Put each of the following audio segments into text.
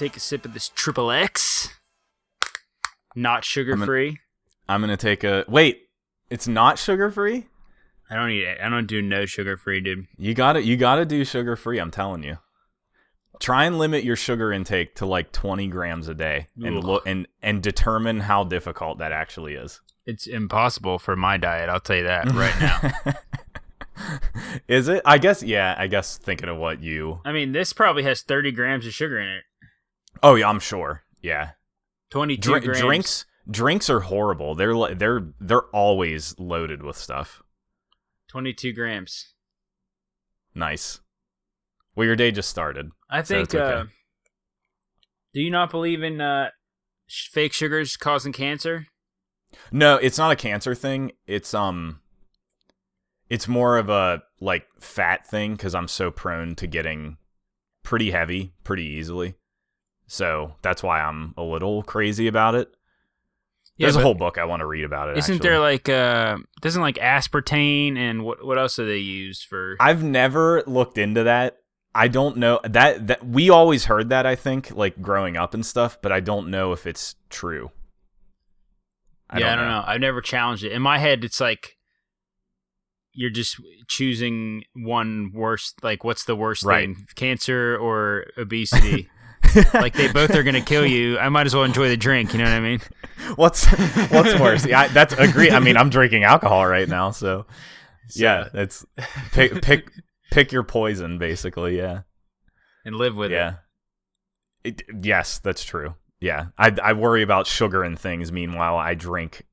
take a sip of this triple X. Not sugar free. I'm gonna take a wait. It's not sugar free. I don't eat it. I don't do no sugar free, dude. You got to You got to do sugar free. I'm telling you. Try and limit your sugar intake to like 20 grams a day, and Ugh. look and and determine how difficult that actually is. It's impossible for my diet. I'll tell you that right now. is it? I guess. Yeah. I guess thinking of what you. I mean, this probably has 30 grams of sugar in it. Oh yeah, I'm sure. Yeah. 22 Drink, grams. drinks drinks are horrible. They're they're they're always loaded with stuff. 22 grams. Nice. Well, your day just started. I think. it's okay. uh, do you not believe in uh, sh- fake sugars causing cancer? No, it's not a cancer thing. It's um it's more of a like fat thing cuz I'm so prone to getting pretty heavy pretty easily. So, that's why I'm a little crazy about it. There's a whole book I want to read about it. Isn't actually. there like uh doesn't like aspartame and what what else do they use for I've never looked into that. I don't know that that we always heard that I think like growing up and stuff, but I don't know if it's true. Yeah, I don't know. I've never challenged it. In my head it's like you're just choosing one worst like what's the worst Right. thing? Cancer or obesity? like they both are gonna kill you. I might as well enjoy the drink, you know what I mean? What's what's worse? Yeah, that's agree. I mean, I'm drinking alcohol right now, so, yeah, that's pick pick pick your poison, basically. Yeah, And live with it. yeah. It, yes, that's true. Yeah, I I worry about sugar and things. Meanwhile, I drink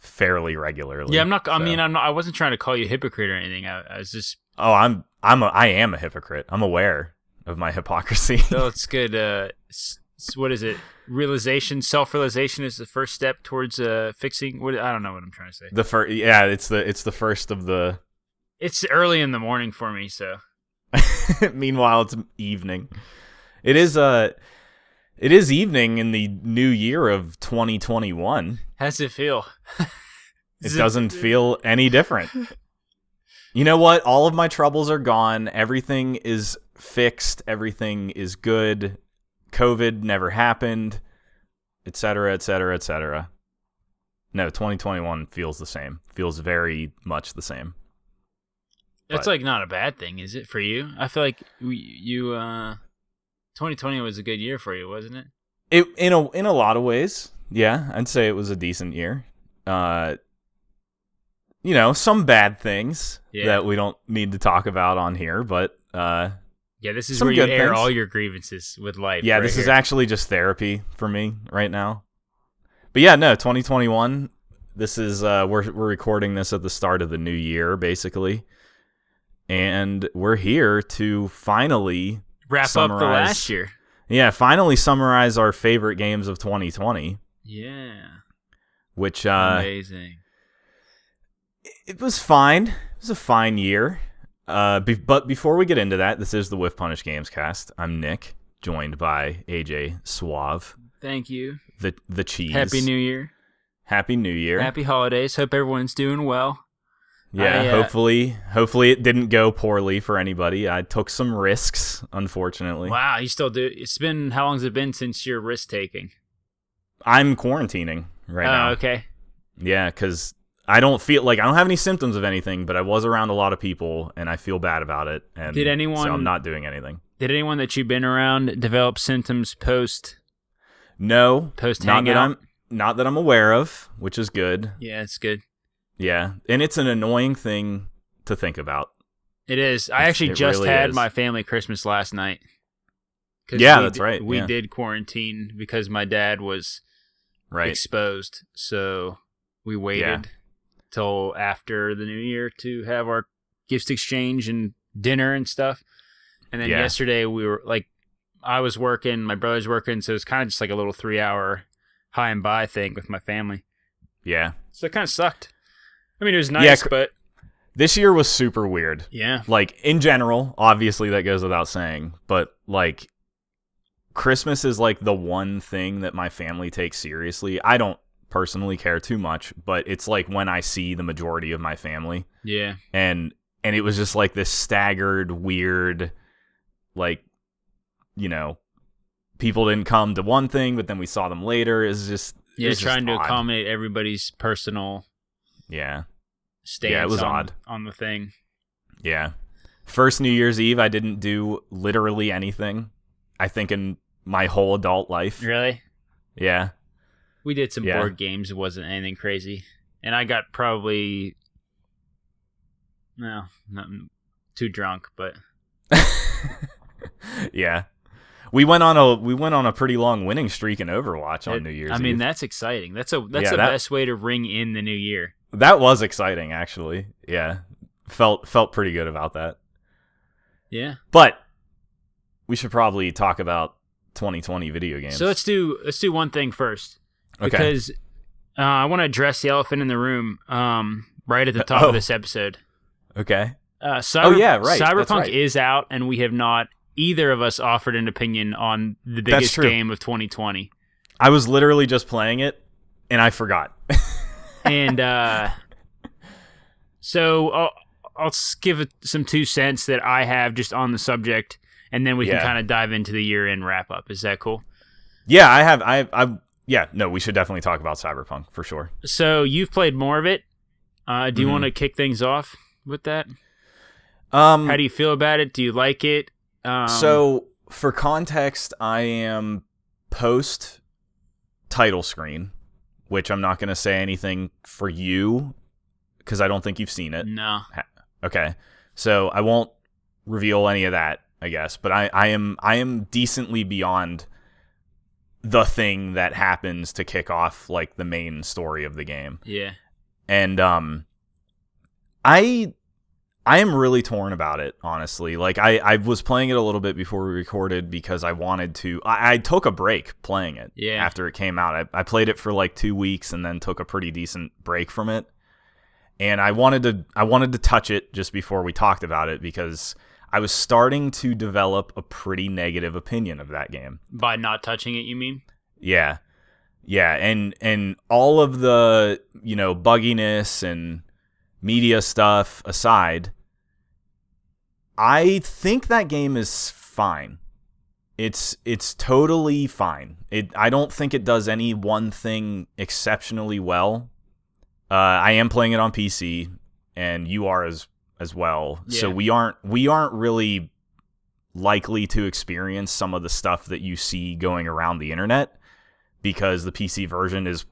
fairly regularly. Yeah, I'm not. I mean, I'm not. I wasn't trying to call you a hypocrite or anything. I, I was just. Oh, I'm I'm a, I am a hypocrite. I'm aware of my hypocrisy. Oh, it's good. Uh, s- what is it? Realization, self-realization is the first step towards uh fixing. What I don't know what I'm trying to say. the first, yeah, it's the it's the first of the. It's early in the morning for me, so Meanwhile, it's evening. It is uh it is evening in the new year of 2021. How's it feel? It doesn't feel any different. You know what? All of my troubles are gone. Everything is fixed. Everything is good. COVID never happened, etc., etc., etc. No, 2021 feels the same. Feels very much the same. That's but- like not a bad thing, is it for you? I feel like you. uh 2020 was a good year for you, wasn't it? It in a in a lot of ways, yeah, I'd say it was a decent year. Uh, you know, some bad things Yeah. that we don't need to talk about on here, but uh, Yeah, this is Some where you air things. all your grievances with life. yeah, right this is actually just therapy for me right now. But yeah, no, 2021. This is uh, we're we're recording this at the start of the new year, basically, and we're here to finally, wrap up the last year. yeah, finally summarize our favorite games of 2020, Yeah, which uh, amazing. it was fine. It was a fine year. Uh, be- but before we get into that, this is the Whiff Punish Games cast. I'm Nick, joined by AJ Swauve, Thank you. the the cheese. Happy New Year. Happy New Year. Happy holidays. Hope everyone's doing well. yeah, I, uh, hopefully, hopefully it didn't go poorly for anybody. I took some risks, unfortunately. Wow, you still do. It's been how long's it been since your risk taking? I'm quarantining right oh, now. okay. Yeah, because I don't feel like I don't have any symptoms of anything, but I was around a lot of people and I feel bad about it. And Did anyone- So I'm not doing anything. Did anyone that you've been around develop symptoms post No, post not that hangout? I'm not that I'm aware of, which is good. Yeah, it's good. Yeah, and it's an annoying thing to think about. It is. I It's- actually just really had is. my family Christmas last night. Yeah, that's right, We yeah. did quarantine because my dad was Right? exposed, so we waited till after the new year to have our gifts exchange and dinner and stuff. And then Yeah. yesterday we were like, I was working, my brother's working, so it was kind of just like a little three hour hi and bye thing with my family. Yeah. So it kind of sucked. I mean, it was nice, Yeah, cr- but This year was super weird. yeah, Like in general, obviously that goes without saying, but like Christmas is like the one thing that my family takes seriously. I don't personally care too much, but it's like when I see the majority of my family yeah, and and it was just like this staggered weird like you know, people didn't come to one thing, but then we saw them later. Is just yeah, it's trying just to accommodate everybody's personal Yeah, stance. Yeah, it was on, odd. on the thing. yeah. First New Year's Eve, I didn't do literally anything. I think in my whole adult life. Really, Yeah. We did some Yeah. board games. It wasn't anything crazy, and I got probably no, not too drunk, but yeah. We went on a we went on a pretty long winning streak in Overwatch on it- New Year's I mean, Eve. that's exciting. That's a that's Yeah, the that- best way to ring in the new year. that was exciting actually. Yeah. Felt felt pretty good about that. Yeah. But we should probably talk about 2020 video games. So let's do let's do one thing first okay. because uh, I want to address the elephant in the room um, right at the top Oh. of this episode. okay. Uh, Cyber- Oh, yeah, right. Cyberpunk right. is out, and we have not either of us offered an opinion on the biggest game of 2020. I was literally just playing it and I forgot. and uh, so I'll, I'll give it some two cents that I have just on the subject, and then we Yeah. can kind of dive into the year end wrap up. Is that cool? yeah, I have I I yeah, no, we should definitely talk about Cyberpunk for sure. So you've played more of it. Uh, do you Mhm. want to kick things off with that? Um How do you feel about it? Do you like it? Um, so for context, I am post title screen, which I'm not going to say anything for you because I don't think you've seen it. no, Okay. So I won't reveal any of that, I guess, but I, I am I am decently beyond the thing that happens to kick off like the main story of the game. yeah, And um I I am really torn about it, honestly. Like I, I was playing it a little bit before we recorded because I wanted to I, I took a break playing it Yeah. after it came out. I, I played it for like two weeks and then took a pretty decent break from it and I wanted to I wanted to touch it just before we talked about it because I was starting to develop a pretty negative opinion of that game. by not touching it, you mean? Yeah. Yeah, and and all of the, you know, bugginess and media stuff aside, I think that game is fine. It's it's totally fine. It I don't think it does any one thing exceptionally well. Uh, I am playing it on PC, and you are as as well. So we aren't we aren't really likely to experience some of the stuff that you see going around the internet because the PC version is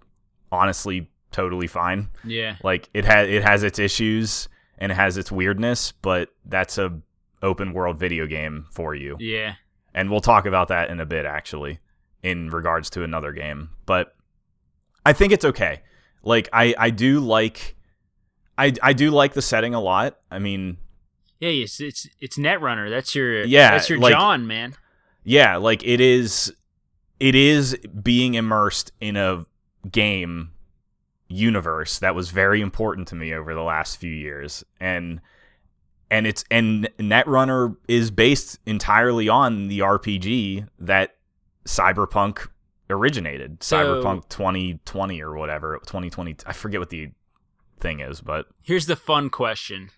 honestly totally fine. Yeah, Like it has it has its issues and it has its weirdness, but that's a open world video game for you. yeah, And we'll talk about that in a bit actually in regards to another game. But I think it's okay. Like I I do like I I do like the setting a lot. I mean, yeah. It's it's it's Netrunner. That's your Yeah, That's your like- John, man. yeah, like it is it is being immersed in a game universe that was very important to me over the last few years and and it's and Netrunner is based entirely on the RPG that Cyberpunk originated. So- Cyberpunk 2020 or whatever, 2020 I forget what the thing is, but Here's the fun question,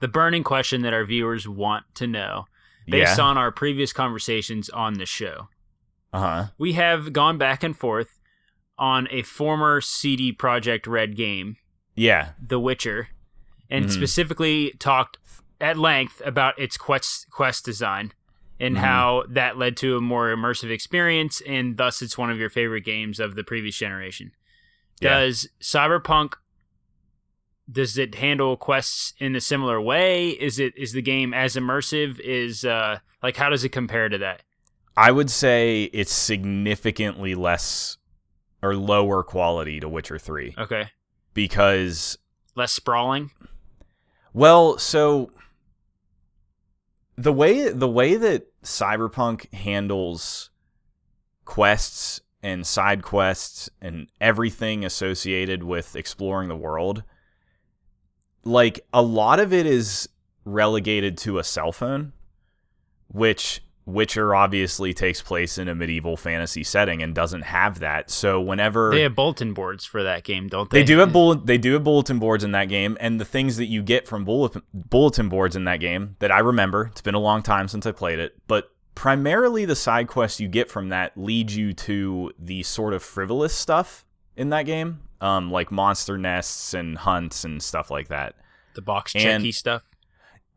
the burning question that our viewers want to know, based yeah. on our previous conversations on the show. uh-huh. We have gone back and forth on a former CD Projekt Red game, Yeah. The Witcher, and Mhm. specifically talked at length about its quest quest design and Mhm. how that led to a more immersive experience, and thus it's one of your favorite games of the previous generation. Yeah. Does Cyberpunk does it handle quests in a similar way? Is it is the game as immersive? Is uh like how does it compare to that? I would say it's significantly less or lower quality to Witcher 3 Okay, because less sprawling. well, so the way the way that Cyberpunk handles quests and side quests and everything associated with exploring the world like a lot of it is relegated to a cell phone which Witcher obviously takes place in a medieval fantasy setting and doesn't have that. So whenever They have bulletin boards for that game, don't they? they do have hmm. bullet, they do have bulletin boards in that game, and the things that you get from bulletin bulletin boards in that game that I remember. It's been a long time since I played it, but primarily the side quests you get from that lead you to the sort of frivolous stuff in that game, um, like monster nests and hunts and stuff like that. The box checky And- stuff.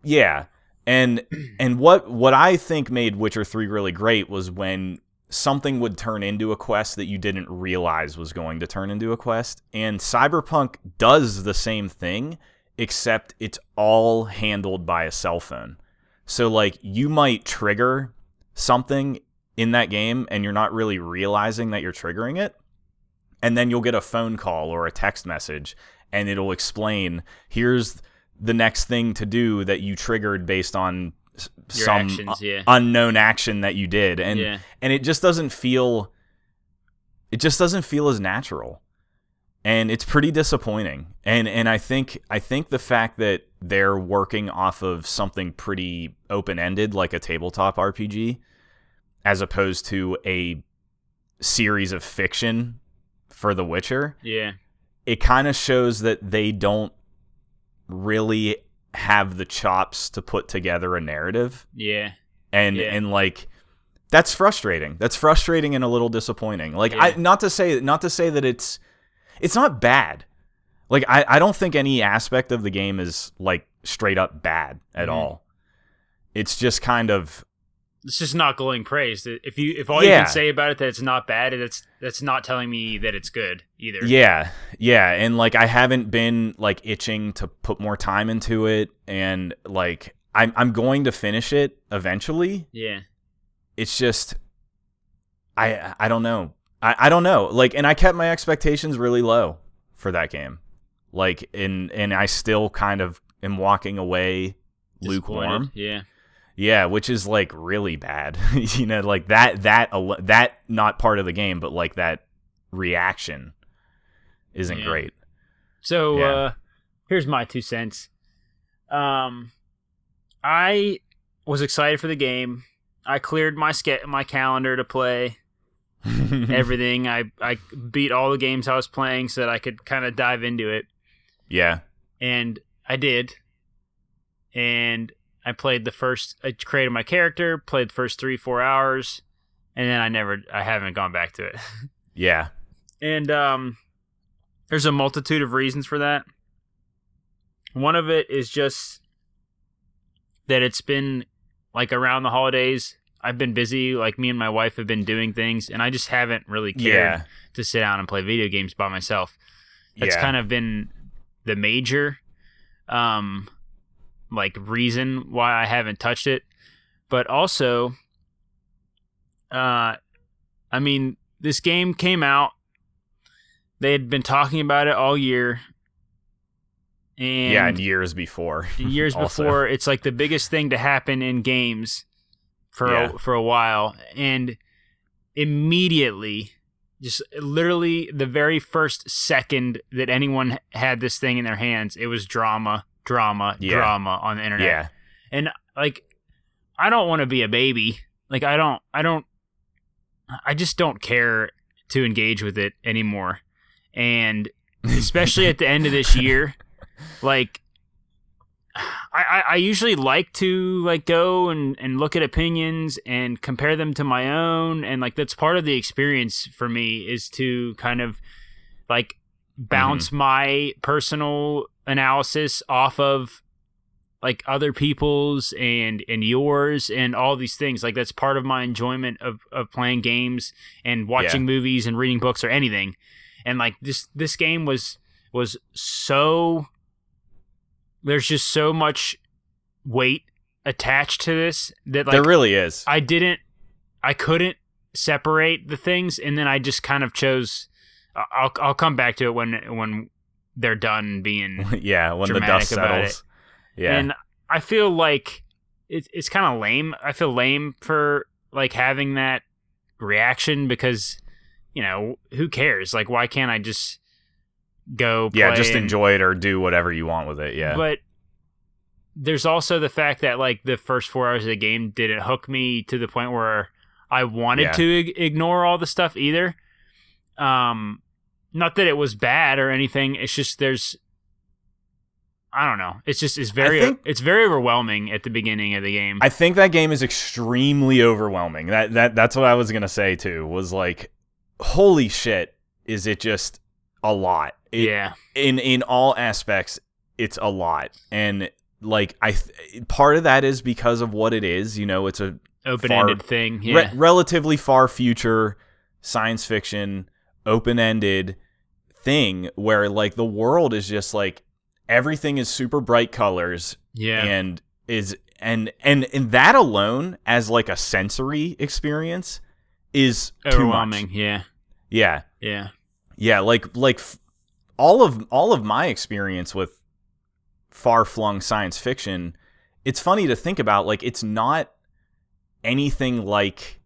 Yeah. And and what what I think made Witcher 3 really great was when something would turn into a quest that you didn't realize was going to turn into a quest. And Cyberpunk does the same thing except it's all handled by a cell phone. So like you might trigger something in that game and you're not really realizing that you're triggering it. And then you'll get a phone call or a text message and it'll explain here's the next thing to do that you triggered based on s- some actions, yeah. unknown action that you did and yeah. and it just doesn't feel it just doesn't feel as natural and it's pretty disappointing and and i think i think the fact that they're working off of something pretty open-ended like a tabletop rpg as opposed to a series of fiction for the witcher Yeah. it kind of shows that they don't really have the chops to put together a narrative Yeah. and Yeah. and like that's frustrating that's frustrating and a little disappointing like i not to say not to say that it's it's not bad like i i don't think any aspect of the game is like straight up bad at Mhm. all it's just kind of It's just not glowing praise. If you if all you can say about it that it's not bad, that's that's not telling me that it's good either. yeah yeah and like i haven't been like itching to put more time into it and like i'm i'm going to finish it eventually Yeah. it's just I I don't know. I, I don't know. Like and I kept my expectations really low for that game. Like and and I still kind of am walking away lukewarm. Yeah. Yeah, which is like really bad. you know, like that that that not part of the game, but like that reaction isn't Yeah. great. So Yeah. uh here's my two cents. Um I was excited for the game. I cleared my ske- my calendar to play everything. I I beat all the games I was playing so that I could kind of dive into it. yeah. and I did. And I played the first. I created my character, played the first three four hours, and then I never. I haven't gone back to it. Yeah. And um, there's a multitude of reasons for that. One of it is just that it's been like around the holidays. I've been busy, like me and my wife have been doing things, and I just haven't really cared Yeah. to sit down and play video games by myself. That's yeah. kind of been the major um like reason why I haven't touched it. But also uh I mean, this game came out. They had been talking about it all year. And yeah, and years before. years before it's like the biggest thing to happen in games for Yeah. a, for a while and immediately just literally the very first second that anyone had this thing in their hands it was drama drama Yeah. drama on the internet. Yeah. and like i don't want to be a baby. Like i don't i don't i just don't care to engage with it anymore. And especially at the end of this year like I, I, I usually like to like go and, and look at opinions and compare them to my own. And like that's part of the experience for me is to kind of like mm-hmm. bounce my personal analysis off of like other people's and and yours and all these things. Like that's part of my enjoyment of of playing games and watching movies and reading books or anything. And like this this game was was so there's just so much weight attached to this that like there really is. I didn't I couldn't separate the things. And then I just kind of chose I'll I'll come back to it when when they're done being yeah, when the dust settles. Yeah. and I feel like it, it's kind of lame. I feel lame for like having that reaction because you know who cares? Like, why can't I just go? yeah, just and- enjoy it or do whatever you want with it. Yeah. But there's also the fact that like the first four hours of the game didn't hook me to the point where I wanted Yeah. to ig- ignore all the stuff either. Um, not that it was bad or anything. It's just there's I don't know. It's just it's very think- it's very overwhelming at the beginning of the game. I think that game is extremely overwhelming. That that that's what I was gonna say too. Was like, holy shit, is it just a lot? It, yeah, In in all aspects, it's a lot, and like I, th- part of that is because of what it is. You know, it's a open-ended far- thing. re- Yeah, relatively far future science fiction, open ended thing where like the world is just like everything is super bright colors yeah, and is and and and that alone as like a sensory experience is overwhelming. Yeah, Yeah, yeah, yeah. Like like f- all of all of my experience with far flung science fiction, it's funny to think about. Like it's not anything like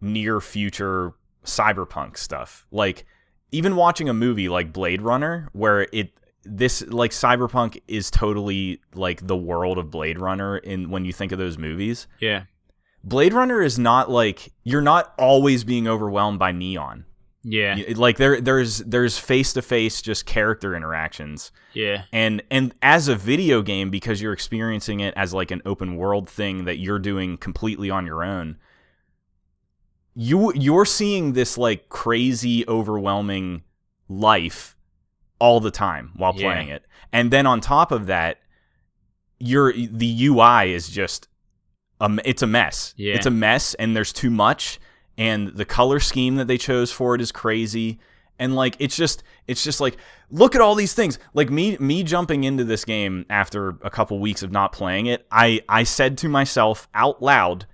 near future cyberpunk stuff. Like even watching a movie like Blade Runner, where it this like cyberpunk is totally like the world of Blade Runner in when you think of those movies. yeah, Blade Runner is not like you're not always being overwhelmed by neon. yeah, Like there there's there's face to face just character interactions. yeah, And and as a video game because you're experiencing it as like an open world thing that you're doing completely on your own. You you're seeing this like crazy overwhelming life all the time while Yeah. playing it. And then on top of that your the UI is just um it's a mess. Yeah. It's a mess and there's too much and the color scheme that they chose for it is crazy and like it's just it's just like look at all these things like me me jumping into this game after a couple weeks of not playing it i i said to myself out loud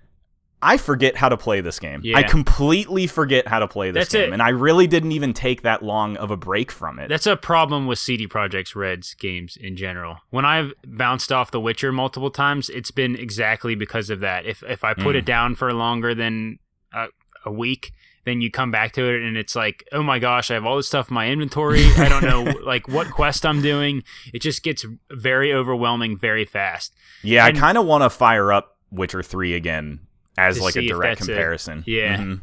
i forget how to play this game i completely forget how to play this That's game it. and i really didn't even take that long of a break from it That's a problem with CD Projekt Red's games in general. When I've bounced off The Witcher multiple times, it's been exactly because of that. If if I put Mm. it down for longer than a, a week, then you come back to it and it's like, oh my gosh, I have all this stuff in my inventory. I don't know like what quest I'm doing. It just gets very overwhelming very fast. yeah and- i kind of want to fire up witcher 3 again as like a direct comparison yeah. Mhm.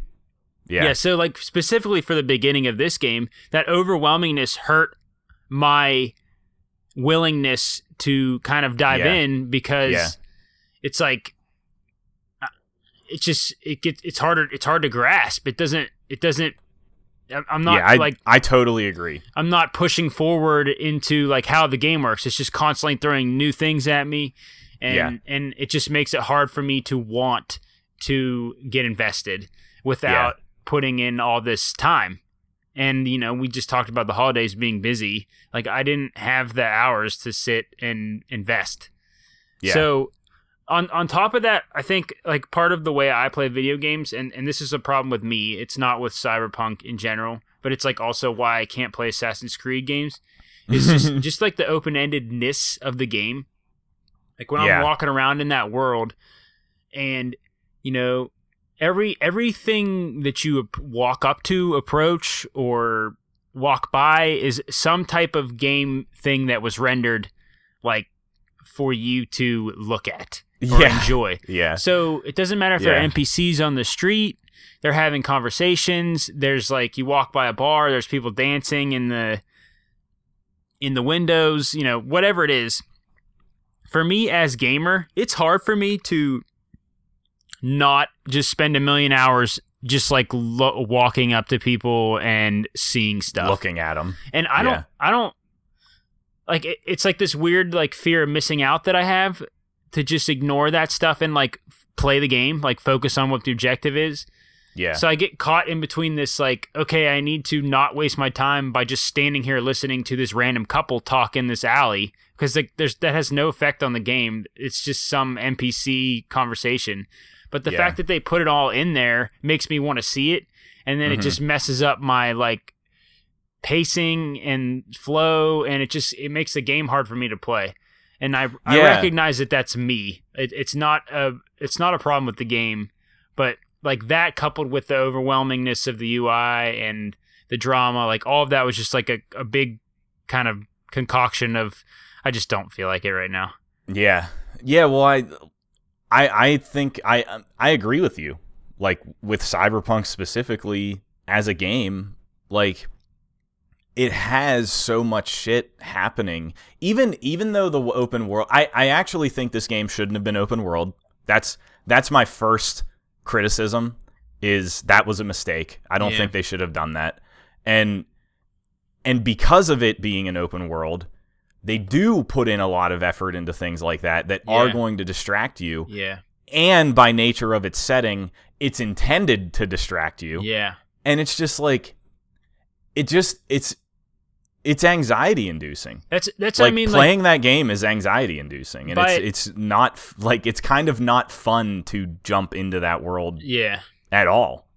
Yeah. yeah So like specifically for the beginning of this game, that overwhelmingness hurt my willingness to kind of dive Yeah. in because Yeah. it's like uh, it's just it gets it's harder it's hard to grasp. It doesn't it doesn't I'm- I'm not yeah I, like I totally agree I'm not pushing forward into like how the game works. It's just constantly throwing new things at me, and Yeah. and it just makes it hard for me to want to get invested without putting in all this time. And you know, we just talked about the holidays being busy. Like I didn't have the hours to sit and invest. yeah So on on top of that, I think like part of the way I play video games, and, and this is a problem with me, it's not with Cyberpunk in general, but it's like also why I can't play Assassin's Creed games. Is just just like the open endedness of the game. Like when Yeah. I'm walking around in that world, and you know every everything that you walk up to, approach, or walk by is some type of game thing that was rendered like for you to look at or Yeah. enjoy. yeah So it doesn't matter if Yeah. they're NPCs on the street, they're having conversations. There's like you walk by a bar, there's people dancing in the in the windows, you know, whatever it is. For me as gamer, it's hard for me to not just spend a million hours just like lo- walking up to people and seeing stuff looking at them and I don't, I don't like it, it's like this weird like fear of missing out that I have to just ignore that stuff and like play the game, like focus on what the objective is. yeah So I get caught in between this like, okay, I need to not waste my time by just standing here listening to this random couple talk in this alley because like there's that has no effect on the game. It's just some NPC conversation. But the Yeah. fact that they put it all in there makes me want to see it, and then it Mhm. just messes up my like pacing and flow, and it just it makes the game hard for me to play. And I I recognize that that's me. It, it's not a it's not a problem with the game, but like that coupled with the overwhelmingness of the UI and the drama, like all of that was just like a, a big kind of concoction of I just don't feel like it right now. Yeah, yeah. Well, I, I, I think I, um, I agree with you. Like with Cyberpunk specifically as a game, like it has so much shit happening. Even even though the open world, I I actually think this game shouldn't have been open world. That's that's my first criticism. Is that was a mistake. I don't Yeah. think they should have done that. And and because of it being an open world, they do put in a lot of effort into things like that that are going to distract you. Yeah. And by nature of its setting, it's intended to distract you Yeah. and it's just like it just it's it's anxiety inducing That's that's like what I mean. Like, playing that game is anxiety inducing and it's it's not like it's kind of not fun to jump into that world yeah. at all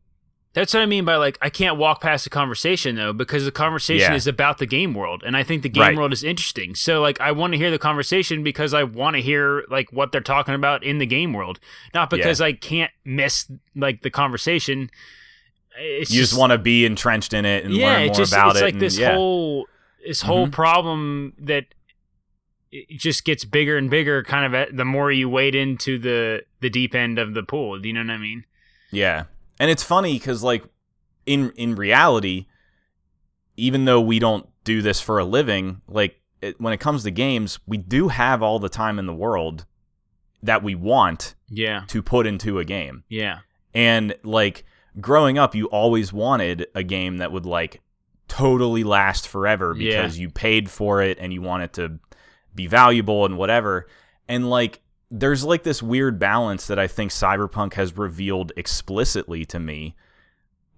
That's what I mean by like I can't walk past a conversation though because the conversation Yeah. is about the game world and I think the game Right. world is interesting. So like I want to hear the conversation because I want to hear like what they're talking about in the game world, not because I can't miss like the conversation. It's you just, want to be entrenched in it and yeah, learn more just, about it's it like and- this yeah. whole this whole Mhm. problem that it just gets bigger and bigger kind of at, the more you wade into the the deep end of the pool. Do you know what I mean? Yeah. And it's funny because like in in reality, even though we don't do this for a living, like it, when it comes to games, we do have all the time in the world that we want Yeah, to put into a game. yeah, And like growing up, you always wanted a game that would like totally last forever Yeah. because you paid for it and you want it to be valuable and whatever. And like there's like this weird balance that I think Cyberpunk has revealed explicitly to me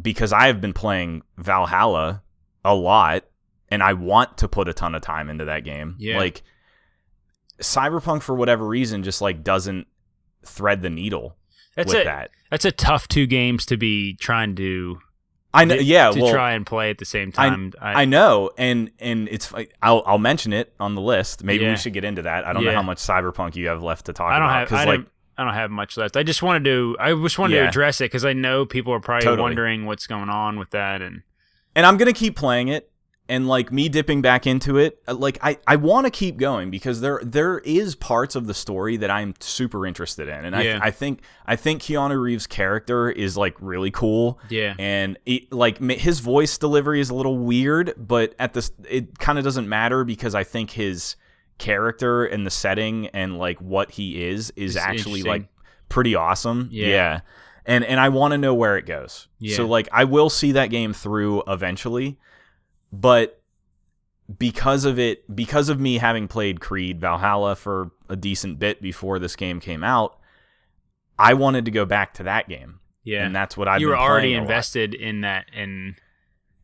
because I have been playing Valhalla a lot and I want to put a ton of time into that game. Yeah. Like Cyberpunk for whatever reason just like doesn't thread the needle that's with a that. that's a tough two games to be trying to I know to- yeah, to well try and play at the same I- time. I know, and and it's I'll I'll mention it on the list. Maybe Yeah. we should get into that. I don't know how much cyberpunk you have left to talk I don't about have. I like don't. I don't have much left. I just wanted to. I just wanted to address it because I know people are probably Totally. wondering what's going on with that. And and I'm gonna keep playing it. And like me dipping back into it, uh, like I, I want to keep going because there there is parts of the story that I'm super interested in, and Yeah. I I think I think Keanu Reeves' character is like really cool, yeah, and it, like his voice delivery is a little weird, but at this it kind of doesn't matter because I think his character and the setting and like what he is is It's actually like pretty awesome. Yeah. And and I want to know where it goes. Yeah. So like I will see that game through eventually, but because of it because of me having played Creed Valhalla for a decent bit before this game came out, I wanted to go back to that game. yeah. And that's what I've you been were already playing a lot. invested in that, and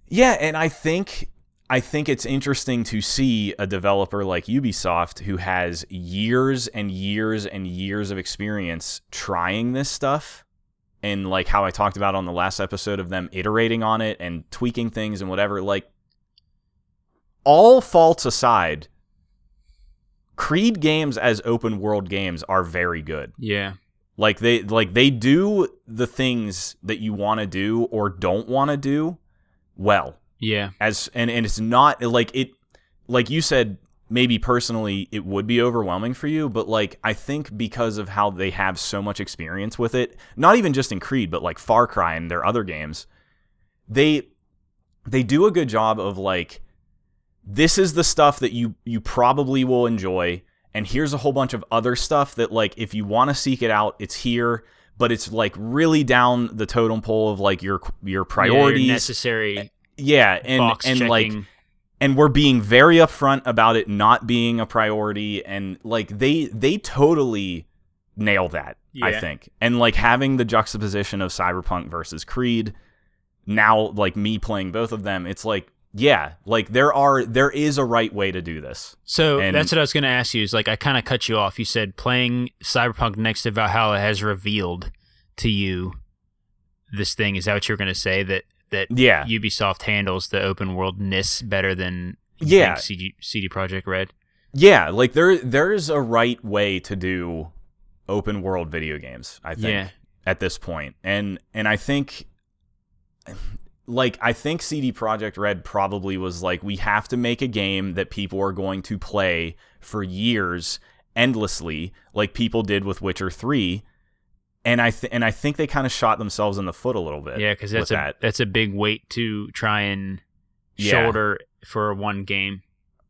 Yeah, and I think I think it's interesting to see a developer like Ubisoft who has years and years and years of experience trying this stuff and like how I talked about on the last episode of them iterating on it and tweaking things and whatever like all faults aside Creed games as open world games are very good. yeah, Like they like they do the things that you want to do or don't want to do well. Yeah, as and, and it's not like it like you said maybe personally it would be overwhelming for you but like i think because of how they have so much experience with it not even just in creed but like far cry and their other games they they do a good job of like this is the stuff that you you probably will enjoy. And here's a whole bunch of other stuff that like if you want to seek it out it's here but it's like really down the totem pole of like your your Yeah, your priorities. necessary yeah and box and checking. like and we're being very upfront about it not being a priority and like they they totally nail that i think. And like having the juxtaposition of cyberpunk versus creed now like me playing both of them it's like yeah like there are there is a right way to do this So And- that's what I was going to ask you. Is like I kind of cut you off. You said playing Cyberpunk next to Valhalla has revealed to you this thing. Is that what you're going to say? That that yeah Ubisoft handles the open worldness better than Yeah. CD CD Projekt Red. yeah like there there's a right way to do open world video games i think Yeah, at this. And and I think like I think CD Projekt Red probably was like we have to make a game that people are going to play for years endlessly like people did with Witcher 3. And I th- and I think they kind of shot themselves in the foot a little bit. yeah, because that's a that. that's a big weight to try and Yeah. shoulder for one game.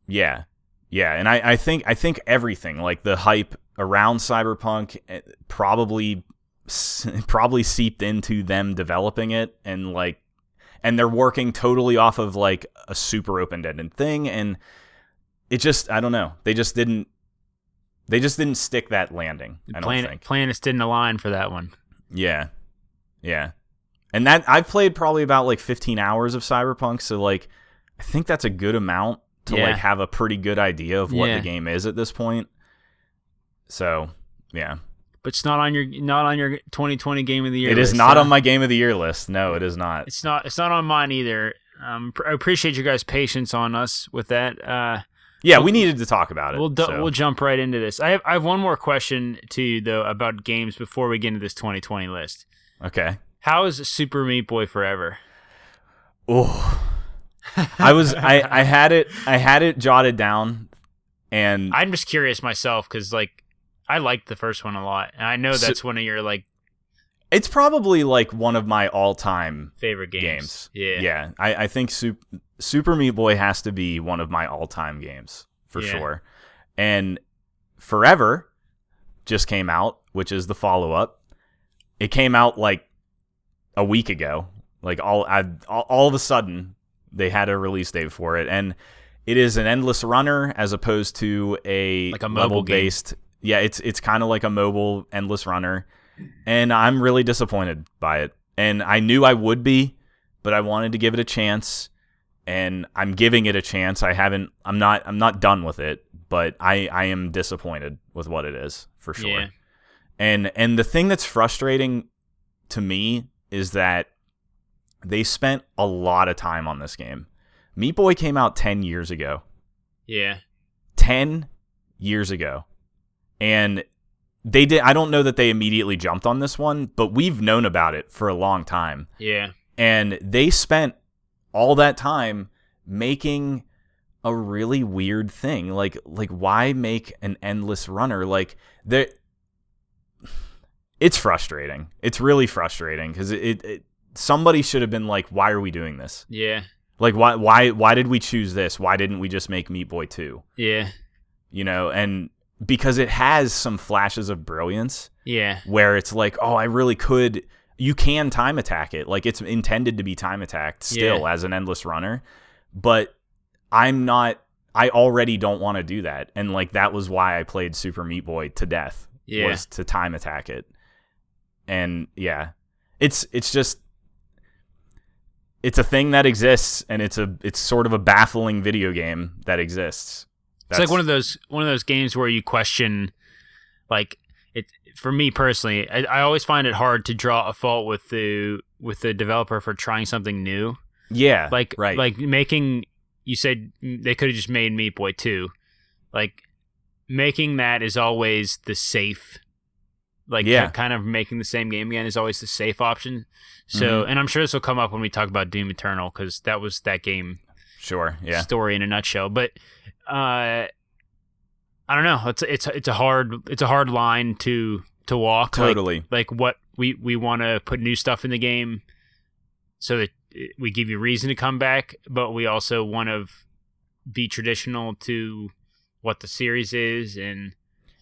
Yeah, yeah, and I, I think I think everything like the hype around Cyberpunk eh, probably probably seeped into them developing it and like and they're working totally off of like a super open-ended thing and it just I don't know they just didn't they just didn't stick that landing. I don't Plan- think. planets didn't align for that one. Yeah. Yeah. And that I've played probably about like 15 hours of Cyberpunk, so like I think that's a good amount to Yeah. like have a pretty good idea of what Yeah. the game is at this point. So, yeah. But it's not on your not on your 2020 game of the year. It is list, not huh? on my game of the year list. No, it is not. It's not. It's not on mine either. Um, I appreciate you guys' patience on us with that. Uh, Yeah, we needed to talk about it. we'll so- we'll jump right into this. I have I have one more question to you though about games before we get into this 2020 list. Okay. How is Super Meat Boy Forever? Oh. I was I I had it I had it jotted down and I'm just curious myself because like I liked the first one a lot, and I know So- that's one of your like it's probably like one of my all-time favorite games. games. Yeah. Yeah, I, I think Super, Super Meat Boy has to be one of my all time games for Yeah. sure. And Forever just came out, which is the follow up. It came out like a week ago. Like all, I, all, all of a sudden, they had a release date for it, and it is an endless runner as opposed to a Like a mobile game. based. Yeah, it's it's kind of like a mobile endless runner, and I'm really disappointed by it. And I knew I would be, but I wanted to give it a chance, and I'm giving it a chance. I haven't. I'm not. I'm not done with it, but I I am disappointed with what it is for sure. Yeah. And and the thing that's frustrating to me is that they spent a lot of time on this game. Meat Boy came out 10 years ago. Yeah. 10 years ago. And they did I don't know that they immediately jumped on this one, but we've known about it for a long time. Yeah. And they spent all that time making a really weird thing. Like like why make an endless runner? Like there it's frustrating. It's really frustrating because it, it, it somebody should have been like, why are we doing this? Yeah. Like why why why did we choose this? Why didn't we just make Meat Boy 2? Yeah. You know, and because it has some flashes of brilliance Yeah. where it's like, oh, I really could. You can time attack it. Like it's intended to be time attacked still Yeah. as an endless runner. But I'm not, I already don't want to do that. And like that was why I played Super Meat Boy to death Yeah. was to time attack it. And yeah, it's, it's just, it's a thing that exists and it's a, it's sort of a baffling video game that exists. It's like one of those one of those games where you question, like it. For me personally, I, I always find it hard to draw a fault with the with the developer for trying something new. yeah, Like right. like making. You said they could have just made Meat Boy two, like making that is always the safe. Like Yeah. kind of making the same game again is always the safe option. So, Mm-hmm. and I'm sure this will come up when we talk about Doom Eternal because that was that game sure. Yeah. story in a nutshell. But uh, I don't know. It's it's it's a hard it's a hard line to to walk. Totally. Like, what we we want to put new stuff in the game, so that we give you reason to come back, but we also want to be traditional to what the series is, and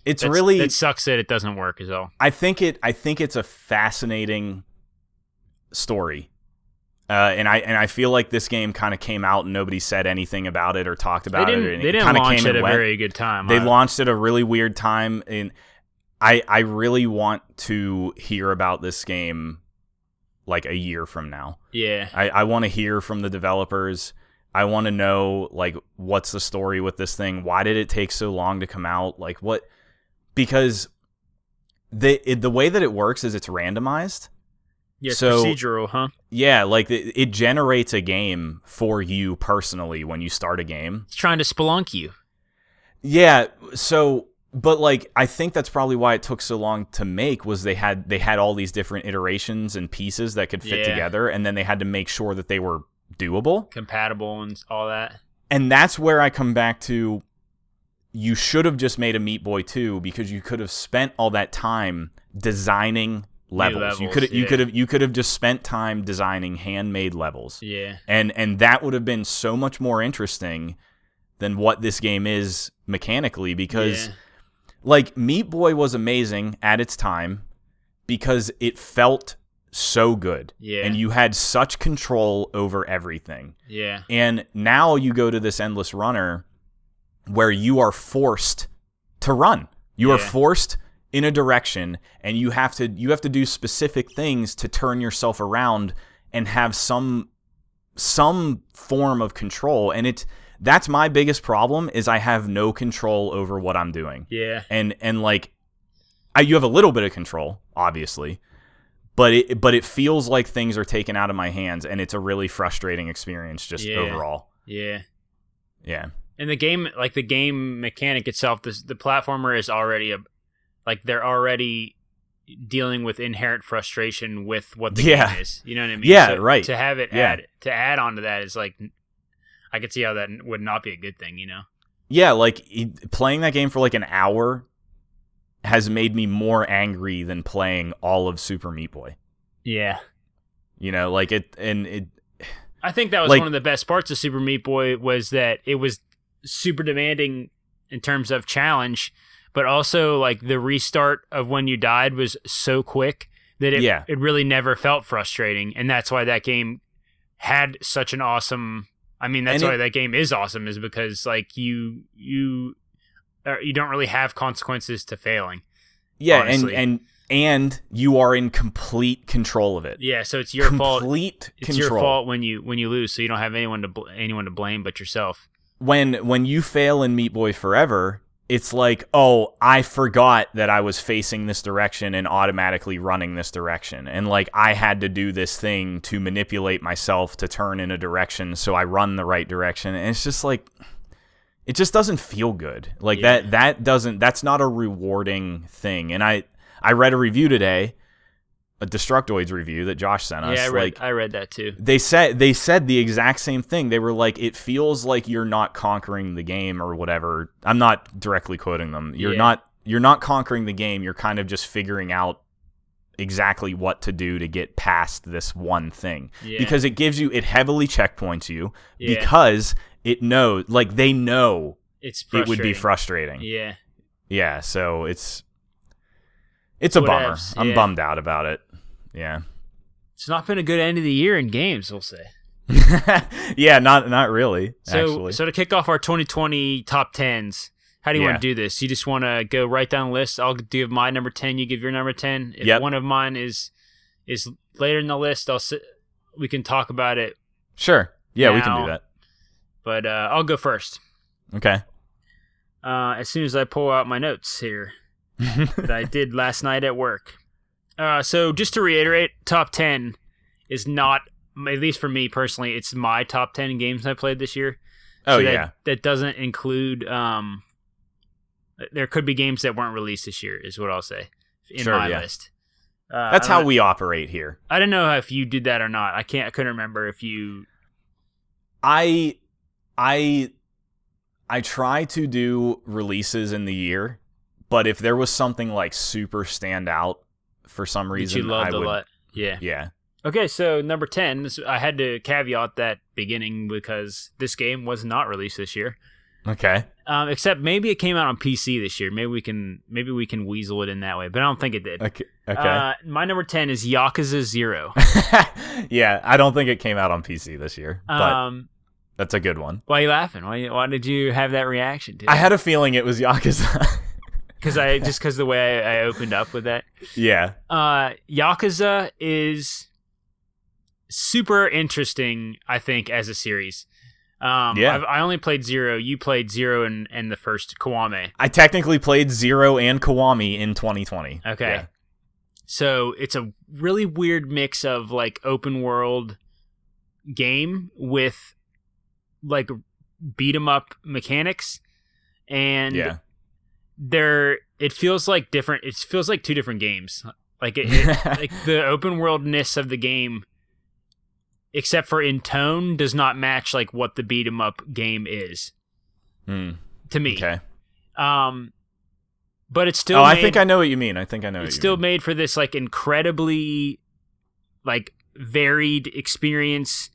It's that's- really it sucks that it doesn't work as all. I think it. I think it's a fascinating story, uh, and I and I feel like this game kind of came out and nobody said anything about it or talked They about didn't it. They didn't launch came at a went. very good time. They launched at a really weird time, and I I really want to hear about this game like a year from now. yeah I, I want to hear from the developers. I want to know like what's the story with this thing? Why did it take so long to come out? Like what? Because the it, the way that it works is it's randomized. Yeah so- procedural, huh? Yeah, like it, it generates a game for you personally when you start a game. It's trying to spelunk you. Yeah, so but like I think that's probably why it took so long to make was they had they had all these different iterations and pieces that could fit Yeah. together and then they had to make sure that they were doable. compatible and all that. And that's where I come back to you should have just made a Meat Boy 2 because you could have spent all that time designing levels. levels, you could you could have you could have just spent time designing handmade levels. Yeah. And and that would have been so much more interesting than what this game is mechanically because yeah. like Meat Boy was amazing at its time because it felt so good. Yeah. And you had such control over everything. Yeah. And now you go to this endless runner where you are forced to run. You are Yeah. forced in a direction and you have to you have to do specific things to turn yourself around and have some some form of control and it's that's my biggest problem is I have no control over what I'm doing. Yeah. And and like I, you have a little bit of control, obviously, but it but it feels like things are taken out of my hands and it's a really frustrating experience just Yeah. overall. Yeah. Yeah. And the game, like the game mechanic itself, this, the platformer is already a, like they're already dealing with inherent frustration with what the Yeah. game is. You know what I mean? Yeah, right. To have it Yeah. add to add on to that is like, I could see how that would not be a good thing. You know? Yeah, like playing that game for like an hour has made me more angry than playing all of Super Meat Boy. Yeah. You know, like it and it I think that was Like- one of the best parts of Super Meat Boy was that it was super demanding in terms of challenge, but also like the restart of when you died was so quick that it Yeah. it really never felt frustrating, and that's why that game had such an awesome. I mean, that's And why it- that game is awesome, is because like you you uh, you don't really have consequences to failing. yeah, Honestly. and and and you are in complete control of it. Yeah, so it's your fault. complete It's control. your fault when you when you lose, so you don't have anyone to bl- anyone to blame but yourself. when when you fail in Meat Boy Forever, it's like, oh, I forgot that I was facing this direction and automatically running this direction, and like I had to do this thing to manipulate myself to turn in a direction so I run the right direction, and it's just like. It just doesn't feel good. Like Yeah. that that doesn't that's not a rewarding thing. And I I read a review today, a Destructoid's review that Josh sent us. yeah, I read like I read that too. they said they said the exact same thing. They were like, it feels like you're not conquering the game or whatever. I'm not directly quoting them. You're Yeah. not you're not conquering the game. You're kind of just figuring out exactly what to do to get past this one thing Yeah. because it gives you it heavily checkpoints you Yeah. because it knows like they know It's it would be frustrating. Yeah. Yeah, so it's it's a bummer. Whatevs, I'm yeah. bummed out about it. Yeah. It's not been a good end of the year in games, we'll say. yeah, not not really. So actually. so to kick off our 2020 top 10s, how do you Yeah. want to do this? You just want to go right down the list. I'll give my number 10, you give your number 10. If Yep. one of mine is is later in the list, I'll sit, we can talk about it, Sure. Yeah, we can do that. but uh, I'll go first. Okay. Uh, as soon as I pull out my notes here that I did last night at work. Uh, so just to reiterate, top 10 is not at least for me personally, it's my top 10 games I played this year. oh So that, yeah. that doesn't include. Um, there could be games that weren't released this year, is what I'll say in Sure, my yeah. list. Uh, That's how we operate here. I don't know if you did that or not. I can't. I couldn't remember if you. I I I try to do releases in the year, but if there was something like super stand out for some That reason, you loved I a would lot. Yeah. Yeah. Okay, so number ten. This, I had to caveat that beginning because this game was not released this year. Okay. Um, except maybe it came out on PC this year. Maybe we can maybe we can weasel it in that way, but I don't think it did. Okay. Okay. Uh, my number ten is Yakuza Zero. yeah, I don't think it came out on PC this year, but Um, that's a good one. why are you laughing? Why why did you have that reaction? To it? I had a feeling it was Yakuza. because I just because the way I, I opened up with that. yeah. Uh, Yakuza is super interesting. I think as a series. Um, Yeah. I've, I only played zero. You played zero and and the first Kiwami. I technically played Zero and Kiwami in 2020. Okay. Yeah. So it's a really weird mix of like open world game with like beat 'em up mechanics and Yeah. There it feels like different it feels like two different games like it, it like the open worldness of the game except for in tone does not match like what the beat 'em up game is Hmm. to me Okay. um but it's still. oh, made, I think I know what you mean. I think I know. It's what you still mean. made for this like incredibly, like varied experience.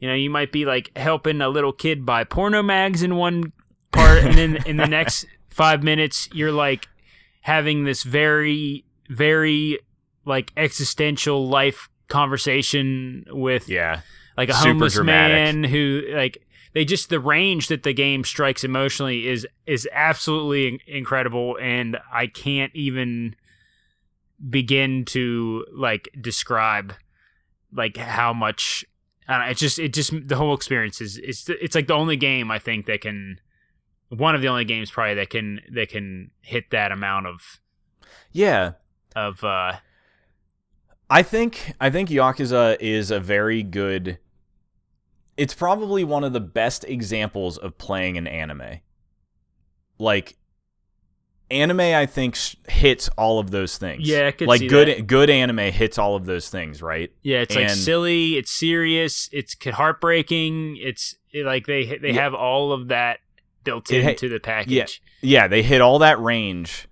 You know, you might be like helping a little kid buy porno mags in one part, and then in the next five minutes, you're like having this very, very like existential life conversation with Yeah. like a Super homeless dramatic. man who like they just the range that the game strikes emotionally is is absolutely incredible and i can't even begin to like describe like how much I don't know, it's just it just the whole experience is it's it's like the only game i think that can one of the only games probably that can that can hit that amount of Yeah. of uh I think I think Yakuza is a very good it's probably one of the best examples of playing an anime. Like anime I think sh- hits all of those things. Yeah, I could like see good that. good anime hits all of those things, right? Yeah, it's like silly, it's serious, it's heartbreaking. It's it, like they they Yeah. have all of that built It into the package. Yeah, they hit all that range.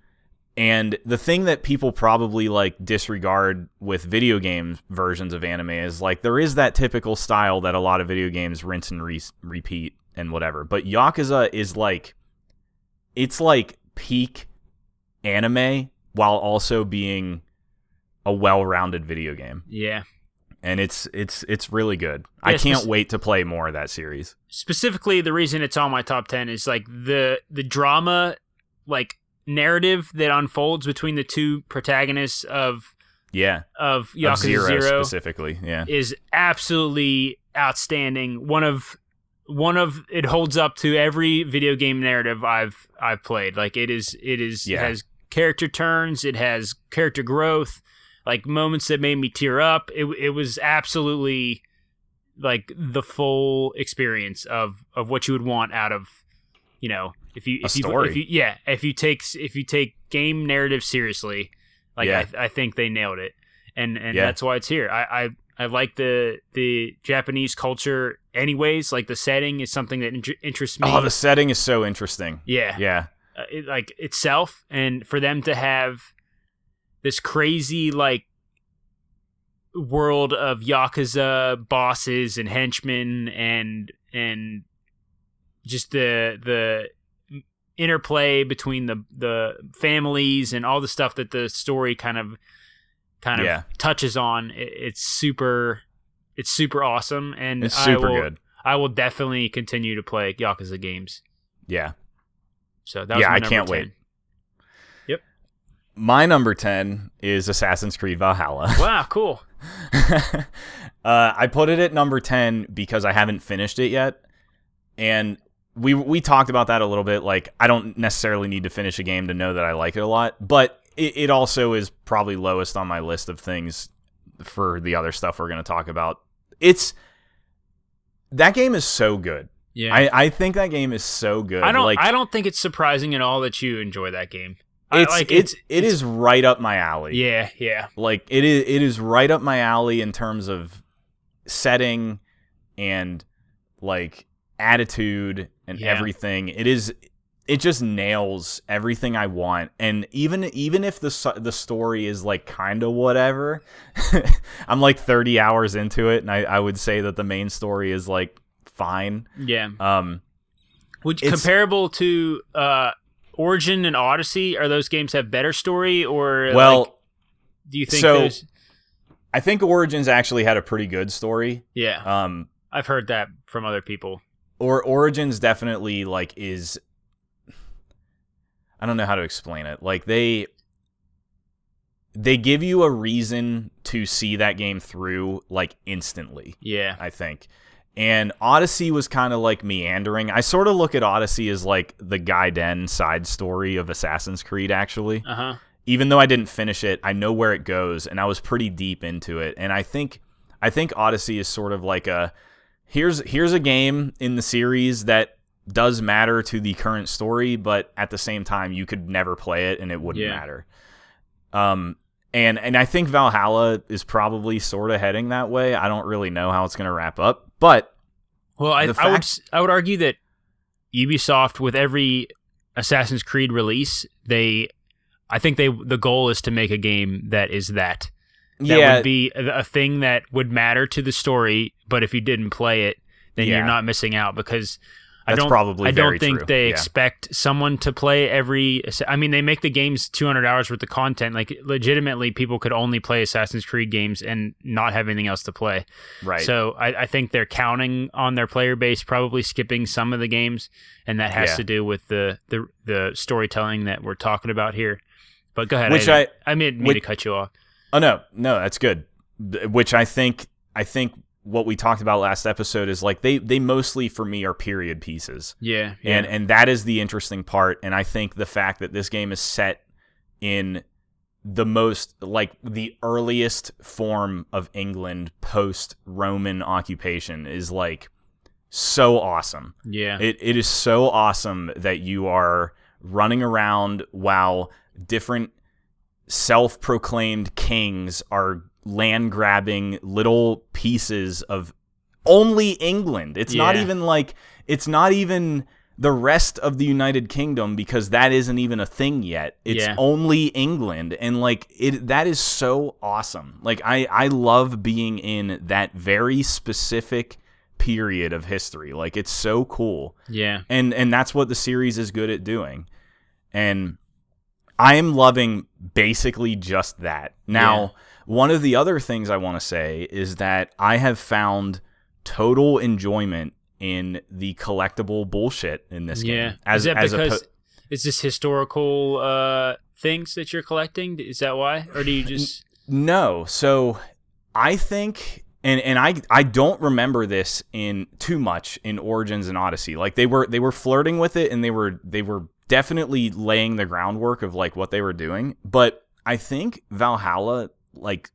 And the thing that people probably like disregard with video game versions of anime is like there is that typical style that a lot of video games rinse and re- repeat and whatever. But Yakuza is like it's like peak anime while also being a well-rounded video game. Yeah. And it's it's it's really good. I can't wait to play more of that series. Specifically, the reason it's on my top ten is like the the drama, like narrative that unfolds between the two protagonists of Yeah. of Of Yakuza Zero, Zero, specifically. Yeah. is absolutely outstanding. One of one of it holds up to every video game narrative I've I've played. Like it is it is Yeah. it has character turns, it has character growth, like moments that made me tear up. It it was absolutely like the full experience of of what you would want out of you know if you A if you story. if you yeah if you take if you take game narrative seriously like Yeah. I, I think they nailed it and and Yeah. that's why it's here I, I I like the the Japanese culture anyways like the setting is something that inter- interests me Oh, the setting is so interesting. yeah Yeah. uh, it, like itself and for them to have this crazy like world of yakuza bosses and henchmen and and just the the interplay between the the families and all the stuff that the story kind of kind of Yeah. touches on it, it's super it's super awesome and It's I super will- good. I will definitely continue to play Yakuza games. Yeah. So that was Yeah, my I can't 10. wait. My number 10 is Assassin's Creed Valhalla. Wow, cool. uh, I put it at number 10 because I haven't finished it yet. And we we talked about that a little bit. Like, I don't necessarily need to finish a game to know that I like it a lot, but it, it also is probably lowest on my list of things for the other stuff we're going to talk about. It's that game is so good. Yeah. I, I think that game is so good. I don't like I don't think it's surprising at all that you enjoy that game. It's, like it's it is right up my alley. Yeah, yeah. like it is it is right up my alley in terms of setting and like attitude and Yeah. everything it is it just nails everything i want and even even if the the story is like kind of whatever i'm like 30 hours into it and I, I would say that the main story is like fine Yeah. um Would it's- comparable to uh Origin and Odyssey, are those games have better story or well like, do you think so- those i think origins actually had a pretty good story Yeah. um I've heard that from other people. or origins definitely like is i don't know how to explain it like they they give you a reason to see that game through like instantly Yeah. i think and odyssey was kind of like meandering i sort of look at odyssey as like the gaiden side story of assassin's creed actually Uh-huh. even though I didn't finish it, I know where it goes, and I was pretty deep into it. And I think, I think Odyssey is sort of like a here's here's a game in the series that does matter to the current story, but at the same time, you could never play it and it wouldn't Yeah. matter. Um, and and I think Valhalla is probably sort of heading that way. I don't really know how it's going to wrap up, but Well, I, The I would fact- I would argue that Ubisoft with every Assassin's Creed release, they I think they the goal is to make a game that is that. That yeah, would be a, a thing that would matter to the story, but if you didn't play it, then Yeah. you're not missing out because I don't probably I don't think true. they Yeah. expect someone to play every I mean they make the games 200 hours worth of content like legitimately people could only play Assassin's Creed games and not have anything else to play. right. So I, I think they're counting on their player base, probably skipping some of the games, and that has Yeah. to do with the, the the storytelling that we're talking about here. But go ahead. Which I I- I mean which- to cut you off. Oh no, no, that's good. Which I think I think what we talked about last episode is like they they mostly for me are period pieces. Yeah, yeah, And and that is the interesting part and I think the fact that this game is set in the most like the earliest form of England post Roman occupation is like so awesome. yeah, It it is so awesome that you are running around while different self-proclaimed kings are land grabbing little pieces of only England. It's not even like it's not even the rest of the United Kingdom because that isn't even a thing yet. It's Yeah. only England and like it that is so awesome. Like I I love being in that very specific period of history. Like it's so cool. yeah, And and that's what the series is good at doing. And I am loving basically just that. Now, Yeah. One of the other things I want to say is that I have found total enjoyment in the collectible bullshit in this yeah. game. As is that as because oppo- is this historical uh, things that you're collecting? Is that why, or do you just? No. So I think and and I I don't remember this in too much in Origins and Odyssey. Like they were they were flirting with it and they were they were definitely laying the groundwork of like what they were doing. But I think Valhalla like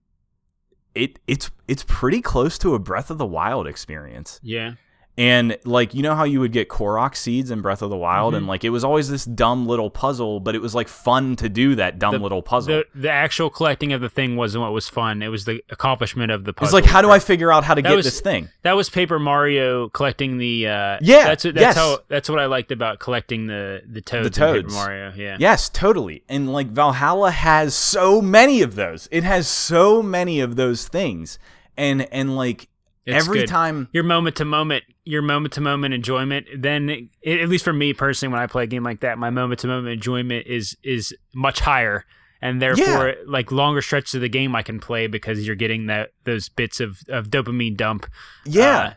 it it's it's pretty close to a Breath of the Wild experience. Yeah, And like you know how you would get Korok seeds in Breath of the Wild Mhm. and like it was always this dumb little puzzle, but it was like fun to do that dumb The- little puzzle. the the actual collecting of the thing wasn't what was fun. It was the accomplishment of the puzzle. it's like how do I figure out how to That get was- this thing? That was Paper Mario collecting the. Uh, Yeah, that's that's yes. how that's what I liked about collecting the the toads. The toads. Mario. Yeah. Yes, totally. And like Valhalla has so many of those. It has so many of those things. And and like It's every good. time your moment to moment, your moment to moment enjoyment. Then, it, at least for me personally, when I play a game like that, my moment to moment enjoyment is is much higher, and therefore, like longer stretches of the game I can play because you're getting that those bits of, of dopamine dump. yeah. uh,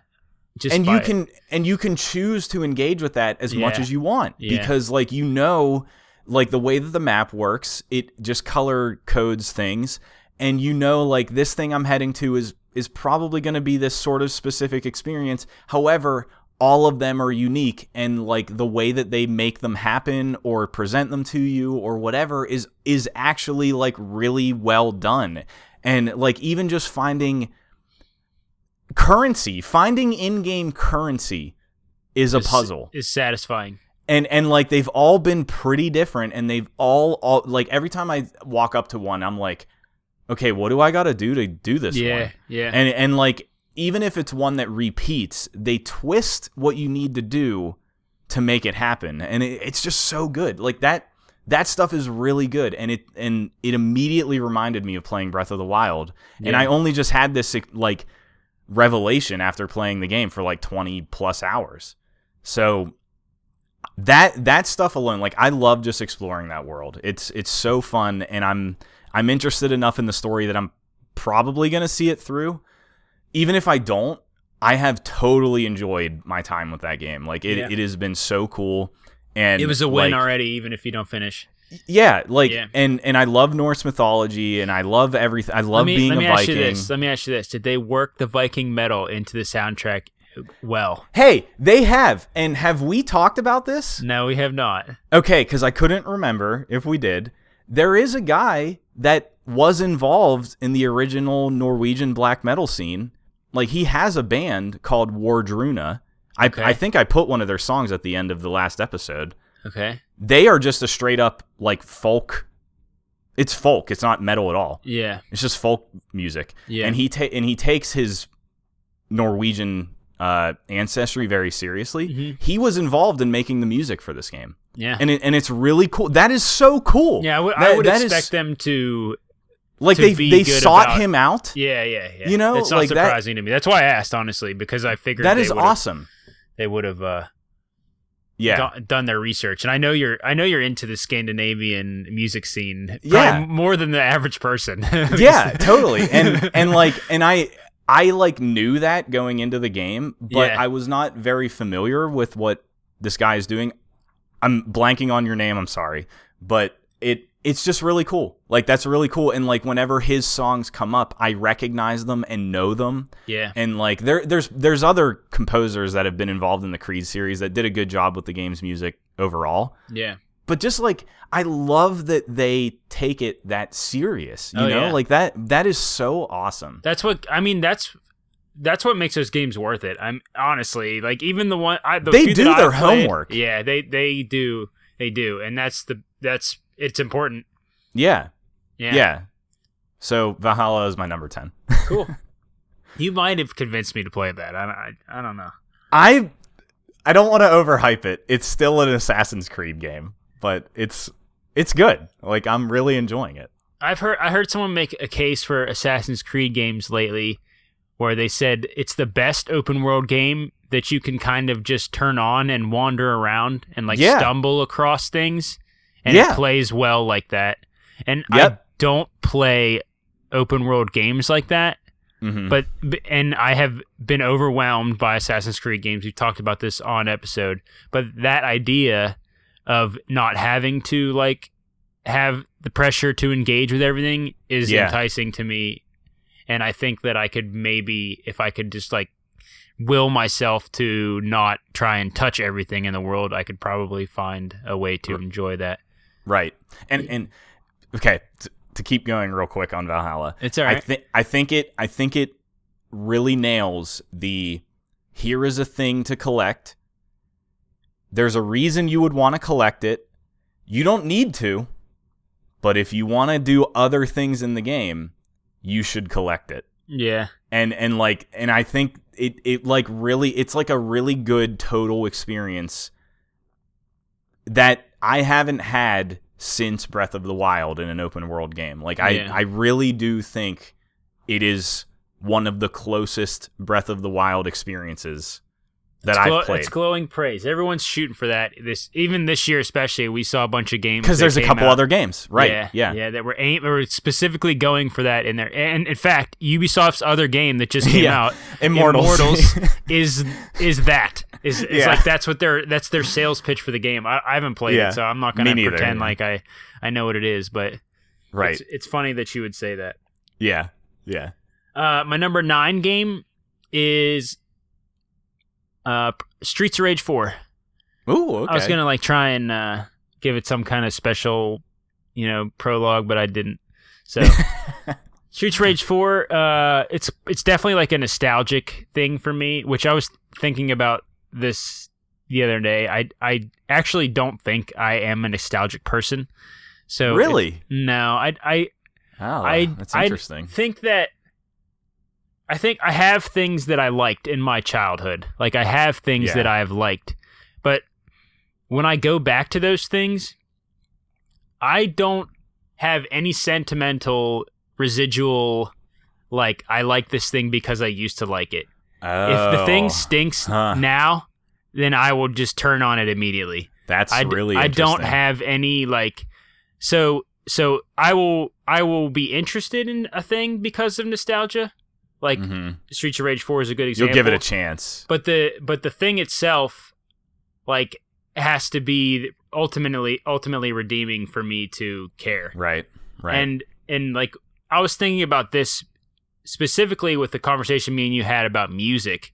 just and you can and you can choose to engage with that as much as you want Yeah. because like you know like the way that the map works it just color codes things and you know like this thing i'm heading to is is probably going to be this sort of specific experience. However all of them are unique and like the way that they make them happen or present them to you or whatever is is actually like really well done. And like even just finding currency finding in-game currency is a is- puzzle. is satisfying. and and like they've all been pretty different and they've all all like every time i walk up to one i'm like okay what do i gotta do to do this Yeah, one? yeah, and and like even if it's one that repeats they twist what you need to do to make it happen. And it, it's just so good. Like that that stuff is really good. And it and it immediately reminded me of playing breath of the wild. And i only just had this like revelation after playing the game for like 20 plus hours. So that that stuff alone like i love just exploring that world. It's it's so fun and i'm i'm interested enough in the story that i'm probably going to see it through even if i don't i have totally enjoyed my time with that game like it, Yeah. it has been so cool and it was a win like, already, even if you don't finish. yeah like Yeah. and and i love norse mythology and i love everything i love me, being let me a ask viking you this. Let me ask you this: Did they work the Viking metal into the soundtrack well? hey they have and have we talked about this No, we have not. Okay, because I couldn't remember if we did. There is a guy that was involved in the original Norwegian black metal scene. Like he has a band called Wardruna. I, Okay. I think I put one of their songs at the end of the last episode. Okay. They are just a straight up like folk. It's folk. It's not metal at all. Yeah. It's just folk music. Yeah. And he ta- and he takes his Norwegian uh, ancestry very seriously. Mhm. He was involved in making the music for this game. Yeah. and it, and it's really cool. That is so cool. yeah, I would, I would that is- expect them to. like to they they sought about- him out. Yeah, yeah, yeah. You know, it's not like that- surprising to me. That's why I asked, honestly, because I figured That is awesome. They would have uh, Yeah, do- done their research, and I know you're. I know you're into the Scandinavian music scene. Yeah. more than the average person. yeah, totally. And and like and I I like knew that going into the game, but Yeah. I was not very familiar with what this guy is doing. I'm blanking on your name, I'm sorry, but it it's just really cool. Like that's really cool and like whenever his songs come up, I recognize them and know them. yeah, And like there there's there's other composers that have been involved in the Creed series that did a good job with the game's music overall. yeah. But just like I love that they take it that serious, you Oh, know? yeah. Like that that is so awesome. That's what I mean. That's that's what makes those games worth it. I'm honestly like even the one I, the They do their played- homework. Yeah, they they do they do, and that's the that's it's important. Yeah. Yeah, Yeah. So Valhalla is my number 10. cool. you might have convinced me to play that. I I, I don't know. I I don't want to overhype it. It's still an Assassin's Creed game, but it's it's good. Like I'm really enjoying it. I've heard I heard someone make a case for Assassin's Creed games lately where they said it's the best open world game that you can kind of just turn on and wander around and like Yeah. stumble across things and Yeah. it plays well like that. And I don't play open world games like that, Mhm. but and I have been overwhelmed by Assassin's Creed games. We've talked about this on episode, but that idea of not having to like have the pressure to engage with everything is Yeah. enticing to me and I think that I could maybe if I could just like will myself to not try and touch everything in the world, I could probably find a way to enjoy that. right. And and okay, t- to keep going real quick on Valhalla. It's all right. I right. think I think it I think it really nails the here is a thing to collect. There's a reason you would want to collect it. You don't need to, but if you want to do other things in the game, you should collect it. yeah. And and like and I think it it like really it's like a really good total experience that I haven't had since Breath of the Wild in an open world game. Like I Yeah. I really do think it is one of the closest Breath of the Wild experiences that It's, I've glo- played. it's glowing praise. Everyone's shooting for that. This even this year, especially, we saw a bunch of games Because there's a couple out- other games, right? Yeah, Yeah, yeah, that were aim or specifically going for that in there. And in fact, Ubisoft's other game that just came Yeah. out, Immortals. Immortals, is is that is it's Yeah. like that's what their that's their sales pitch for the game. I, I haven't played Yeah. it, so I'm not gonna pretend like I I know what it is. But right. it's, it's funny that you would say that. Yeah, yeah. Uh, my number nine game is uh Streets of Rage Four. Ooh, okay. I was gonna like try and uh, give it some kind of special, you know, prologue, but I didn't. So, Streets of Rage Four, uh, it's it's definitely like a nostalgic thing for me, which I was thinking about this the other day. I I actually don't think I am a nostalgic person. So it- really? no, I I Oh, I that's I interesting. think that I think I have things that I liked in my childhood. Like I have things Yeah. that I have liked. But when I go back to those things, I don't have any sentimental residual like I like this thing because I used to like it. If the Oh, thing stinks huh. now, then I will just turn on it immediately. that's I, really. I don't have any like so so I will I will be interested in a thing because of nostalgia. Like Mhm. Streets of Rage 4 is a good example. You'll give it a chance. But the but the thing itself like has to be ultimately ultimately redeeming for me to care. Right. Right. And and like I was thinking about this specifically with the conversation me and you had about music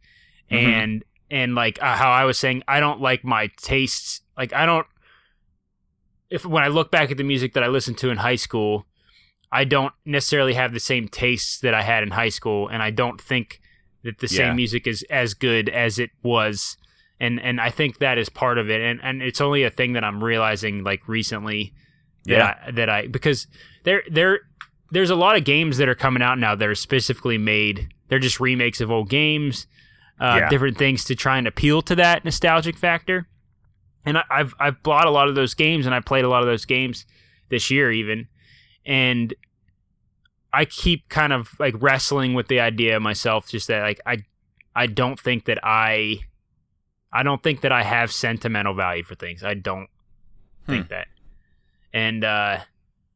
Mhm. and and like uh, how I was saying I don't like my tastes like I don't if when I look back at the music that I listened to in high school I don't necessarily have the same tastes that I had in high school and I don't think that the Yeah. same music is as good as it was and and I think that is part of it and and it's only a thing that I'm realizing like recently that Yeah. I, that I because there there there's a lot of games that are coming out now that are specifically made. They're just remakes of old games, uh, Yeah. different things to try and appeal to that nostalgic factor. and I, I've I've bought a lot of those games, and I played a lot of those games this year even, and I keep kind of like wrestling with the idea myself, just that like I I don't think that I I don't think that I have sentimental value for things. I don't think that, and uh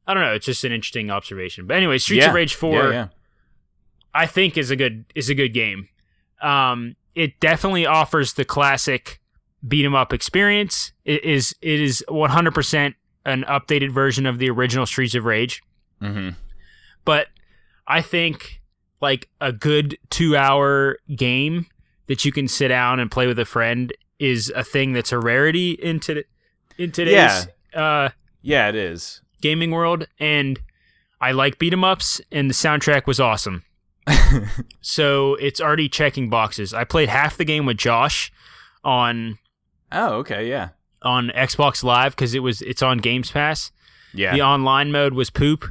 I don't know. It's just an interesting observation. But anyway, Streets Yeah. of Rage Four. Yeah, yeah. I think is a good is a good game. Um, it definitely offers the classic beat 'em up experience. It is it is 100% an updated version of the original Streets of Rage, Mm-hmm. But I think like a good 2-hour game that you can sit down and play with a friend is a thing that's a rarity in, to, in today's uh, Yeah, it is. gaming world and I like beat 'em ups and the soundtrack was awesome. So it's already checking boxes. I played half the game with Josh on oh, okay, yeah. on Xbox Live because it was it's on Games Pass. Yeah. The online mode was poop,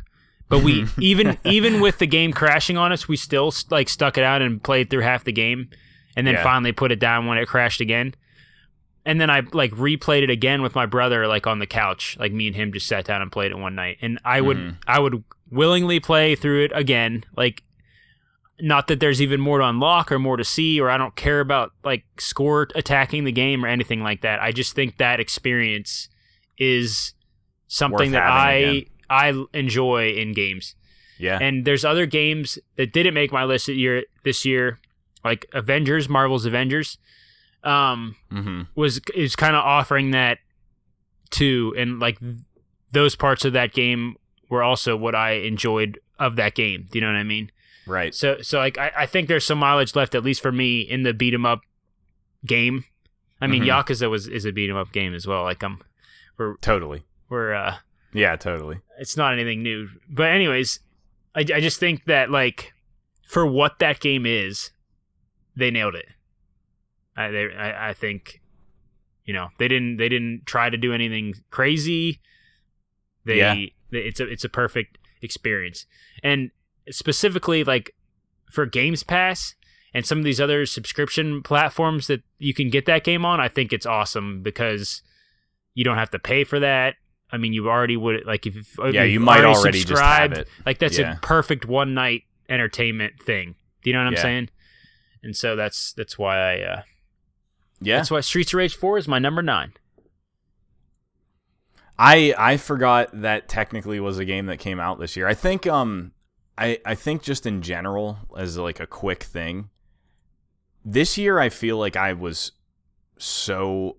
but we even even with the game crashing on us, we still like stuck it out and played through half the game, and then Yeah. finally put it down when it crashed again. And then I like replayed it again with my brother, like on the couch. Like me and him just sat down and played it one night. And I would Mhm. I would willingly play through it again. Like not that there's even more to unlock or more to see, or I don't care about like score attacking the game or anything like that. I just think that experience is something Worth that I again. I enjoy in games. yeah. And there's other games that didn't make my list this year this year, like Avengers, Marvel's Avengers. Um, mm-hmm. was is kind of offering that too, and like those parts of that game were also what I enjoyed of that game. Do you know what I mean? Right. So so like I, I think there's some mileage left at least for me in the beat 'em up game. I mean, Mhm. Yakuza was is a beat 'em up game as well. Like I'm we're Totally. we're uh Yeah, totally. it's not anything new. But anyways, I, I just think that like for what that game is, they nailed it. I they I, I think you know they didn't they didn't try to do anything crazy. They, Yeah. they it's a it's a perfect experience, and specifically like for Games Pass and some of these other subscription platforms that you can get that game on, I think it's awesome because you don't have to pay for that. I mean, you already would like if if Yeah, you've you might already just have it. Like that's Yeah. a perfect one night entertainment thing. Do you know what I'm Yeah. saying? And so that's that's why I uh, Yeah. that's why Streets of Rage Four is my number nine. I I forgot that technically was a game that came out this year. I think um I I think just in general as like a quick thing. This year I feel like I was so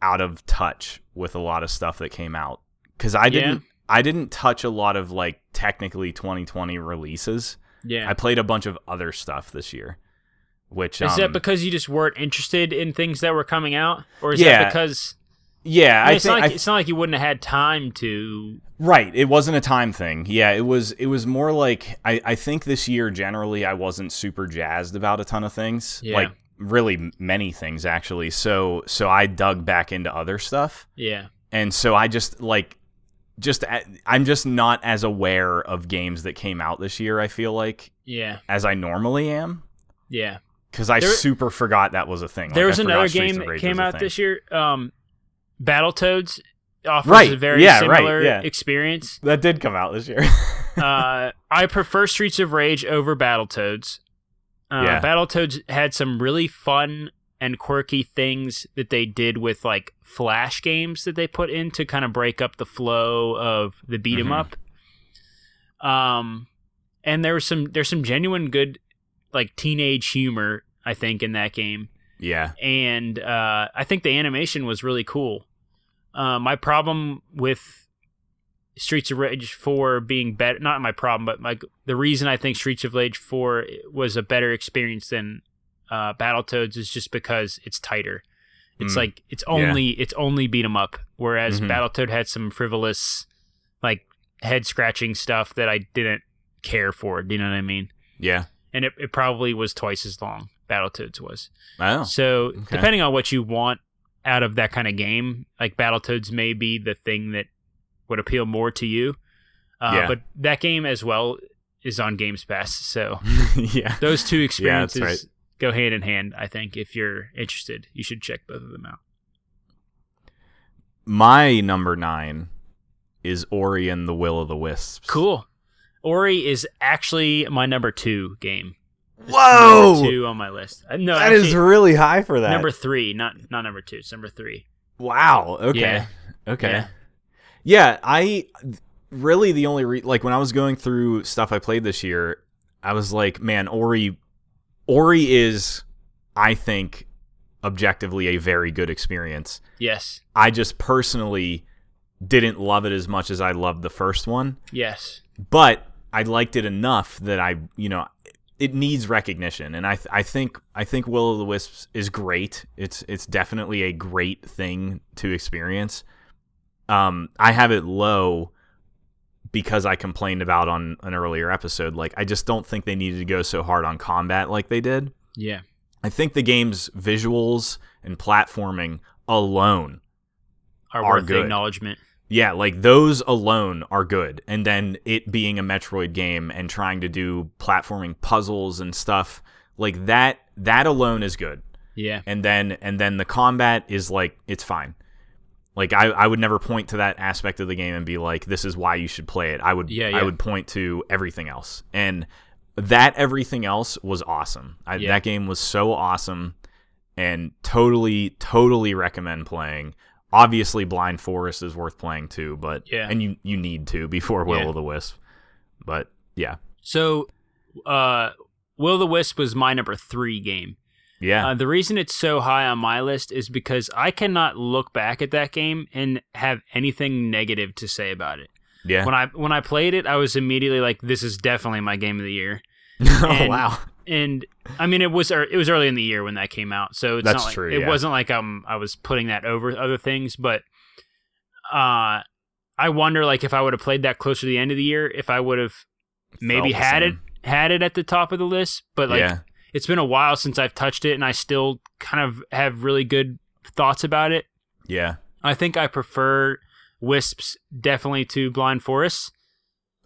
out of touch with a lot of stuff that came out cuz I didn't I didn't touch a lot of like technically 2020 releases. Yeah. I played a bunch of other stuff this year. Which is um, that because you just weren't interested in things that were coming out, or is Yeah, that because yeah, I mean, I it's think not like it's not like you wouldn't have had time to? Right. It wasn't a time thing. Yeah, it was it was more like I, I think this year generally I wasn't super jazzed about a ton of things. Yeah. Like really many things actually. So so I dug back into other stuff. Yeah, And so I just like just I'm just not as aware of games that came out this year, I feel like, yeah, as I normally am. yeah. Because I There- super forgot that was a thing. there Like, was another game that came out this year. Um, Battletoads offers Right, a very yeah, right, similar yeah. experience. That did come out this year. uh, I prefer Streets of Rage over Battletoads. Uh, Yeah. Battletoads had some really fun and quirky things that they did with like flash games that they put in to kind of break up the flow of the beat 'em Mhm. up. Um, and there was some there's some genuine good like teenage humor I think in that game yeah. and uh, I think the animation was really cool. Uh, my problem with Streets of Rage 4 being better, not my problem, but like the reason I think Streets of Rage 4 was a better experience than uh, Battletoads is just because it's tighter. It's Mm. like it's only it's only beat 'em up, whereas Mhm. Battletoad had some frivolous, like head scratching stuff that I didn't care for. Do you know what I mean? Yeah. And it, it probably was twice as long. Battletoads was. Oh. So okay. depending on what you want out of that kind of game, like Battletoads may be the thing that would appeal more to you. Uh, Yeah. But that game as well is on Games Pass, so yeah. those two Yeah, experiences right. go hand in hand. I think if you're interested, you should check both of them out. my number nine is Ori and the Will of the Wisps. Cool. Ori is actually my number two game. Whoa! Number two on my list. Uh, No, That actually, is really high for that. number three, not not number two. It's number three. Wow. Okay. Yeah. Okay. Yeah. Yeah. I really the only re- like when I was going through stuff I played this year, I was like, man, Ori, Ori is, I think, objectively a very good experience. Yes. I just personally didn't love it as much as I loved the first one, Yes. but I liked it enough that I, you know, it needs recognition, and I, th- I think, I think Will of the Wisps is great. It's, it's definitely a great thing to experience. Um, I have it low because I complained about on an earlier episode. Like, I just don't think they needed to go so hard on combat like they did. Yeah. I think the game's visuals and platforming alone Are, Are worth the good. acknowledgement. Yeah, like those alone are good. And then it being a Metroid game and trying to do platforming puzzles and stuff, like that that alone is good. Yeah. And then and then the combat is like it's fine. Like I, I would never point to that aspect of the game and be like, this is why you should play it. I would Yeah, I would point to everything else. And that everything else was awesome. I, Yeah. That game was so awesome and totally, totally recommend playing. Obviously, Blind Forest is worth playing too, but Yeah. and you you need to before Will Yeah. of the Wisp. But yeah, So, uh, Will the Wisp was my number three game. Yeah, Uh, the reason it's so high on my list is because I cannot look back at that game and have anything negative to say about it. yeah. When I when I played it, I was immediately like, "This is definitely my game of the year." oh and- wow, And I mean, it was it was early in the year when that came out, so it's That's not like, true, It yeah. wasn't like um I was putting that over other things, but uh, I wonder like if I would have played that closer to the end of the year, if I would have maybe had it had it at the top of the list. But like yeah, it's been a while since I've touched it, and I still kind of have really good thoughts about it. yeah. I think I prefer Wisps definitely to Blind Forest.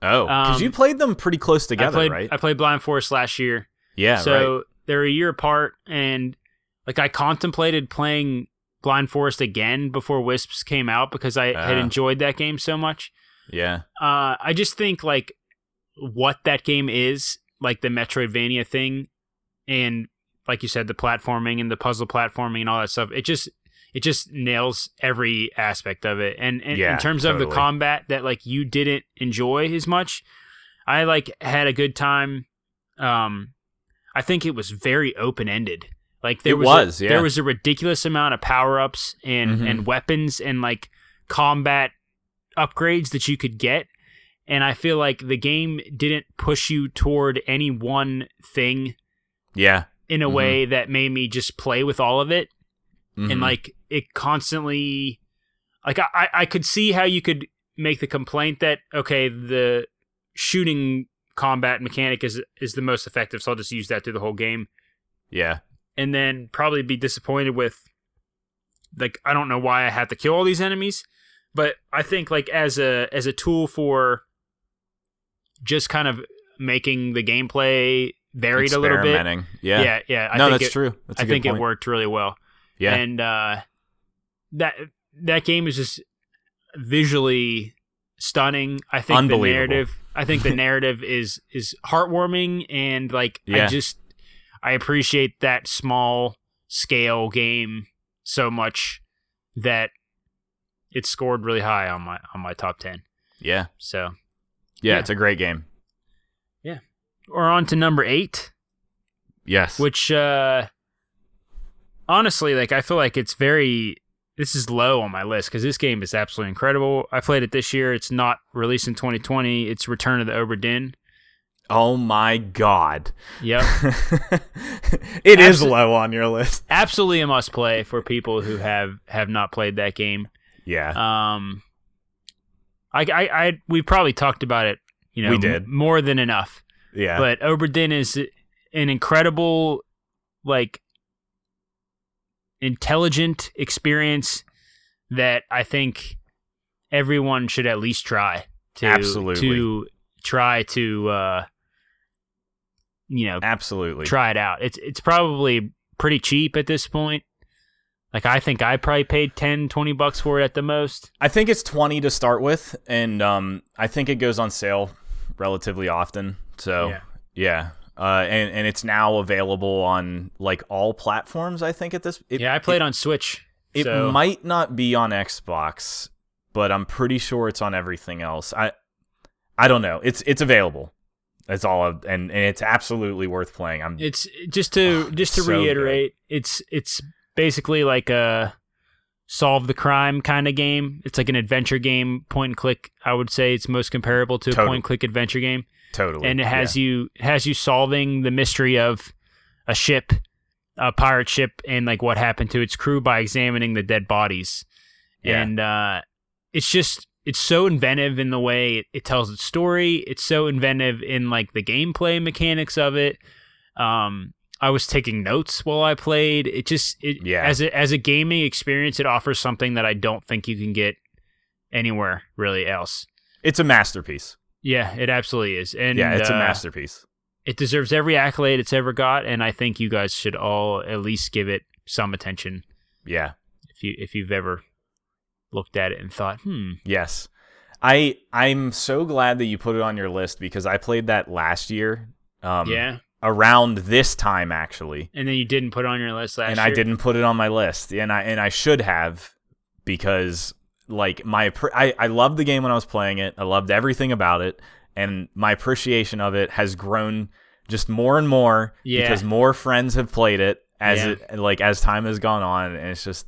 Oh, because Um, you played them pretty close together, I played right? I played Blind Forest last year. yeah, so right. they're a year apart, and like I contemplated playing Blind Forest again before Wisps came out because I had Ah. enjoyed that game so much. Yeah, Uh, I just think like what that game is, like the Metroidvania thing, and like you said, the platforming and the puzzle platforming and all that stuff. It just it just nails every aspect of it. And, and Yeah, in terms of the combat that like you didn't enjoy as much, I like had a good time. Um, I think it was very open ended. Like there It was, was, a, yeah. there was a ridiculous amount of power ups and Mhm. and weapons and like combat upgrades that you could get. And I feel like the game didn't push you toward any one thing yeah, in a Mhm. way that made me just play with all of it. Mhm. And like it constantly, like I, I- I could see how you could make the complaint that okay, the shooting combat mechanic is is the most effective, so I'll just use that through the whole game. yeah, and then probably be disappointed with like I don't know why I have to kill all these enemies, but I think like as a as a tool for just kind of making the gameplay varied a little bit. Yeah, Yeah, yeah. I no, think that's it, true. That's a I think point. it worked really well. Yeah, And uh that that game is just visually stunning. I think the narrative I think the narrative is is heartwarming and like I just I appreciate that small scale game so much that it scored really high on my on my top 10. yeah, So, yeah, Yeah. It's a great game. We're on to number 8. Yes, which uh honestly like i feel like it's very this is low on my list because this game is absolutely incredible. I played it this year. It's not released in 2020 it's return of the obra Dinn. oh my god, yep. It is Abso- low on your list. absolutely a must play for people who have have not played that game. Yeah, um i i, I we probably talked about it you know We did. m- more than enough yeah, but obra Dinn is an incredible like intelligent experience that i think everyone should at least try to Absolutely. to try to uh you know absolutely. try it out it's it's probably pretty cheap at this point Like I think I probably paid 10, 20 bucks for it at the most. I think it's 20 to start with and um I think it goes on sale relatively often. So, Yeah. yeah. Uh and and it's now available on like all platforms, I think at this it, yeah, I played it, on Switch. It so might not be on Xbox, but I'm pretty sure it's on everything else. I I don't know. It's it's available. That's all, I've, and and it's absolutely worth playing. I'm it's just to just to so good. reiterate, it's it's basically like a solve the crime kind of game. It's like an adventure game, point and click. I would say it's most comparable to a point and click adventure game. Totally, and it has yeah. you has you solving the mystery of a ship, a pirate ship, and like what happened to its crew by examining the dead bodies. Yeah. And uh, it's just it's so inventive in the way it, it tells its story. It's so inventive in like the gameplay mechanics of it. Um, I was taking notes while I played. It just it Yeah. as a as a gaming experience, it offers something that I don't think you can get anywhere really else. It's a masterpiece. Yeah, it absolutely is. And yeah, it's a uh, masterpiece. it deserves every accolade it's ever got, and I think you guys should all at least give it some attention Yeah. if you if you've ever looked at it and thought, hmm, Yes. I I'm so glad that you put it on your list because I played that last year. Um, yeah, Around this time, actually. and then you didn't put it on your list last and year. I didn't put it on my list, and I and I should have because like my I I loved the game when I was playing it. I loved everything about it, and my appreciation of it has grown just more and more Yeah. because more friends have played it as Yeah. it like as time has gone on, and it's just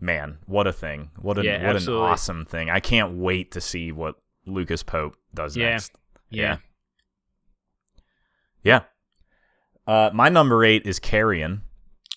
man, what a thing! What a Yeah, what absolutely. an awesome thing! I can't wait to see what Lucas Pope does next. Yeah, Yeah. Uh, my number eight is Carrion.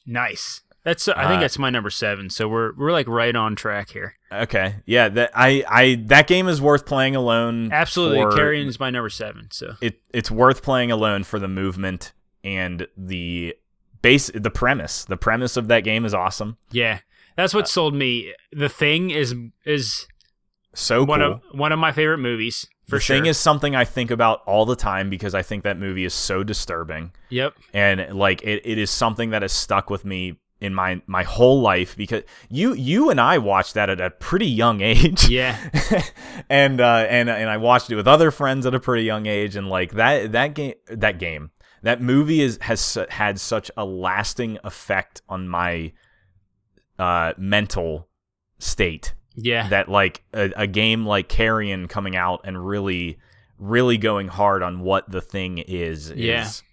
nice. That's I think Uh, that's my number seven. So we're we're like right on track here. Okay. Yeah, that I I that game is worth playing alone. Absolutely, for- Carrion is my number seven. So It it's worth playing alone for the movement and the base the premise. The premise of that game is awesome. yeah, that's Uh, what sold me. The Thing is is So one cool. of one of my favorite movies for the sure. thing is something I think about all the time because I think that movie is so disturbing. yep. and like it, it is something that has stuck with me in my my whole life because you you and I watched that at a pretty young age. Yeah. and uh and and I watched it with other friends at a pretty young age and like that that game that game that movie is has had such a lasting effect on my uh mental state Yeah. that like a, a game like Carrion coming out and really really going hard on what the thing is Yeah. is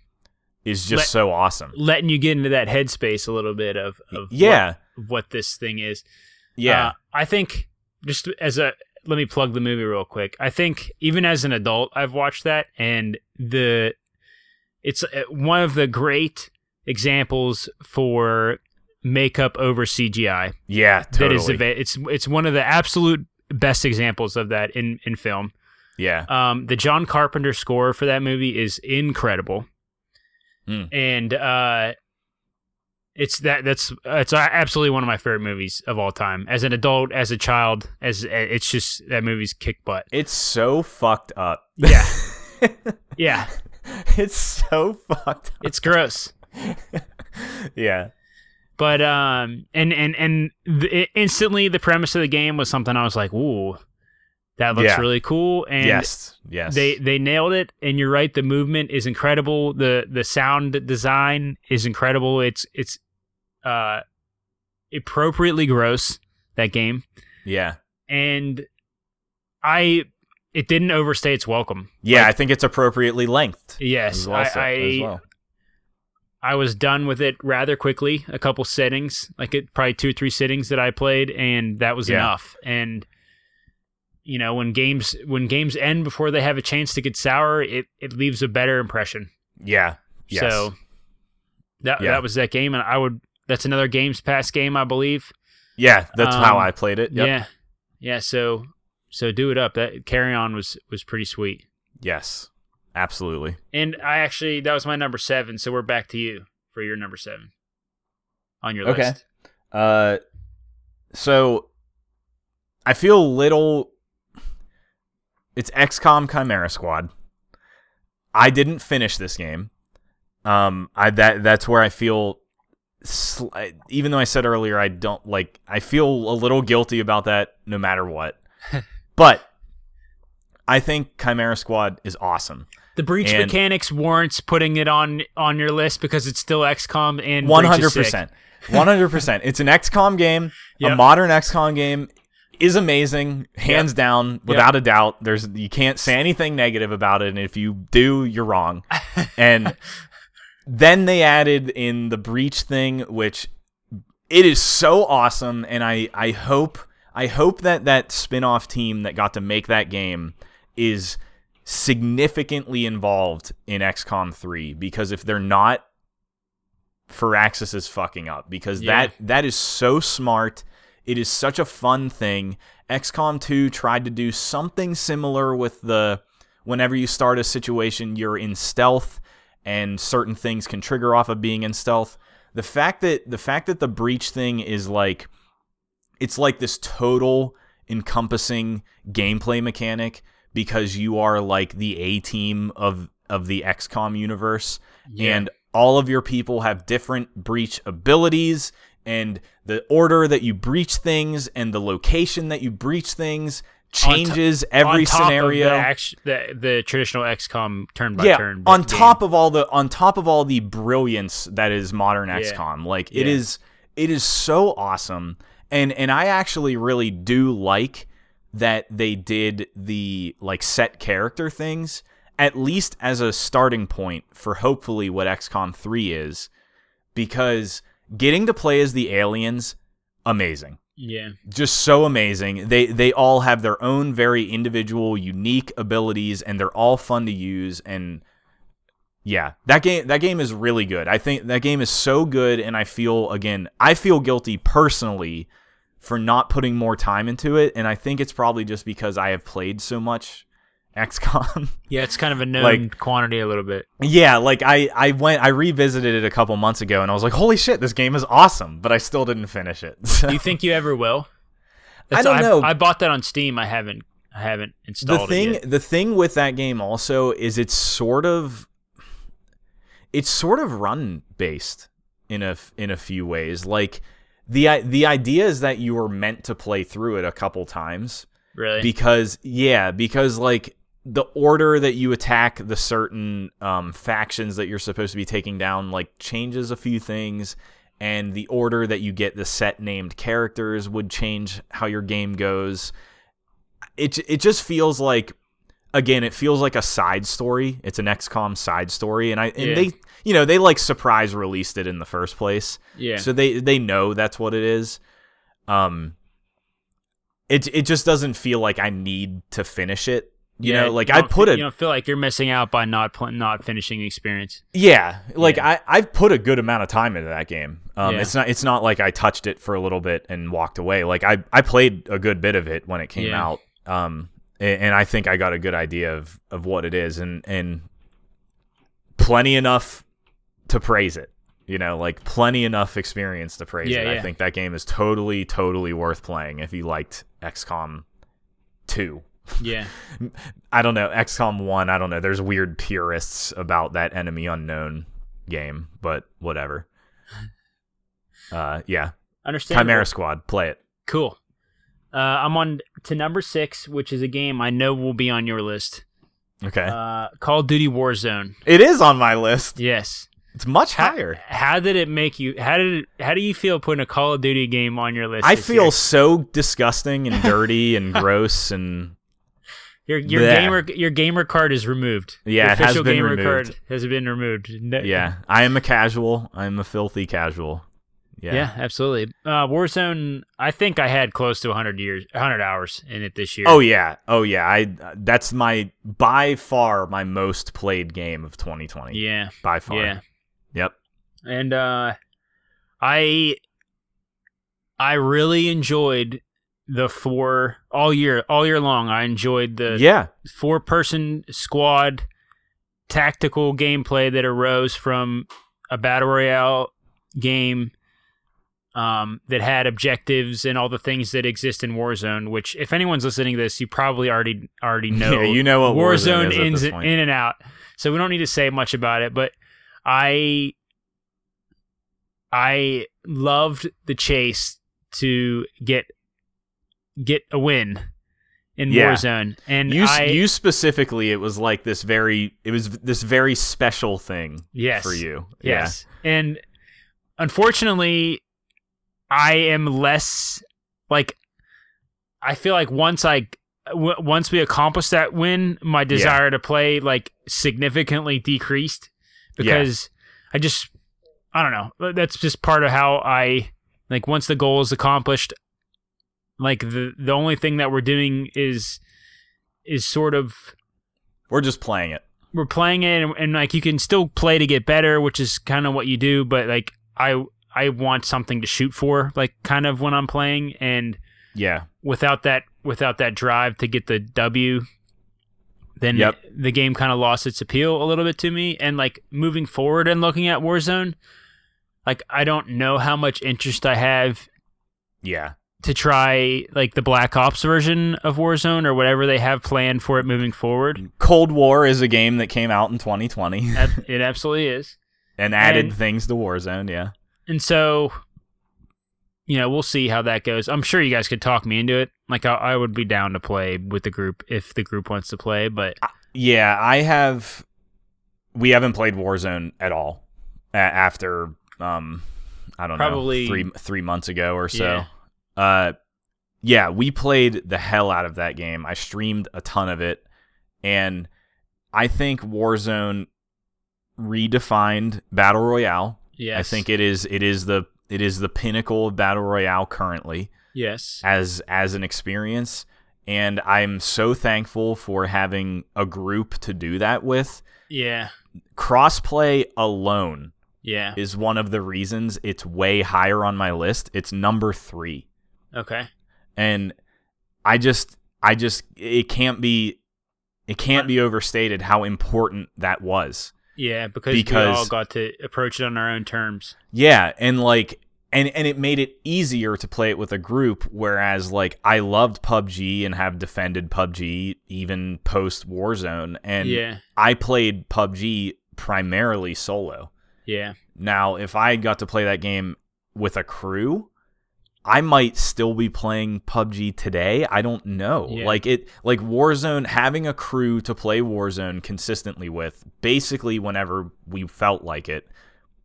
is just Let- so awesome. letting you get into that headspace a little bit of, of Yeah. what, what this thing is. Yeah. Uh, I think just as a let me plug the movie real quick. I think even as an adult, I've watched that, and the it's uh, one of the great examples for makeup over CGI. yeah, totally. That is, ava- it's it's one of the absolute best examples of that in in film. yeah. Um, the John Carpenter score for that movie is incredible, Hmm. and uh, it's that that's it's absolutely one of my favorite movies of all time. As an adult, as a child, as it's just that movie's kick butt. It's so fucked up. Yeah, yeah, it's so fucked up. it's gross. Yeah. But um, and and and the, instantly the premise of the game was something I was like, ooh, that looks Yeah. really cool. And yes. Yes. they they nailed it and you're right the movement is incredible the the sound design is incredible it's it's uh appropriately gross that game yeah. and i it didn't overstay its welcome Yeah, Like, I think it's appropriately lengthed. yes as well, I, I, well. I was done with it rather quickly a couple sittings like it probably two or three sittings that i played and that was Yeah. enough and you know when games when games end before they have a chance to get sour it it leaves a better impression Yeah. Yes. So that Yeah. that was that game, and I would. That's another Games Pass game, I believe. yeah, that's how um, I played it. Yep. Yeah, yeah. So so do it up. That Carrion was was pretty sweet, Yes. Absolutely. and I actually that was my number seven. So we're back to you for your number seven on your Okay. list. Uh, so I feel a little. It's XCOM Chimera Squad. I didn't finish this game. Um, I that that's where I feel sl- even though I said earlier I don't like I feel a little guilty about that no matter what. but I think Chimera Squad is awesome. The breach And- mechanics warrants putting it on on your list because it's still XCOM and one hundred percent, One hundred percent. It's an XCOM game. A modern XCOM game is amazing, hands down, without a doubt. There's you can't say anything negative about it, and if you do, you're wrong. and then they added in the breach thing, which it is so awesome, and I I hope I hope that that spin-off team that got to make that game is significantly involved in XCOM 3 because if they're not Firaxis is fucking up because Yeah. that that is so smart. It is such a fun thing. XCOM 2 tried to do something similar with the whenever you start a situation you're in stealth and certain things can trigger off of being in stealth. The fact that the fact that the breach thing is like it's like this total encompassing gameplay mechanic because you are like the A team of of the XCOM universe Yeah. and all of your people have different breach abilities and the order that you breach things and the location that you breach things changes every on top scenario the, act- the, the traditional XCOM turn by yeah, turn. on game. top of all the on top of all the brilliance that is modern Yeah. XCOM, like it Yeah. is it is so awesome. And and I actually really do like that they did the like set character things at least as a starting point for hopefully what XCOM 3 is because getting to play as the aliens amazing Yeah. just so amazing. They they all have their own very individual, unique abilities, and they're all fun to use. And yeah, that game that game is really good. I think that game is so good, and I feel again, I feel guilty personally for not putting more time into it, and I think it's probably just because I have played so much XCOM. Yeah, it's kind of a known Like- quantity a little bit. yeah, like I I went I revisited it a couple months ago, and I was like, holy shit, this game is awesome, but I still didn't finish it. So- Do you think you ever will? I don't know. I bought that on Steam. I haven't. I haven't the installed thing it yet. the thing with that game also is it's sort of it's sort of run based in a in a few ways like the the idea is that you were meant to play through it a couple times Really? because yeah because like the order that you attack the certain um, factions that you're supposed to be taking down like changes a few things and the order that you get the set named characters would change how your game goes it it just feels like again it feels like a side story it's an XCOM side story and I and Yeah. they you know they like surprise released it in the first place yeah. so they they know that's what it is. Um it it just doesn't feel like I need to finish it. You yeah, know, like I put a You don't feel like you're missing out by not pl- not finishing the experience. yeah, like Yeah. I I've put a good amount of time into that game. Um Yeah. it's not it's not like I touched it for a little bit and walked away. Like I I played a good bit of it when it came Yeah. out. Um a- and I think I got a good idea of of what it is and and plenty enough to praise it. You know, like plenty enough experience to praise it. I think that game is totally, totally worth playing if you liked XCOM 2. Yeah. I don't know, XCOM 1, I don't know. There's weird purists about that enemy unknown game, but whatever. Uh yeah. Understand. Chimera Squad, play it. Cool. Uh, I'm on to number six, which is a game I know will be on your list. Okay. Uh, Call of Duty Warzone. it is on my list. Yes. It's much How, higher. how did it make you? How did? It, how do you feel putting a Call of Duty game on your list? I feel year? so disgusting and dirty and gross and your your gamer your gamer card is removed. Yeah, Your it has official been gamer removed. card has been removed. Yeah, I am a casual. I'm a filthy casual. Yeah. Yeah, absolutely. Uh, Warzone. I think I had close to 100 years, 100 hours in it this year. Oh yeah. Oh yeah. I that's my by far my most played game of 2020. yeah, By far. yeah. Yep. and uh i i really enjoyed the four all year all year long i enjoyed the yeah. four person squad tactical gameplay that arose from a battle royale game um, that had objectives and all the things that exist in Warzone. Which, if anyone's listening to this, you probably already already know. Yeah, you know what Warzone, ins in and out. So we don't need to say much about it, but I I loved the chase to get get a win in Yeah. Warzone, and you, I you specifically, it was like this very, it was this very special thing yes for you. Yes. And unfortunately, I am less like I feel like once I w- once we accomplish that win, my desire to play like significantly decreased because I just I don't know. That's just part of how I like once the goal is accomplished like the the only thing that we're doing is is sort of We're just playing it. we're playing it and, and like you can still play to get better which is kind of what you do but like i i want something to shoot for like kind of when i'm playing and Yeah. without that without that drive to get the w then Yep. the game kind of lost its appeal a little bit to me and like moving forward and looking at warzone like i don't know how much interest i have Yeah. To try like the black ops version of warzone or whatever they have planned for it moving forward Cold War is a game that came out in 2020 it absolutely is and added And- things to Warzone. Yeah. And so, you know, we'll see how that goes. I'm sure you guys could talk me into it. Like, I, I would be down to play with the group if the group wants to play. But Yeah, I have. We haven't played Warzone at all after um, I don't Probably- know three three months ago or so. Yeah. Uh, yeah, we played the hell out of that game. I streamed a ton of it, and I think Warzone redefined battle royale. yes, I think it is it is the it is the pinnacle of battle royale currently yes, as as an experience and I'm so thankful for having a group to do that with. yeah, Crossplay alone yeah. is one of the reasons it's way higher on my list. It's number 3. Okay, And I just I just it can't be it can't be overstated how important that was. yeah, because, Because- we all got to approach it on our own terms. Yeah, and like and and it made it easier to play it with a group whereas like I loved PUBG and have defended PUBG even post Warzone and yeah, I played PUBG primarily solo. yeah, Now, if I got to play that game with a crew, I might still be playing PUBG today. I don't know. Yeah. Like it like Warzone having a crew to play Warzone consistently with basically whenever we felt like it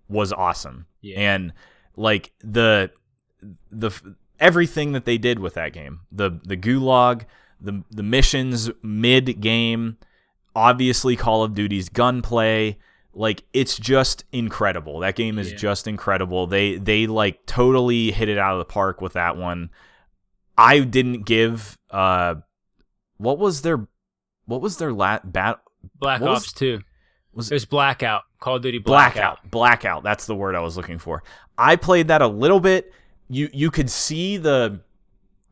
was awesome. yeah, And like the the everything that they did with that game. The the gulag, the the missions mid game, obviously Call of Duty's gunplay, like it's just incredible. That game is Yeah. just incredible. They they like totally hit it out of the park with that one. I didn't give uh what was their what was their lat bat Black what was- Ops too. was There's Blackout, Call of Duty Blackout. blackout. blackout that's the word i was looking for i played that a little bit you you could see the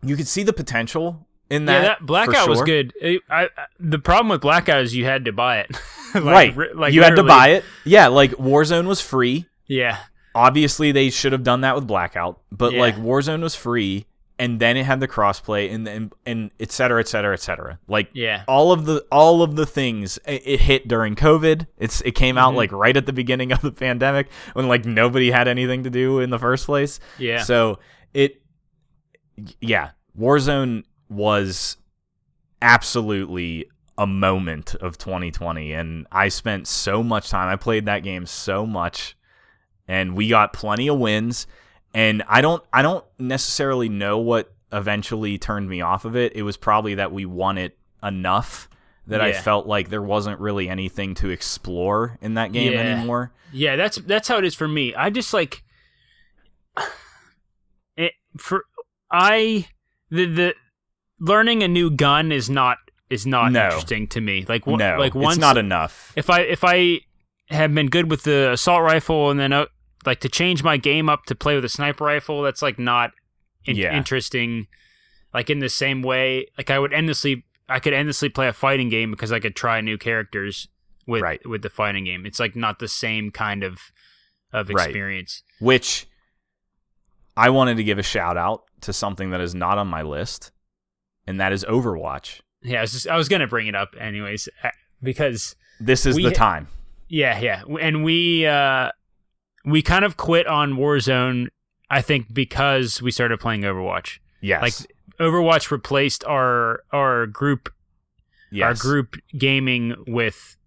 you could see the potential in that yeah, that Blackout was good. It- I, I- the problem with Blackout is you had to buy it. Like, right ri- like you had to buy it yeah like warzone was free Yeah, obviously they should have done that with blackout but Yeah. like warzone was free and then it had the crossplay and and and et cetera et cetera et cetera like yeah, all of the all of the things it, it hit during covid it's it came out Mhm. like right at the beginning of the pandemic when like nobody had anything to do in the first place yeah. So it, yeah, Warzone was absolutely a moment of 2020, and I spent so much time. I played that game so much, and we got plenty of wins. And I don't, I don't necessarily know what eventually turned me off of it. It was probably that we won it enough that I felt like there wasn't really anything to explore in that game Yeah. anymore. Yeah, that's that's how it is for me. I just like it for I the the learning a new gun is not is not No. interesting to me. Like wha- no, like once it's not enough. if I if I have been good with the assault rifle and then uh, like to change my game up to play with a sniper rifle, that's like not in- Yeah. interesting. Like in the same way, like I would endlessly I could endlessly play a fighting game because I could try new characters with Right. with the fighting game. It's like not the same kind of of Right. experience. which I wanted to give a shout out to something that is not on my list, and that is Overwatch. Yeah, I was just I was gonna bring it up anyways uh, because This is We the time. yeah, yeah, and we uh we kind of quit on Warzone. I think because we started playing Overwatch. Yes. Like Overwatch replaced our our group yes. our group gaming with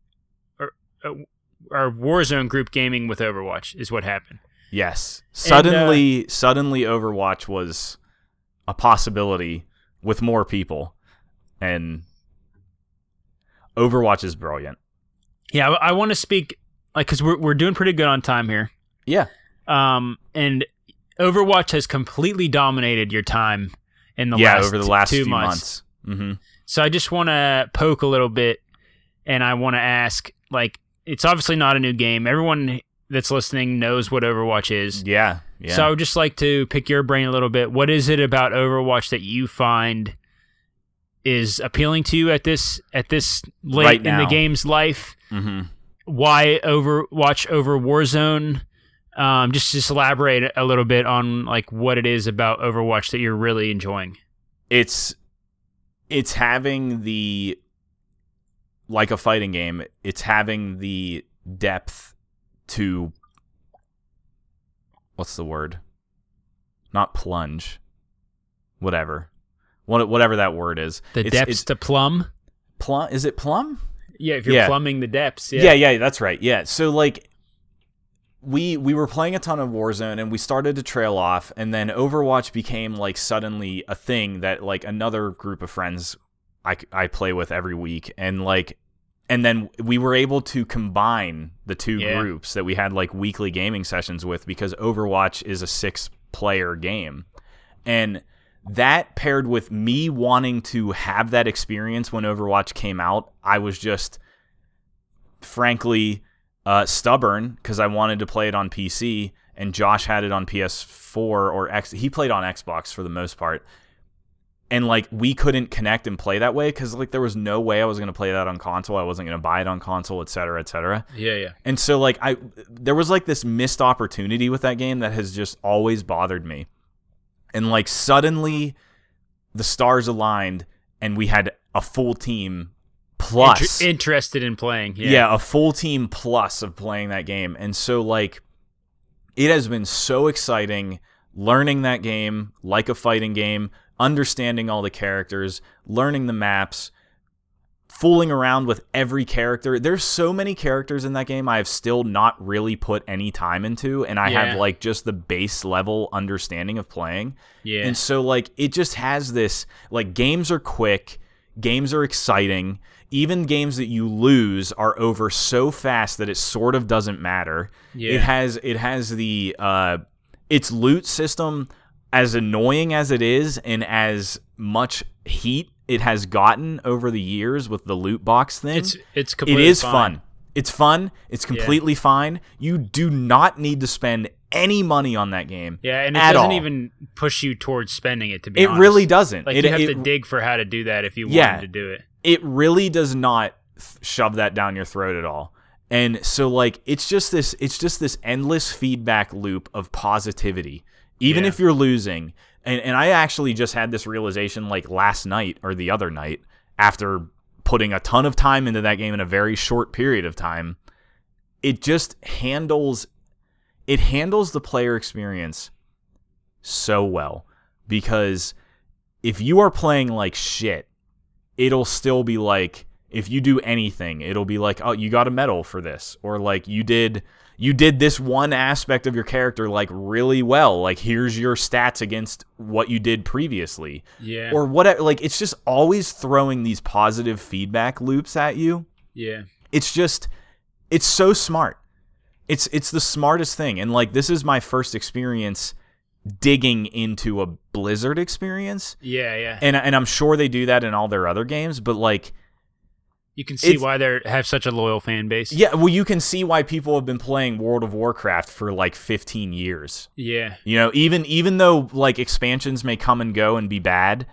our, uh, our Warzone group gaming with Overwatch is what happened. Yes. uh, Suddenly, suddenly, Overwatch was a possibility with more people, and Overwatch is brilliant. Yeah, I, I want to speak like because we're we're doing pretty good on time here. Yeah. Um, and Overwatch has completely dominated your time in the yeah, last over the last two months. months. hmm So I just want to poke a little bit, and I want to ask, like, it's obviously not a new game. Everyone that's listening knows what Overwatch is. Yeah. Yeah. So I would just like to pick your brain a little bit. What is it about Overwatch that you find is appealing to you at this at this late Right in the game's life? hmm Why Overwatch over Warzone? Um, just just elaborate a little bit on like what it is about Overwatch that you're really enjoying. it's it's having the like a fighting game it's having the depth to what's the word not plunge whatever what whatever that word is The It's- depths it's to plumb. plum is it plum Yeah, if you're Yeah. plumbing the depths. yeah. yeah that's right yeah so like we we were playing a ton of Warzone and we started to trail off and then Overwatch became like suddenly a thing that like another group of friends I, I play with every week and like and then we were able to combine the two Yeah. groups that we had like weekly gaming sessions with because Overwatch is a six player game and that paired with me wanting to have that experience when Overwatch came out I was just frankly uh, stubborn because I wanted to play it on PC, and Josh had it on PS4 or X. He played on Xbox for the most part, and like we couldn't connect and play that way because like there was no way I was gonna play that on console. I wasn't gonna buy it on console, et cetera, et cetera. yeah, yeah. And so like I there was like this missed opportunity with that game that has just always bothered me. And like suddenly the stars aligned and we had a full team plus Inter- interested in playing. Yeah. yeah. a full team plus of playing that game. And so like it has been so exciting learning that game like a fighting game, understanding all the characters, learning the maps, fooling around with every character. There's so many characters in that game I have still not really put any time into and I Yeah. have like just the base level understanding of playing. Yeah. And so like it just has this like games are quick, games are exciting. Even games that you lose are over so fast that it sort of doesn't matter. Yeah. It has it has the uh its loot system as annoying as it is and as much heat it has gotten over the years with the loot box thing. it's it's it completely is fine. fun. It's fun. It's completely fine. You do not need to spend any money on that game. Yeah, and it doesn't all. even push you towards spending it. To be It honest. really doesn't. Like it, you have it- to dig for how to do that if you Yeah. wanted to do it. it really does not shove that down your throat at all. And so like it's just this it's just this endless feedback loop of positivity. Even Yeah. if you're losing. And and I actually just had this realization like last night or the other night after putting a ton of time into that game in a very short period of time. It just handles it handles the player experience so well because if you are playing like shit it'll still be like if you do anything it'll be like oh you got a medal for this or like you did you did this one aspect of your character like really well like here's your stats against what you did previously Yeah. or whatever like it's just always throwing these positive feedback loops at you yeah. it's just it's so smart it's it's the smartest thing and like this is my first experience digging into a blizzard experience Yeah. Yeah. and and I'm sure they do that in all their other games, but like, You can see it's- why they have such a loyal fan base. yeah, well, you can see why people have been playing World of Warcraft for like 15 years. Yeah. You know, even even though like expansions may come and go and be bad,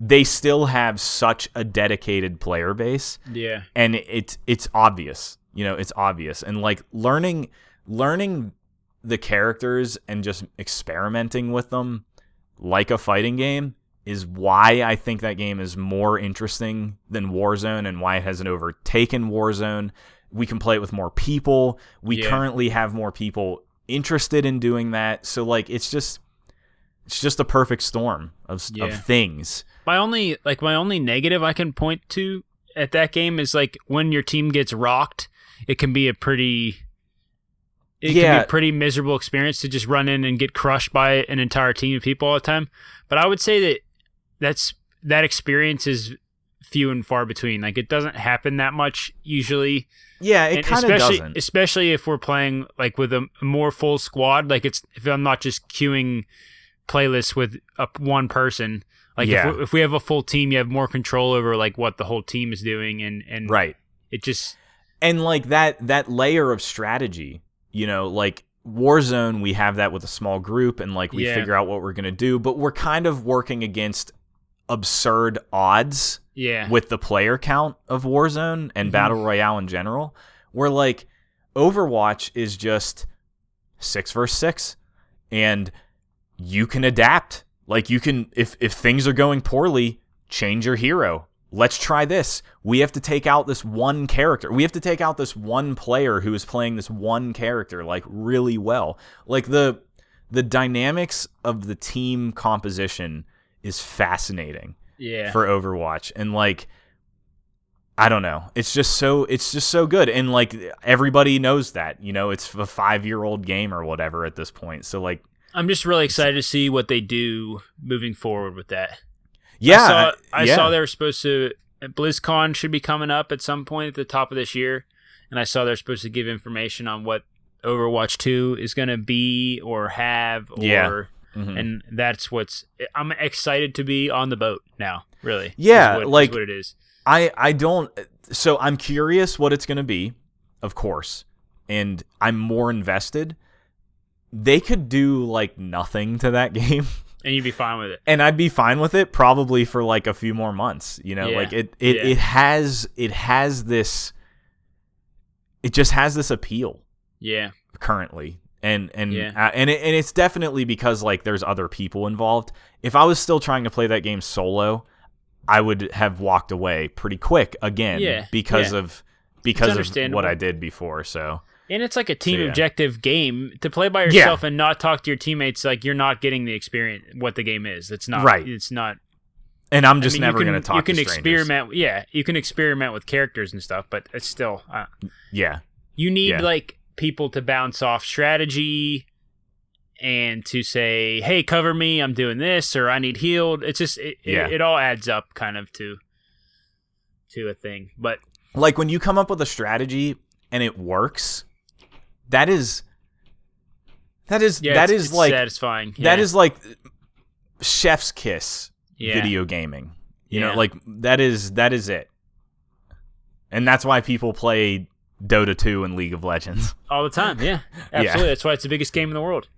they still have such a dedicated player base, Yeah. and it's it's obvious. You know, it's obvious, and like learning learning the characters and just experimenting with them like a fighting game is why I think that game is more interesting than Warzone and why it hasn't overtaken Warzone. We can play it with more people. We Yeah. currently have more people interested in doing that. So like it's just it's just a perfect storm of Yeah. of things. My only like my only negative I can point to at that game is like when your team gets rocked, it can be a pretty it can be a pretty miserable experience to just run in and get crushed by an entire team of people all the time. But I would say that that's that experience is few and far between. Like it doesn't happen that much usually. Yeah, it kind of especially doesn't. especially if we're playing like with a more full squad. Like it's if I'm not just queuing playlists with a, one person. Like Yeah. if, we, if we have a full team, you have more control over like what the whole team is doing, and and Right. it just and like that that layer of strategy you know like warzone we have that with a small group and like we Yeah. figure out what we're going to do but we're kind of working against absurd odds yeah. with the player count of warzone and Mhm. battle royale in general where like overwatch is just 6 versus 6 and you can adapt. Like you can if if things are going poorly change your hero. Let's try this. We have to take out this one character. We have to take out this one player who is playing this one character like really well. Like the the dynamics of the team composition is fascinating yeah for Overwatch and like I don't know. It's just so it's just so good and like everybody knows that, you know, it's a 5-year-old game or whatever at this point. So like I'm just really excited to see what they do moving forward with that. yeah, I saw, I yeah. saw they were supposed to. BlizzCon should be coming up at some point at the top of this year, and I saw they're supposed to give information on what Overwatch Two is going to be or have, or Yeah. Mhm. and that's what's. I'm excited to be on the boat now. Really, Yeah, what- like- what it is. I I don't so I'm curious what it's going to be, of course. And I'm more invested. They could do like nothing to that game. and you'd be fine with it. and I'd be fine with it probably for like a few more months. You know, Yeah. like it it, Yeah. it has it has this it just has this appeal Yeah, currently. And and Yeah. and it, and it's definitely because like there's other people involved. If I was still trying to play that game solo, I would have walked away pretty quick again Yeah, because yeah. of because of what I did before. So and it's like a team yeah. objective game to play by yourself and not talk to your teammates. Like you're not getting the experience what the game is. It's not Right. It's not and I'm just I mean, never going to talk You can to experiment. Yeah, you can experiment with characters and stuff, but it's still uh, Yeah. you need like people to bounce off strategy and to say, "Hey, cover me. I'm doing this," or "I need healed." It's just it, Yeah. it, it all adds up kind of to to a thing. But like when you come up with a strategy and it works that is that is yeah, that it's- is it's like satisfying. that Yeah. is like chef's kiss video gaming you know like that is that is it and that's why people play dota 2 and league of legends all the time. Yeah, absolutely. That's why it's the biggest game in the world.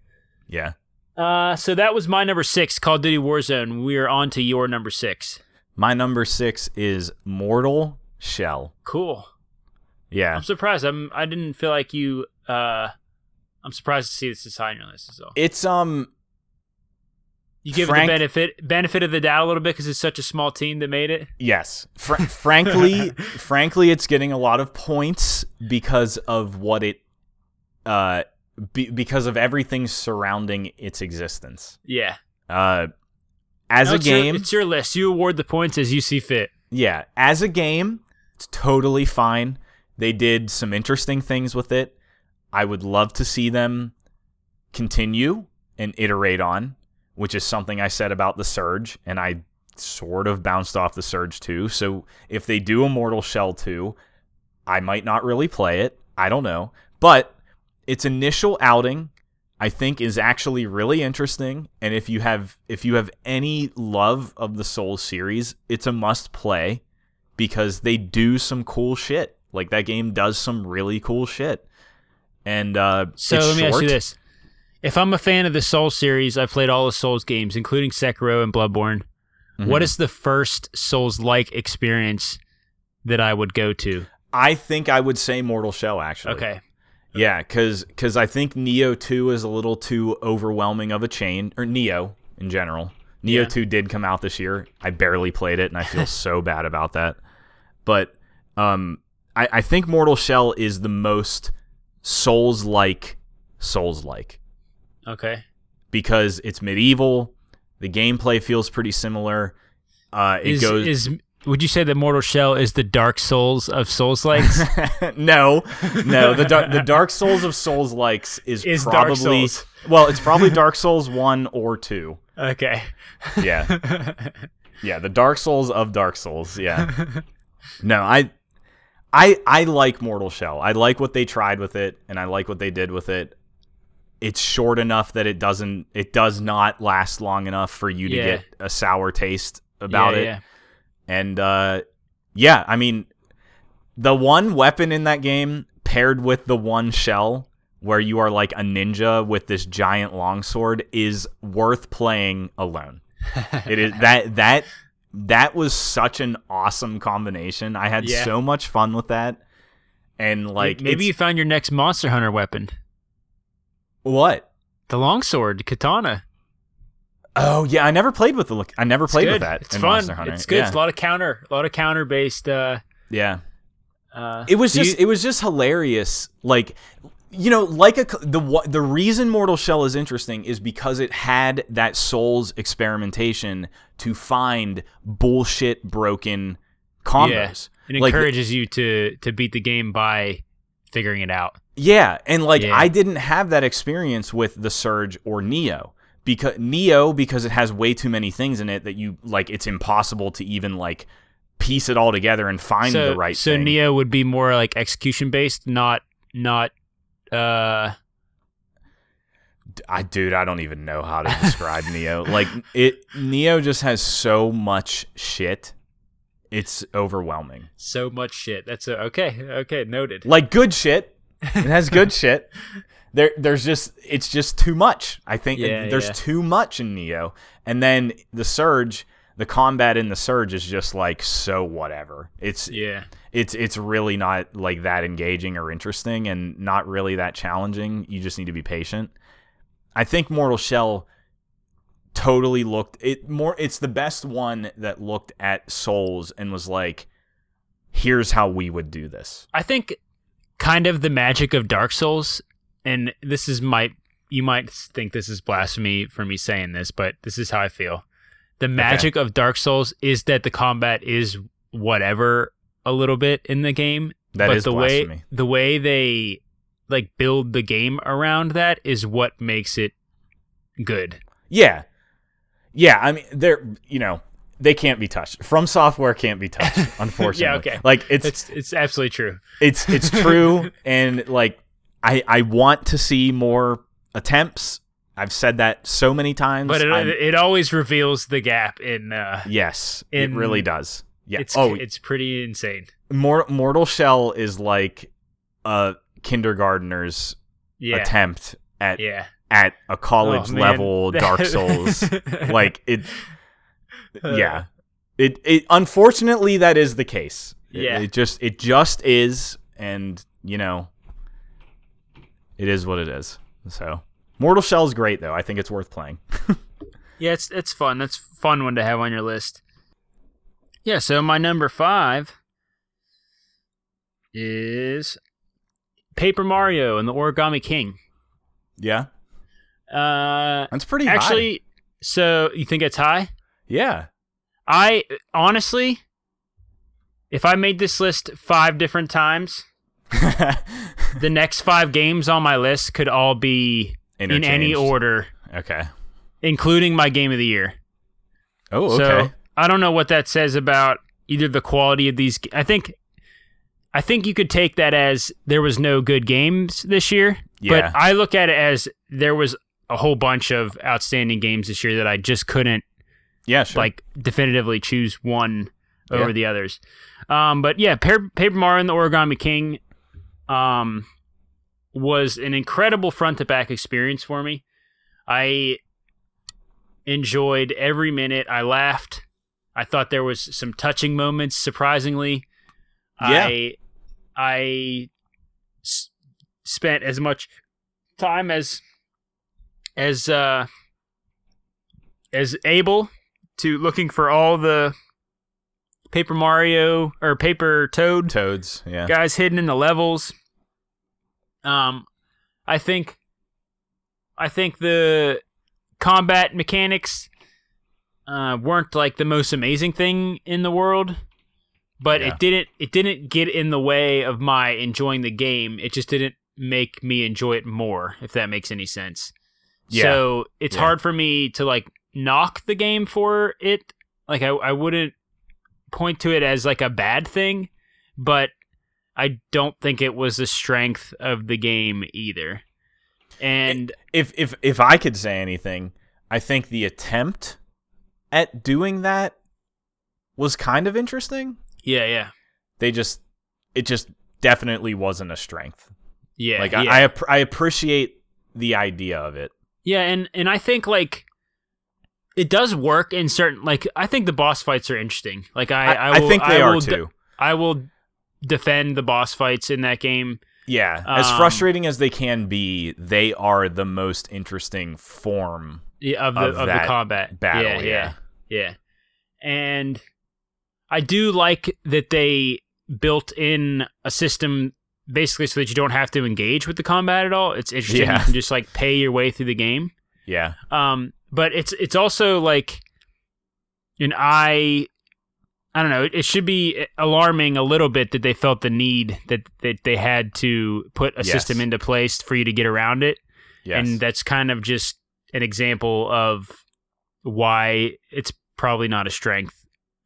yeah Uh, so that was my number six, Call of Duty Warzone. We are on to your number six. my number 6 is mortal shell Cool. yeah I'm surprised. I'm. I didn't feel like you. Uh, I'm surprised to see this is high on your list. Is all. it's um You give Frank- it the benefit benefit of the doubt a little bit because it's such a small team that made it. Yes. Fr- frankly, frankly, it's getting a lot of points because of what it, uh, be- because of everything surrounding its existence. Yeah. Uh, as No, a it's your- game, it's your list. You award the points as you see fit. yeah, as a game, it's totally fine. They did some interesting things with it. I would love to see them continue and iterate on, which is something I said about the Surge, and I sort of bounced off the Surge too. So if they do Immortal Shell 2, I might not really play it. I don't know. But its initial outing I think is actually really interesting and if you have if you have any love of the Soul series, it's a must play because they do some cool shit. Like that game does some really cool shit. And uh So it's let me ask short. you this: If I'm a fan of the Souls series, I've played all the Souls games, including Sekiro and Bloodborne. Mhm. What is the first Souls-like experience that I would go to? I think I would say Mortal Shell actually. Okay. Yeah, cuz cuz I think Nioh 2 is a little too overwhelming of a chain or Nioh in general. Nioh Yeah. 2 did come out this year. I barely played it and I feel so bad about that. But um I, I think Mortal Shell is the most Souls like Souls like Okay. because it's medieval. The gameplay feels pretty similar. Uh, it Is goes is would you say that Mortal Shell is the Dark Souls of Souls likes? no, no. The the Dark Souls of Souls likes is, Is probably well, it's probably Dark Souls one or two. okay. Yeah, yeah. The Dark Souls of Dark Souls. Yeah. No, I, I, I like Mortal Shell. I like what they tried with it, and I like what they did with it. It's short enough that it doesn't. It does not last long enough for you to Yeah. get a sour taste about yeah, it. Yeah. And uh, yeah, I mean, the one weapon in that game paired with the one shell where you are like a ninja with this giant longsword is worth playing alone. it is that that that was such an awesome combination. I had so much fun with that. And like maybe you found your next Monster Hunter weapon, what? the longsword, katana. Oh yeah, I never played with the look. I never It's played good. with that. It's fun. It's good. Yeah. It's a lot of counter, a lot of counter based. Uh, yeah. uh, It was just you- it was just hilarious. Like you know, like a the the reason Mortal Shell is interesting is because it had that Souls experimentation to find bullshit broken combos. Yeah. it Like- encourages you to to beat the game by figuring it out. Yeah, and like Yeah. I didn't have that experience with the Surge or Nioh because Nioh because it has way too many things in it that you like it's impossible to even like piece it all together and find so the right thing. so thing. Nioh would be more like execution based, not not. Uh, I dude, I don't even know how to describe Nioh. Like it Nioh just has so much shit. It's overwhelming. so much shit. That's a, okay. Okay, noted. Like good shit. It has good shit. There there's just it's just too much. I think Yeah, there's yeah. too much in Nioh. And then the Surge, the combat in the Surge is just like so whatever. It's Yeah. it's it's really not like that engaging or interesting and not really that challenging. You just need to be patient. I think Mortal Shell totally looked it more it's the best one that looked at Souls and was like here's how we would do this. I think kind of the magic of Dark Souls, and this is my you might think this is blasphemy for me saying this, but this is how I feel. The magic of Dark Souls is that the combat is whatever a little bit in the game, That but is the way the way they like build the game around that is what makes it good. Yeah. Yeah, I mean they're you know, they can't be touched. From software can't be touched, unfortunately. yeah, okay. Like it's It's it's absolutely true. it's it's true and like I I want to see more attempts. I've said that so many times. But it I'm- it always reveals the gap in uh yes, in- it really does. Yeah. it's oh, it's pretty insane. Mor- Mortal Shell is like a kindergartner's Yeah. attempt at Yeah. at a college Oh, level Dark Souls. like it yeah. It it unfortunately that is the case. Yeah. It, just it just is and you know it is what it is. So Mortal Shell is great though. I think it's worth playing. Yeah, it's it's fun. That's a fun one to have on your list. Yeah, so my number five is Paper Mario and the Origami King. Yeah. Uh That's pretty high. actually so you think it's high? Yeah. I honestly if I made this list five different times, the next five games on my list could all be in any order, Okay. including my game of the year. Oh, okay. So. I don't know what that says about either the quality of these. I think, I think you could take that as there was no good games this year. Yeah. But I look at it as there was a whole bunch of outstanding games this year that I just couldn't yeah, sure. like definitively choose one over Yeah. the others. Um, but yeah, Paper, Paper Mario and the Origami King, um, was an incredible front to back experience for me. I enjoyed every minute. I laughed. I thought there was some touching moments. Surprisingly, Yeah. I I s- spent as much time as as uh as able to looking for all the Paper Mario or Paper Toad Toads, yeah. guys hidden in the levels. Um, I think I think the combat mechanics uh, weren't like the most amazing thing in the world, but Yeah. it didn't it didn't get in the way of my enjoying the game. It just didn't make me enjoy it more, if that makes any sense. Yeah. So it's Yeah. hard for me to like knock the game for it. Like I, I wouldn't point to it as like a bad thing, but I don't think it was the strength of the game either. And if if if I could say anything, I think the attempt at doing that was kind of interesting. yeah, yeah, They just it just definitely wasn't a strength. yeah, like yeah. I I, I appreciate the idea of it. Yeah, and and I think like it does work in certain like I think the boss fights are interesting. Like I I, I, will, think they I are will de- too. I will defend the boss fights in that game. yeah, as um, frustrating as they can be, they are the most interesting form Yeah, of the Of of, the combat battle. Yeah, Yeah, yeah, yeah. And I do like that they built in a system basically so that you don't have to engage with the combat at all. It's interesting. Yeah. You can just like pay your way through the game. Yeah, Um, but it's it's also like, and I, I don't know. It, should be alarming a little bit that they felt the need that that they had to put a Yes. system into place for you to get around it, yes, and that's kind of just an example of why it's probably not a strength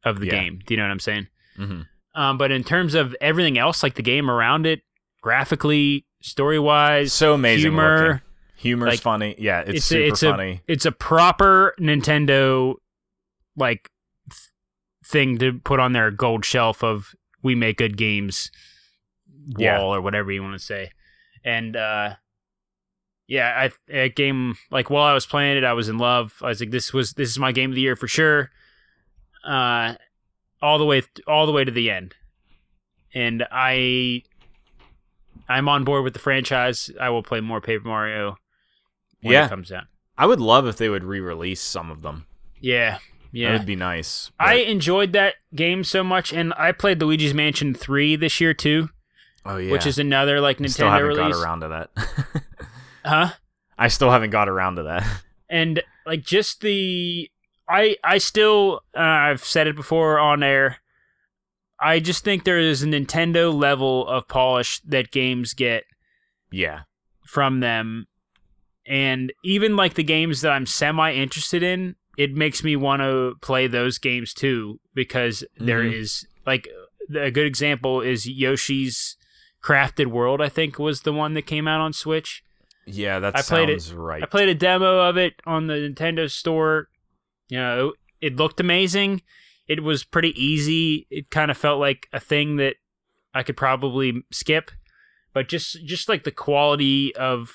of the Yeah. game. Do you know what I'm saying? hmm Um, but in terms of everything else, like the game around it, graphically, story wise, so amazing. humor. looking. Humor's like, funny. Yeah, it's, it's a- super it's a- funny. it's a proper Nintendo like th- thing to put on their gold shelf of we make good games wall Yeah. or whatever you want to say. And uh yeah, I that game like while I was playing it, I was in love. I was like this was this is my game of the year for sure. Uh all the way all the way to the end. And I I'm on board with the franchise. I will play more Paper Mario when Yeah. it comes out. I would love if they would re-release some of them. Yeah, That yeah. would be nice. I enjoyed that game so much, and I played Luigi's Mansion three this year too, oh yeah, which is another like I still Nintendo haven't release, got around to that. huh? I still haven't got around to that. And like just the, I I still uh, I've said it before on air. I just think there is a Nintendo level of polish that games get Yeah, from them, and even like the games that I'm semi interested in, it makes me want to play those games too because there Mhm. is like a good example is Yoshi's Crafted World. I think was the one that came out on Switch. yeah, that I played it- right. I played a demo of it on the Nintendo Store. You know, it looked amazing. It was pretty easy. It kind of felt like a thing that I could probably skip, but just just like the quality of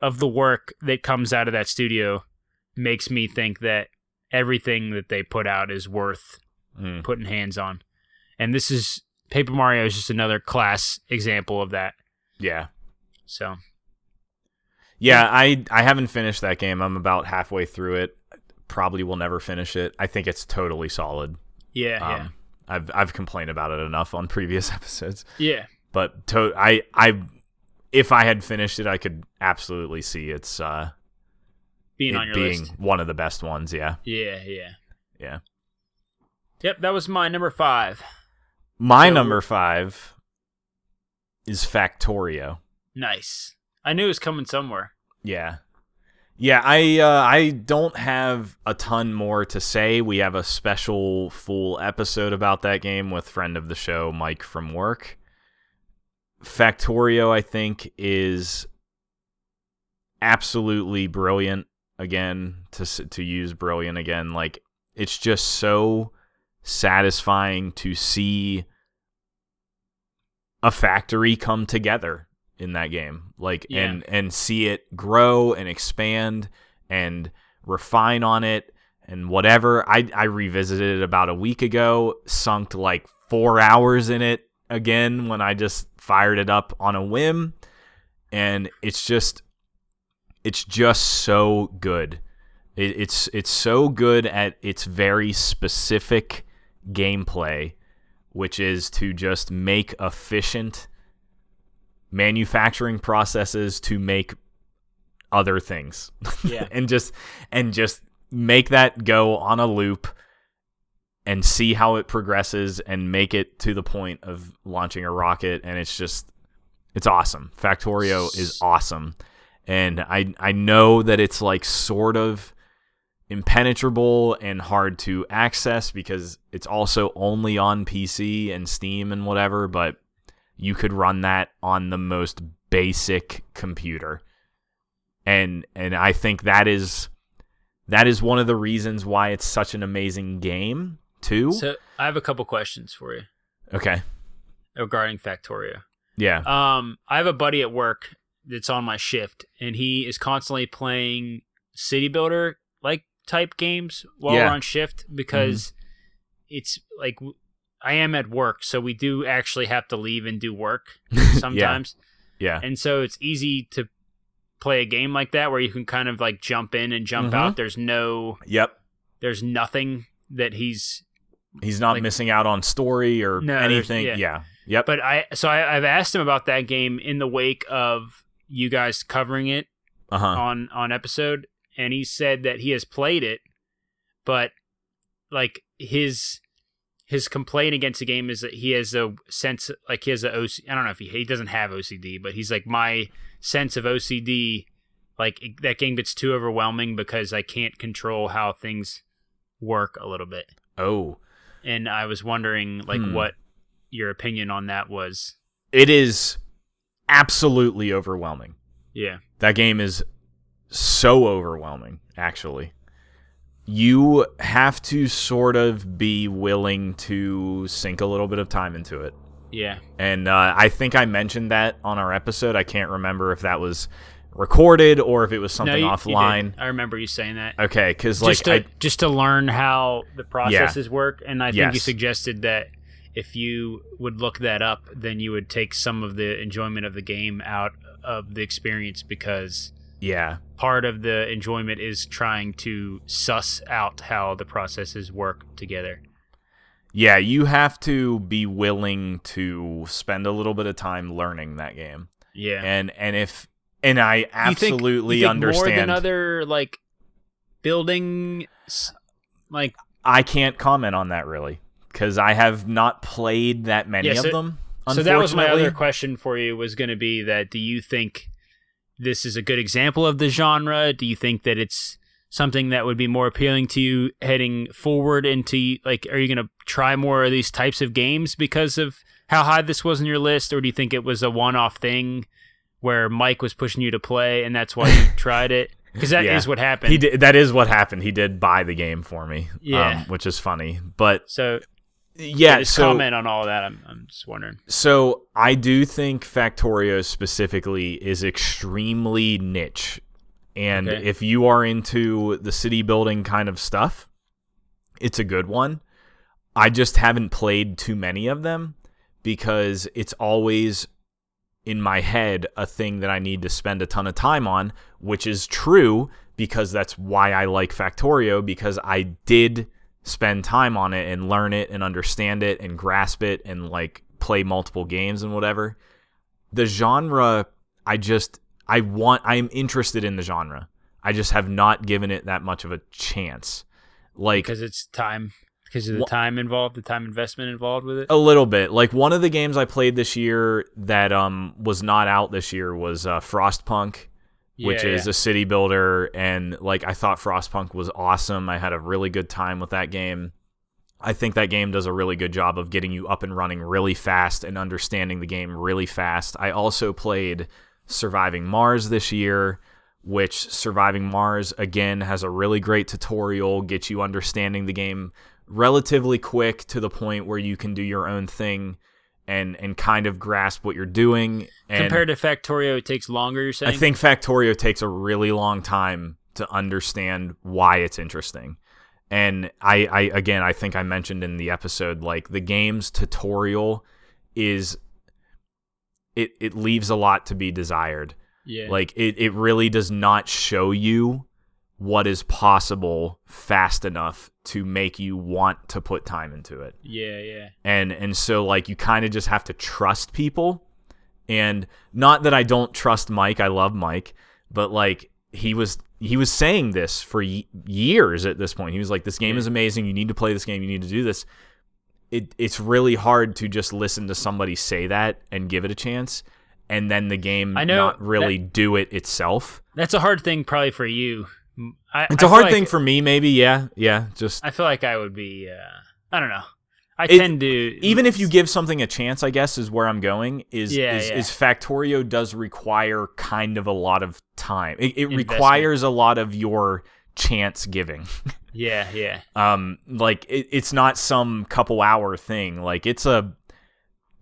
of the work that comes out of that studio makes me think that everything that they put out is worth Mm. putting hands on. And this is Paper Mario is just another class example of that. Yeah, So, yeah. I I haven't finished that game. I'm about halfway through it. Probably will never finish it. I think it's totally solid. yeah, Um, I've I've complained about it enough on previous episodes. yeah. Yeah. But to, I I if I had finished it, I could absolutely see it's uh Being it on your being list. one of the best ones. Yeah, Yeah, yeah. yeah. Yep, that was my number five. My So- number five is Factorio. Nice. I knew it was coming somewhere. Yeah. Yeah, I uh, I don't have a ton more to say. We have a special full episode about that game with friend of the show Mike from work. Factorio I think is absolutely brilliant again to to use brilliant again. Like it's just so satisfying to see a factory come together in that game. Like Yeah. and and see it grow and expand and refine on it and whatever. I i revisited it about a week ago sunk like 4 hours in it again when i just fired it up on a whim and it's just it's just so good it, it's it's so good at its very specific gameplay which is to just make efficient manufacturing processes to make other things. Yeah. and just and just make that go on a loop and see how it progresses and make it to the point of launching a rocket and it's just it's awesome. Factorio is awesome. And I I know that it's like sort of impenetrable and hard to access because it's also only on PC and Steam and whatever, but you could run that on the most basic computer. And and I think that is that is one of the reasons why it's such an amazing game, too. So I have a couple questions for you okay. regarding Factorio. Yeah. Um, I have a buddy at work that's on my shift, and he is constantly playing city builder like type games while Yeah. Mm-hmm. we're on shift because it's like I am at work, so we do actually have to leave and do work sometimes, yeah. and so it's easy to play a game like that where you can kind of like jump in and jump Mhm. out. There's no, Yep. there's nothing that he's He's not Like- missing out on story or No, anything. yeah. Yeah. Yep. But I so I, I've asked him about that game in the wake of you guys covering it Uh huh. on on episode, and he said that he has played it, but like his his complaint against the game is that he has a sense like he has a OC. I don't know if he he doesn't have OCD, but he's like my sense of OCD. Like it- that game gets too overwhelming because I can't control how things work a little bit, Oh, and I was wondering like Hmm. what your opinion on that was. it is absolutely overwhelming. Yeah. That game is so overwhelming, actually. You have to sort of be willing to sink a little bit of time into it. Yeah. And uh, I think I mentioned that on our episode. I can't remember if that was recorded or if it was something you- you offline. did. I remember you saying that. Okay, because like just to I, just to learn how the processes work, and I think you suggested that if you would look that up, then you would take some of the enjoyment of the game out of the experience because yeah, part of the enjoyment is trying to suss out how the processes work together. yeah, you have to be willing to spend a little bit of time learning that game. Yeah. And and if and I You think- absolutely you think understand. more than other like building s- like I can't comment on that really because I have not played that many Yeah, so- of them. So that was my other question for you was going to be that do you think this is a good example of the genre? Do you think that it's something that would be more appealing to you heading forward into like are you going to try more of these types of games because of how high this was in your list or do you think it was a one-off thing where Mike was pushing you to play and that's why you tried it? Because that is Yeah. what happened. He did. That is what happened. He did buy the game for me. Yeah. um, which is funny. But so yeah, so comment on all that. I'm, I'm just wondering. so I do think Factorio specifically is extremely niche, and Okay. if you are into the city building kind of stuff, it's a good one. I just haven't played too many of them because it's always in my head a thing that I need to spend a ton of time on, which is true because that's why I like Factorio because I did spend time on it and learn it and understand it and grasp it and like play multiple games and whatever. The genre I just I want I am interested in the genre. I just have not given it that much of a chance. Like Because it's time. Because of the time involved, the time investment involved with it. A little bit. Like one of the games I played this year that um was not out this year was uh, Frostpunk, which Yeah, is yeah. a city builder, and like I thought Frostpunk was awesome. I had a really good time with that game. I think that game does a really good job of getting you up and running really fast and understanding the game really fast. I also played Surviving Mars this year, which Surviving Mars again has a really great tutorial, gets you understanding the game relatively quick to the point where you can do your own thing and and kind of grasp what you're doing. And Compared to Factorio, it takes longer. You're saying? I think Factorio takes a really long time to understand why it's interesting. And I, I again I think I mentioned in the episode like the game's tutorial is it it leaves a lot to be desired. Yeah. Like it, it really does not show you what is possible fast enough to make you want to put time into it yeah, yeah. and and so like you kind of just have to trust people and not that I don't trust Mike I love Mike but like he was he was saying this for y- years at this point. He was like, "This game is amazing. You need to play this game. You need to do this." It it's really hard to just listen to somebody say that and give it a chance, and then the game I know not really do it itself. That's a hard thing probably for you. I, It's a hard thing for me, maybe. Yeah, yeah. Just I feel like I would be. Uh, I don't know. I It- tend to even if you give something a chance, I guess is where I'm going. Is Yeah, is, yeah. is Factorio does require kind of a lot of time. It, it requires a lot of your chance giving. Yeah, yeah, um, like it, it's not some couple hour thing. Like it's a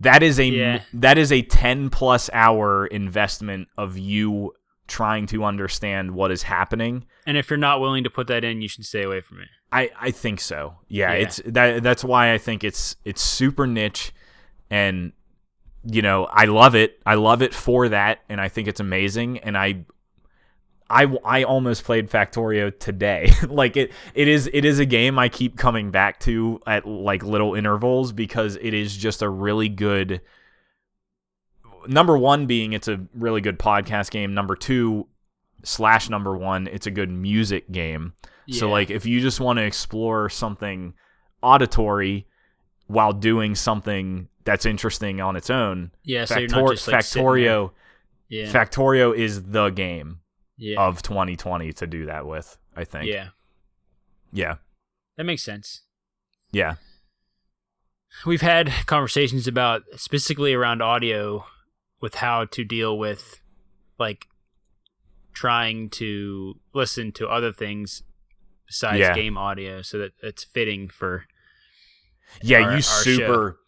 that is a Yeah. that is a ten plus hour investment of you trying to understand what is happening. and if you're not willing to put that in, you should stay away from it. I, I think so. Yeah, Yeah. it's that that's why I think it's it's super niche and you know, I love it. I love it for that and I think it's amazing and I I, I almost played Factorio today. like it it is it is a game I keep coming back to at like little intervals because it is just a really good number 1 being it's a really good podcast game. Number 2 slash number 1, it's a good music game. So like if you just want to explore something auditory while doing something that's interesting on its own, yeah, so you're not Factor- just like. Factorio Yeah, Factorio is the game yeah, of 2020 to do that with, I think. yeah. Yeah. That makes sense. Yeah. We've had conversations about specifically around audio with how to deal with like trying to listen to other things besides Yeah. game audio so that it's fitting for Yeah, Our- our you show. super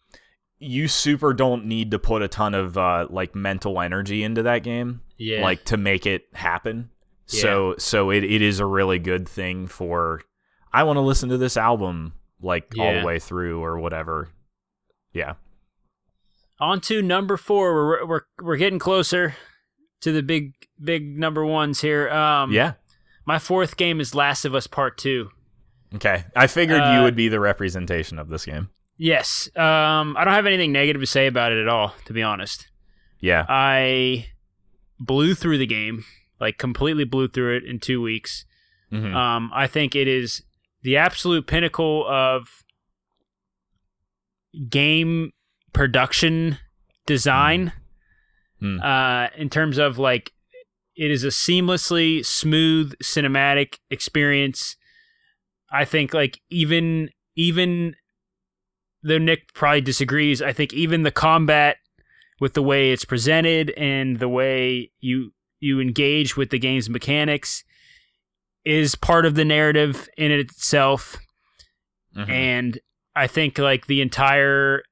you super don't need to put a ton of uh like mental energy into that game yeah like to make it happen. yeah. So so it, it is a really good thing for I want to listen to this album like all the way through or whatever. Yeah. On to number four we're, we're we're getting closer to the big big number ones here um yeah. my fourth game is last of us part two Okay. I figured Uh, you would be the representation of this game. yes um i don't have anything negative to say about it at all to be honest Yeah. I blew through the game, like completely blew through it in two weeks. Mhm. Um, I think it is the absolute pinnacle of game production design. Mm. Uh, in terms of like, it is a seamlessly smooth cinematic experience. I think like even even though Nick probably disagrees, I think even the combat with the way it's presented and the way you you engage with the game's mechanics is part of the narrative in it itself Mhm. and i think like the entire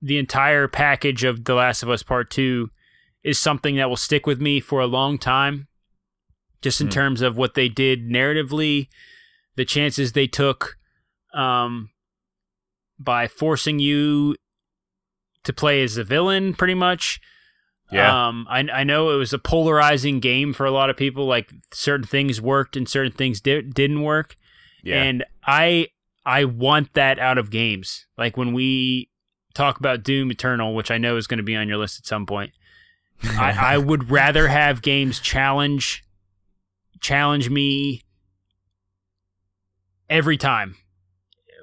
the entire package of the last of us part 2 is something that will stick with me for a long time just in Hmm. terms of what they did narratively the chances they took um by forcing you to play as a villain pretty much yeah. um, I, I know it was a polarizing game for a lot of people. Like certain things worked and certain things di- didn't work. yeah. And I I want that out of games. Like when we talk about Doom Eternal, which I know is going to be on your list at some point. I, I would rather have games challenge challenge me every time,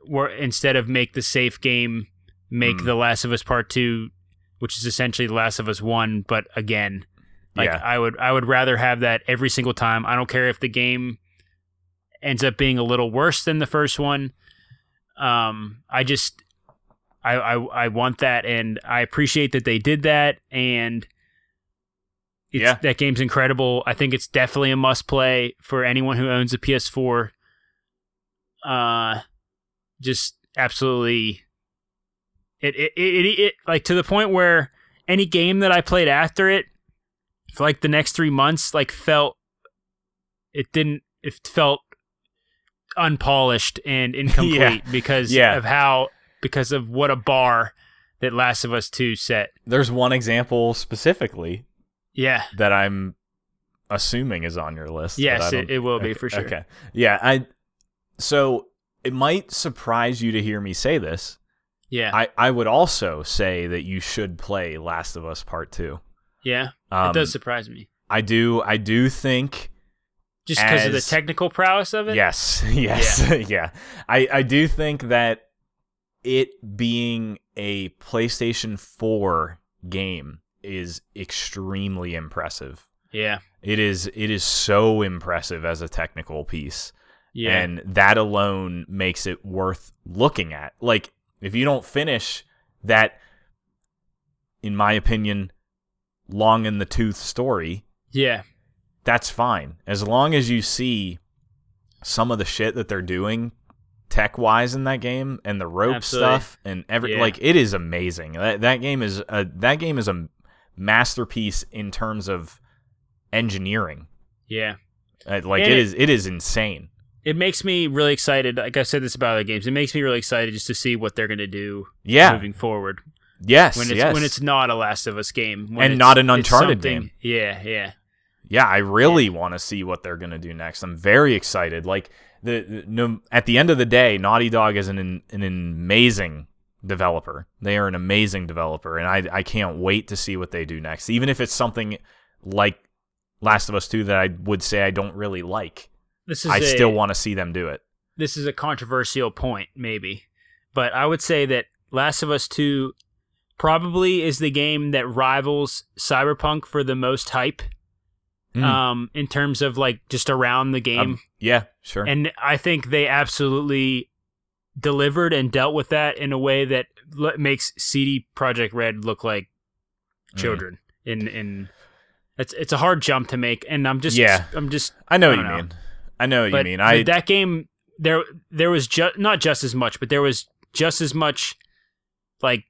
or instead of make the safe game make Hmm. The Last of Us Part Two, which is essentially The Last of Us One, but again. Like yeah. I would I would rather have that every single time. I don't care if the game ends up being a little worse than the first one. Um, I just I, I I want that, and I appreciate that they did that, and it's, Yeah. that game's incredible. I think it's definitely a must play for anyone who owns a PS4. Uh, just absolutely, it it, it it it like to the point where any game that I played after it, for like the next three months, like felt it didn't it felt unpolished and incomplete because Yeah. of how because of what a bar that Last of Us Two set. There's one example specifically Yeah. that I'm assuming is on your list. Yes, it, it will be okay, for sure. Okay. Yeah, I so it might surprise you to hear me say this. Yeah. I, I would also say that you should play Last of Us Part 2. yeah. Um, it does surprise me. I do I do think just because of the technical prowess of it. Yes, yes, yeah. I I do think that it being a PlayStation 4 game is extremely impressive. yeah, It is it is so impressive as a technical piece. yeah, And that alone makes it worth looking at. Like if you don't finish that in my opinion long in the tooth story, yeah, that's fine. As long as you see some of the shit that they're doing tech wise in that game and the rope Absolutely. stuff and every Yeah. like it is amazing. That that game is a that game is a masterpiece in terms of engineering. yeah. Uh, like And it is it is insane. It makes me really excited. Like I said this about other games, it makes me really excited just to see what they're gonna do Yeah. moving forward. Yes. When it's yes. when it's not a Last of Us game when And it's- not an Uncharted game. Yeah, yeah, Yeah, I really want to see what they're going to do next. I'm very excited. Like the, no, at the end of the day, Naughty Dog is an an amazing developer. They are an amazing developer, and I I can't wait to see what they do next. Even if it's something like Last of Us 2 that I would say I don't really like, This is I a, still want to see them do it. this is a controversial point, maybe, but I would say that Last of Us Two probably is the game that rivals Cyberpunk for the most hype. Mm. Um, in terms of like just around the game, Um, yeah, sure. and I think they absolutely delivered and dealt with that in a way that l- makes CD Projekt Red look like Mm. children. In in it's it's a hard jump to make, and I'm just Yeah. I'm just I know I what you know. mean. I know what but, you mean. I that game there there was just not just as much, but there was just as much like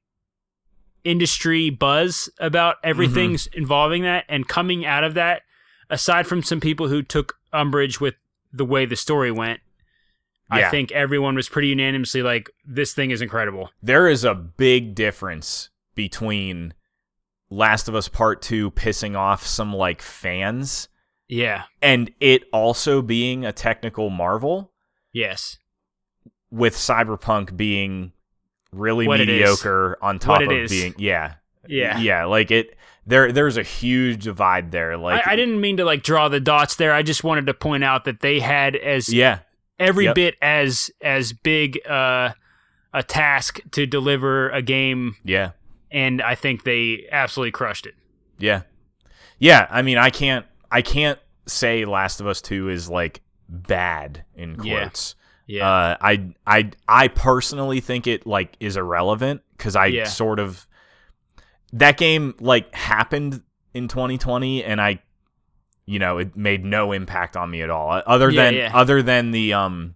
industry buzz about everything s involving that, and coming out of that, aside from some people who took umbrage with the way the story went. I think everyone was pretty unanimously like, "This thing is incredible." there is a big difference between Last of Us Part 2 pissing off some like fans Yeah. and it also being a technical marvel Yes. with Cyberpunk being really What mediocre on top of being yeah. Yeah. Yeah, like it there there's a huge divide there like I, I didn't mean to like draw the dots there. I just wanted to point out that they had as Yeah. every Yep. bit as as big uh, a task to deliver a game, Yeah. and I think they absolutely crushed it. Yeah. Yeah, I mean I can't I can't say Last of Us 2 is like bad in Yeah. quotes. Yeah, Uh, I I I personally think it like is irrelevant because I Yeah. sort of that game like happened in 2020 and I you know it made no impact on me at all other Yeah, than yeah. other than the um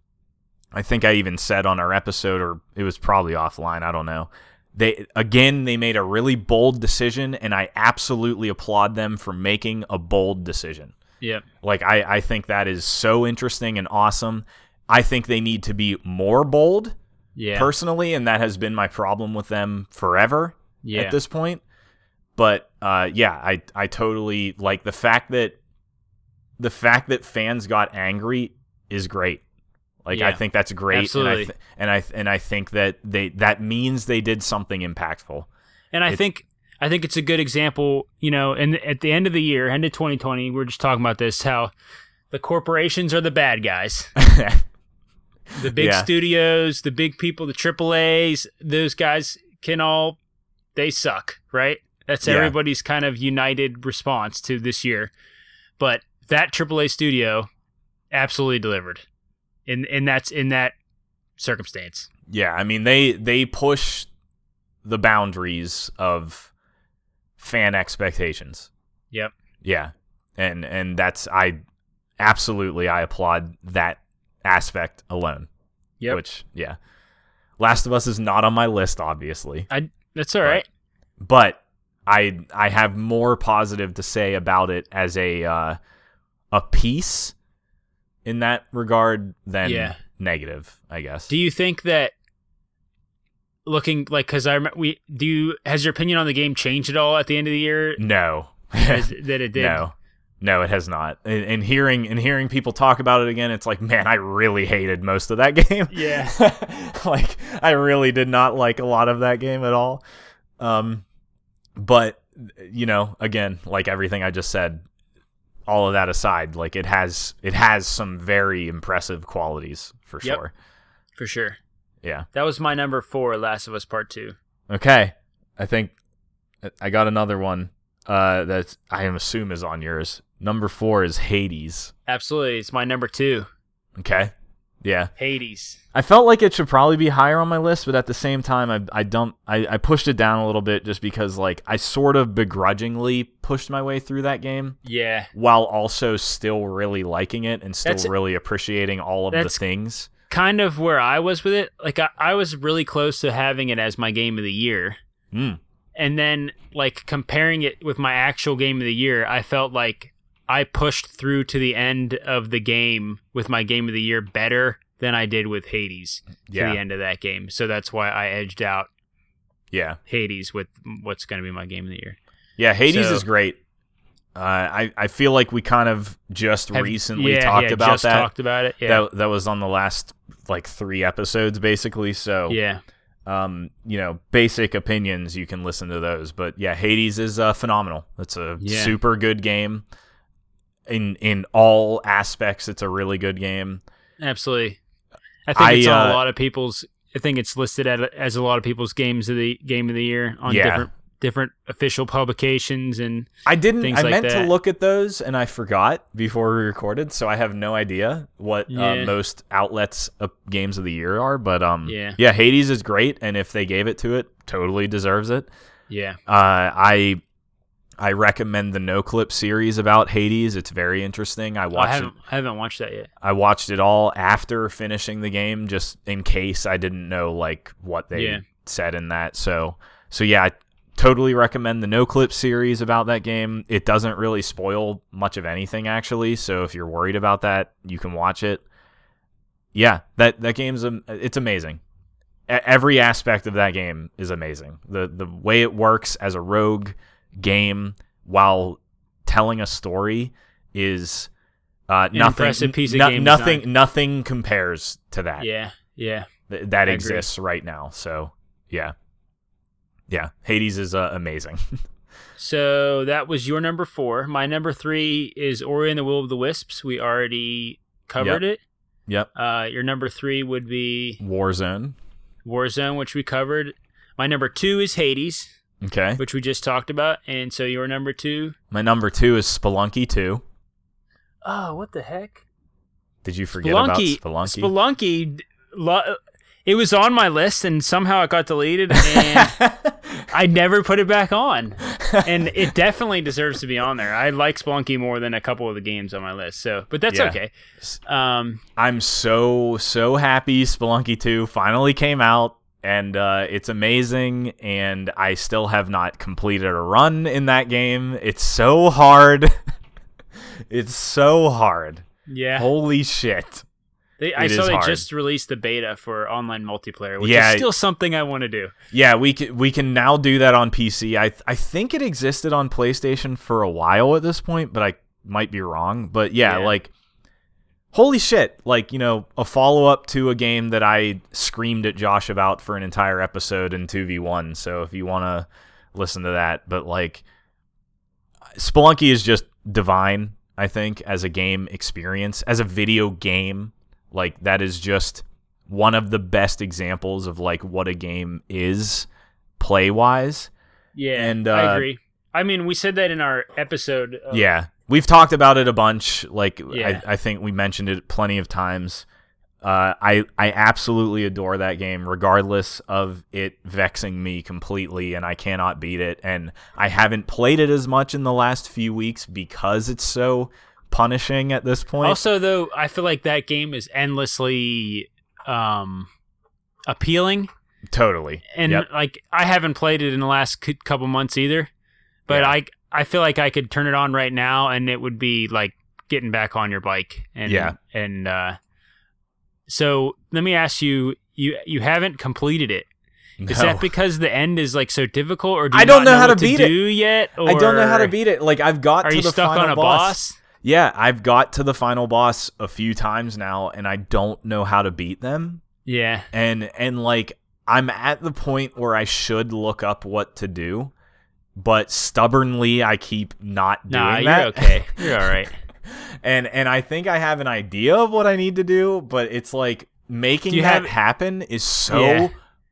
I think I even said on our episode or it was probably offline I don't know they again they made a really bold decision and I absolutely applaud them for making a bold decision yeah, like I, I think that is so interesting and awesome. I think they need to be more bold yeah, personally, and that has been my problem with them forever yeah. at this point. But uh, yeah, I I totally like the fact that the fact that fans got angry is great. Like I think that's great, Absolutely. and I th- and I and I think that they that means they did something impactful. and I it's- think I think it's a good example. You know, and at the end of the year, end of 2020, we're just talking about this how the corporations are the bad guys. The big Yeah. studios, the big people, the AAA's, those guys can all they suck, right? That's Yeah. everybody's kind of united response to this year. But that AAA studio absolutely delivered. And and that's in that circumstance. Yeah, I mean they they push the boundaries of fan expectations. Yep. Yeah. And and that's I absolutely I applaud that aspect alone. Yep. Which yeah. Last of Us is not on my list obviously, I that's all Right. right. but I I have more positive to say about it as a uh a piece in that regard than Yeah. negative, I guess. Do you think that looking like cuz I remember we do you has your opinion on the game changed at all at the end of the year no. as, that it did? No, no, it has not. And, and hearing and hearing people talk about it again, it's like, man, I really hated most of that game. Yeah. like, I really did not like a lot of that game at all. Um, but you know, again, like everything I just said, all of that aside, like it has it has some very impressive qualities for Yep. sure. for sure. Yeah. That was my number four, Last of Us Part Two. Okay. I think I got another one uh, that I assume is on yours. Number four is Hades. Absolutely, it's my number two. Okay. Yeah. Hades. I felt like it should probably be higher on my list, but at the same time, I I dump I, I pushed it down a little bit just because like I sort of begrudgingly pushed my way through that game Yeah, while also still really liking it and still That's- really appreciating all of the that's- things. kind of where I was with it. Like I, I was really close to having it as my game of the year. Mm. and then like comparing it with my actual game of the year, I felt like I pushed through to the end of the game with my game of the year better than I did with Hades to Yeah. the end of that game. So that's why I edged out Yeah. Hades with what's going to be my game of the year. Yeah, Hades So- is great. Uh, I I feel like we kind of just Have- recently yeah, talked yeah, about just that. Talked about it. Yeah, That that was on the last like three episodes basically. So yeah, um, you know, basic opinions, you can listen to those. But yeah, Hades is uh, phenomenal. It's a Yeah. super good game. In in all aspects, it's a really good game. absolutely. I think I, it's on uh, a lot of people's. I think it's listed at, as a lot of people's games of the game of the year on Yeah. different different official publications and I didn't. I like meant to look at those, and I forgot before we recorded, so I have no idea what Yeah. uh, most outlets of games of the year are. But um, Yeah. yeah, Hades is great, and if they gave it to it, totally deserves it. yeah, Uh, I I recommend the No Clip series about Hades. It's very interesting. I Oh, I watched haven't I haven't watched that yet. I watched it all after finishing the game, just in case I didn't know like what they Yeah. said in that. So so yeah, I totally recommend the No Clip series about that game. It doesn't really spoil much of anything actually, so if you're worried about that, you can watch it. Yeah, that that game's am- it's amazing. Every aspect of that game is amazing. The the way it works as a rogue game while telling a story is uh, nothing. impressive piece of no- game nothing. design. Nothing compares to that. Yeah, yeah. th- that I agree. exists right now. So yeah, yeah. Hades is uh, amazing. So that was your number four. My number three is Ori and the Will of the Wisps. We already covered it. yep. Uh, your number three would be Warzone. Warzone, which we covered. My number two is Hades, Okay. which we just talked about. And so your number two. My number two is Spelunky two. Oh, what the heck? Did you forget Spelunky. about Spelunky? Spelunky. lo- It was on my list and somehow it got deleted and I never put it back on. And it definitely deserves to be on there. I like Spelunky more than a couple of the games on my list. So, but that's Yeah. okay. Um, I'm so so happy Spelunky 2 finally came out and uh, it's amazing and I still have not completed a run in that game. It's so hard. it's so hard. yeah. Holy shit. They, I saw they hard. just released the beta for online multiplayer, which Yeah. is still something I want to do. Yeah, we can we can now do that on PC. I I think it existed on PlayStation for a while at this point, but I might be wrong. But yeah, Yeah. like holy shit, like, you know, a follow-up to a game that I screamed at Josh about for an entire episode in 2v1. So if you want to listen to that, but like Spelunky is just divine, I think, as a game experience, as a video game. Like that is just one of the best examples of like what a game is play wise. Yeah, And, I uh, agree. I mean, we said that in our episode. Yeah. We've talked about it a bunch. Like Yeah. I, I think we mentioned it plenty of times. Uh, I I absolutely adore that game, regardless of it vexing me completely, and I cannot beat it. And I haven't played it as much in the last few weeks because it's so punishing at this point. Also, though, I feel like that game is endlessly um, appealing, totally. and Yep. like I haven't played it in the last c- couple months either. But Yeah. I I feel like I could turn it on right now, and it would be like getting back on your bike. And Yeah. and uh, so let me ask you: you you haven't completed it. Is No. that because the end is like so difficult, or do I don't not know how to beat it. do yet? I don't know how to beat it. Like I've got Are to you the stuck final on a boss. boss? Yeah, I've got to the final boss a few times now, and I don't know how to beat them. Yeah, And and like I'm at the point where I should look up what to do, but stubbornly I keep not doing Nah, that. you're okay. You're all right. and and I think I have an idea of what I need to do, but it's like making that have- happen is so Yeah.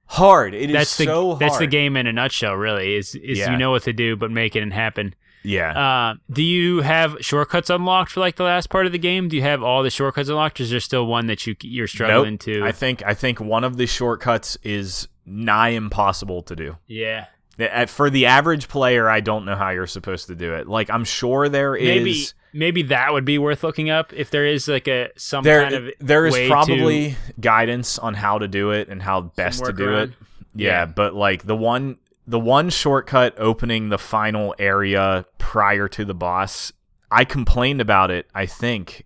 hard. It is That's the so hard. that's the game in a nutshell. Really, is is Yeah. you know what to do, but make it happen. Yeah. Uh, do you have shortcuts unlocked for like the last part of the game? Do you have all the shortcuts unlocked? Or is there still one that you you're struggling Nope. to? I think I think one of the shortcuts is nigh impossible to do. yeah, Uh, for the average player, I don't know how you're supposed to do it. Like I'm sure there is maybe maybe that would be worth looking up if there is like a some there kind of there is probably guidance on how to do it and how best to do it. Yeah, Yeah. but like the one the one shortcut opening the final area prior to the boss, I complained about it, I think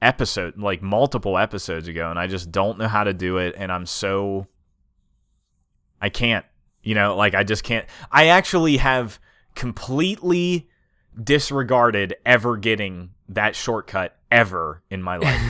episode like multiple episodes ago and I just don't know how to do it and I'm so I can't, you know, like I just can't. I actually have completely disregarded ever getting that shortcut ever in my life.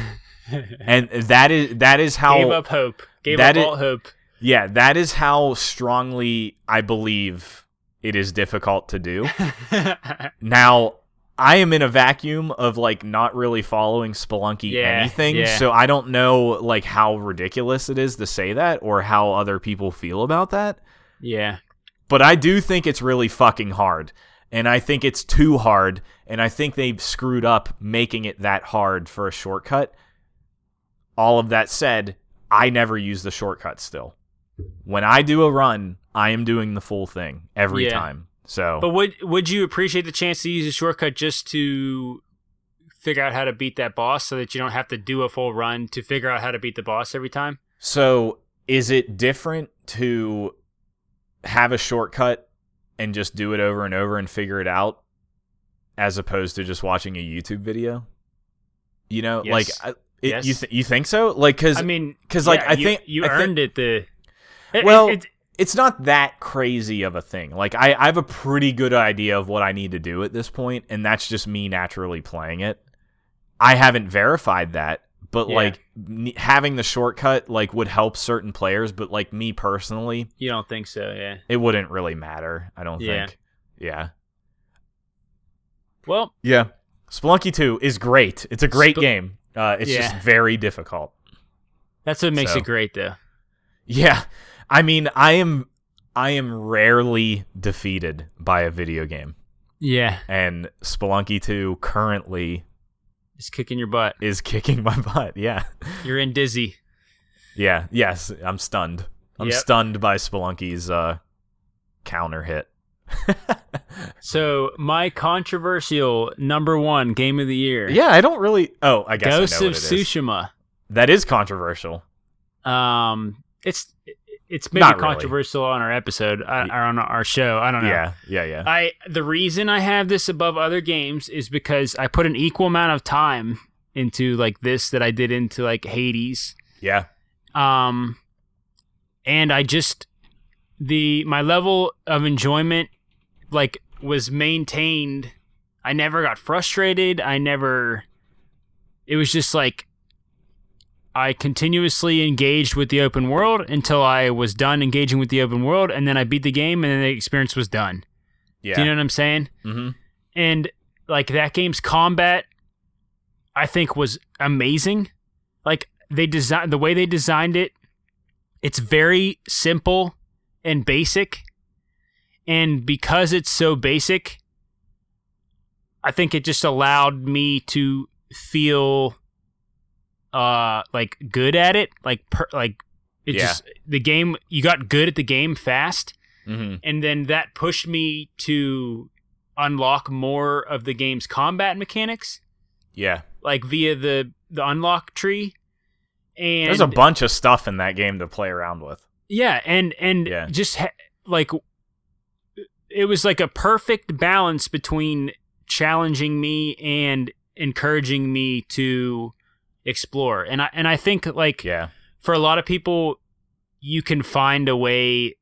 and that is that is how gave up hope. Gave up is- all hope. yeah, that is how strongly I believe it is difficult to do. now, I am in a vacuum of like not really following Spelunky Yeah, anything, yeah. so I don't know like how ridiculous it is to say that or how other people feel about that. Yeah, But I do think it's really fucking hard. And I think it's too hard. And I think they've screwed up making it that hard for a shortcut. All of that said, I never use the shortcut still. When I do a run, I am doing the full thing every Yeah. time. So but would would you appreciate the chance to use a shortcut just to figure out how to beat that boss, so that you don't have to do a full run to figure out how to beat the boss every time? so is it different to have a shortcut and just do it over and over and figure it out as opposed to just watching a YouTube video? You know, like I, it, Yes. you th- you think so? Like cuz I mean cuz like, yeah, I you- think- you I think- earned it. The it- Well, it- it's not that crazy of a thing. Like I, I have a pretty good idea of what I need to do at this point, and that's just me naturally playing it. I haven't verified that, but Yeah. like n- having the shortcut like would help certain players, but like me personally, you don't think so? Yeah. it wouldn't really matter. I don't Yeah. think. Yeah. Well, Yeah. Spelunky 2 is great. It's a great Spe- game. Uh, it's Yeah. just very difficult. that's what makes So- it great, though. Yeah. I mean, I am I am rarely defeated by a video game. Yeah, and Spelunky 2 currently it's kicking your butt. is kicking my butt. Yeah. You're in dizzy. Yeah. Yes, I'm stunned. I'm Yep. stunned by Spelunky's uh counter hit. So my controversial number one game of the year, yeah, I don't really Oh, I guess Ghost I of it is. Tsushima. That is controversial. Um, it's it's maybe Not really. controversial on our episode uh, or on our show. I don't know. Yeah. Yeah, yeah. I the reason I have this above other games is because I put an equal amount of time into like this that I did into like Hades. yeah. Um and I just the my level of enjoyment like was maintained. I never got frustrated. I never it was just like I continuously engaged with the open world until I was done engaging with the open world and then I beat the game and then the experience was done. Yeah. Do you know what I'm saying? mm-hmm. And like that game's combat, I think was amazing. Like they design the way they designed it, it's very simple and basic. And because it's so basic, I think it just allowed me to feel uh like good at it, like per, like it Yeah. just the game you got good at the game fast Mm-hmm. and then that pushed me to unlock more of the game's combat mechanics Yeah. like via the the unlock tree and There's a bunch of stuff in that game to play around with. yeah and and Yeah. just ha- like it was like a perfect balance between challenging me and encouraging me to explore and i and i think like Yeah. for a lot of people, you can find a way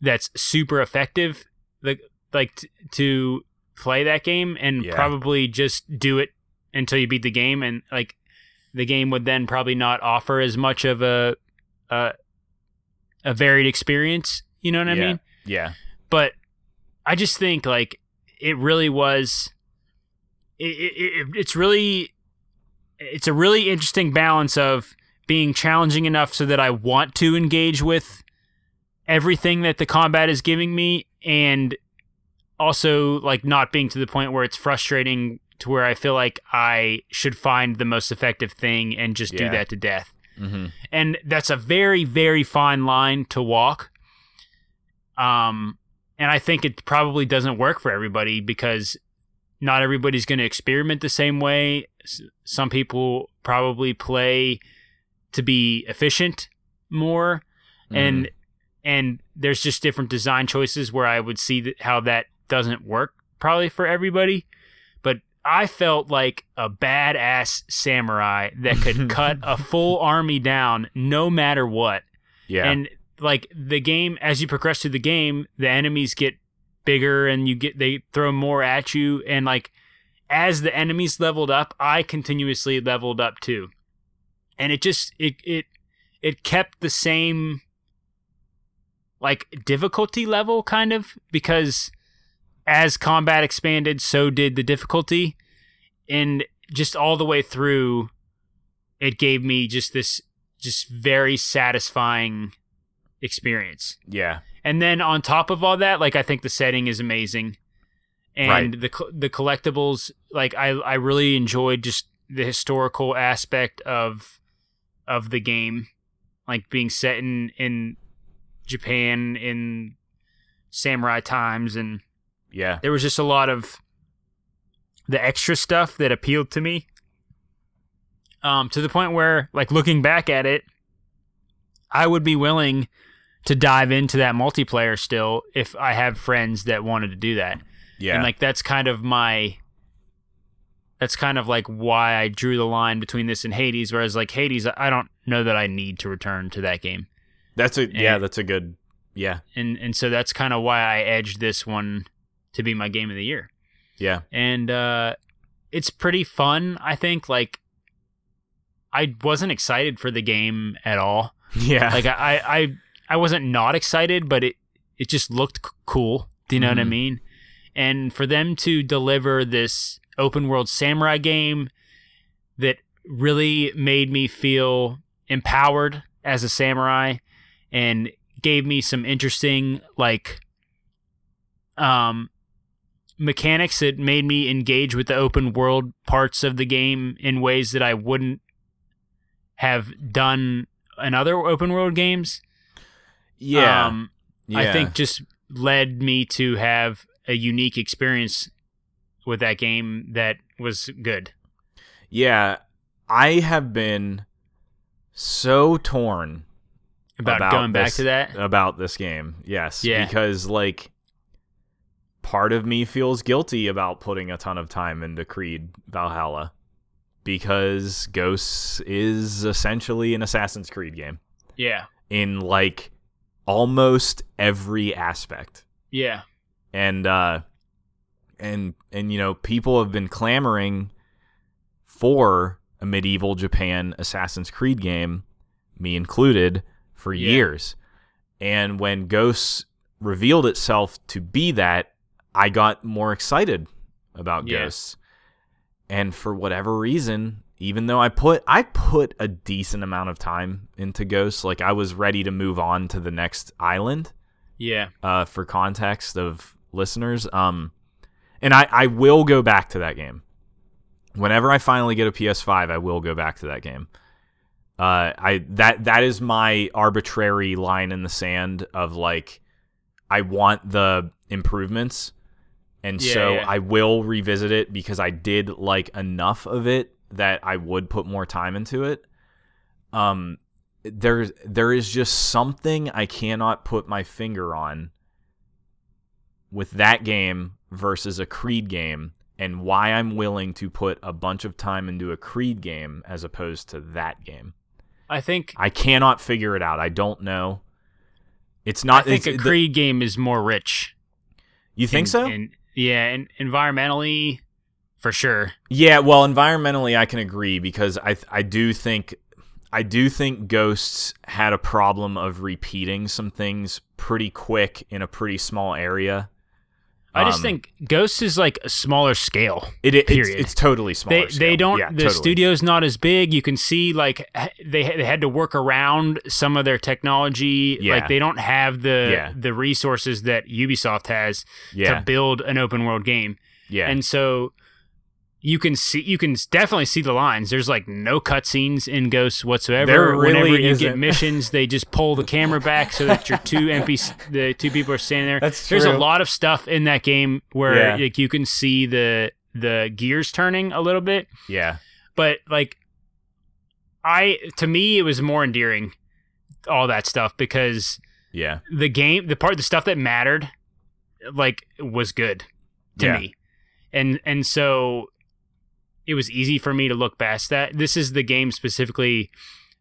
that's super effective, like like t- to play that game, and Yeah. probably just do it until you beat the game, and like the game would then probably not offer as much of a a, a varied experience. You know what I Yeah. mean? Yeah. But I just think like it really was. It, it, it, it's really, it's a really interesting balance of being challenging enough so that I want to engage with everything that the combat is giving me, and also like not being to the point where it's frustrating to where I feel like I should find the most effective thing and just do that to death. Mm-hmm. And that's a very, very fine line to walk. Um, and I think it probably doesn't work for everybody because not everybody's going to experiment the same way. S- Some people probably play to be efficient more and mm. and there's just different design choices where I would see that how that doesn't work probably for everybody. But I felt like a badass samurai that could cut a full army down no matter what. yeah, And like the game, as you progress through the game, the enemies get bigger and you get they throw more at you. And like as the enemies leveled up, I continuously leveled up too. And it just it it it kept the same like difficulty level kind of because as combat expanded, so did the difficulty. And just all the way through, it gave me just this just very satisfying experience. yeah, And then on top of all that, like I think the setting is amazing, and Right. the the collectibles, like I I really enjoyed just the historical aspect of of the game, like being set in in Japan in samurai times, and yeah, there was just a lot of the extra stuff that appealed to me. Um, to the point where, like looking back at it, I would be willing to dive into that multiplayer still if I have friends that wanted to do that. yeah. And like that's kind of my that's kind of like why I drew the line between this and Hades, whereas like Hades, I don't know that I need to return to that game. that's a yeah, that's a good yeah, And and so that's kind of why I edged this one to be my game of the year. yeah, and uh, it's pretty fun. I think like I wasn't excited for the game at all. yeah. Like I I I wasn't not excited, but it it just looked c- cool. Do you know what I Mhm. mean? And for them to deliver this open world samurai game that really made me feel empowered as a samurai and gave me some interesting like um mechanics that made me engage with the open world parts of the game in ways that I wouldn't have done in other open world games. Yeah, Um, yeah. I think just led me to have a unique experience with that game that was good. Yeah, I have been so torn About, About going back to that. about this game. Yes, Yeah. because like part of me feels guilty about putting a ton of time into Creed Valhalla because Ghosts is essentially an Assassin's Creed game Yeah. in like almost every aspect. Yeah. and uh and and you know people have been clamoring for a medieval Japan Assassin's Creed game, me included, for Yeah. years. And when Ghosts revealed itself to be that, I got more excited about Yeah. Ghosts. And for whatever reason, even though I put I put a decent amount of time into Ghosts, like I was ready to move on to the next island Yeah. uh, for context of listeners. Um, and I, I will go back to that game. Whenever I finally get a PS5, I will go back to that game. Uh, I that that is my arbitrary line in the sand of like, I want the improvements, and Yeah, so yeah. I will revisit it because I did like enough of it that I would put more time into it. Um, there there is just something I cannot put my finger on with that game versus a Creed game and why I'm willing to put a bunch of time into a Creed game as opposed to that game. I think I cannot figure it out. I don't know. It's not. I think a Creed game is more rich. You think in- so? in- yeah, and environmentally for sure. Yeah, well, environmentally, I can agree because I I do think I do think Ghosts had a problem of repeating some things pretty quick in a pretty small area, I just Um, think Ghosts is like a smaller scale. it, it it's, period. it's totally smaller. They scale. they don't Yeah, the totally. studio's not as big. You can see like they they had to work around some of their technology. Yeah. Like they don't have the Yeah. the resources that Ubisoft has Yeah, to build an open world game. yeah, And so you can see you can definitely see the lines. There's like no cutscenes in Ghosts whatsoever. There Whenever you get isn't. missions, they just pull the camera back so that your two NPC the two people are standing there. That's true. There's a lot of stuff in that game where Yeah. like you can see the the gears turning a little bit, yeah, but like I to me it was more endearing all that stuff because yeah, the game the part the stuff that mattered like was good to Yeah. me and and so it was easy for me to look past that this is the game specifically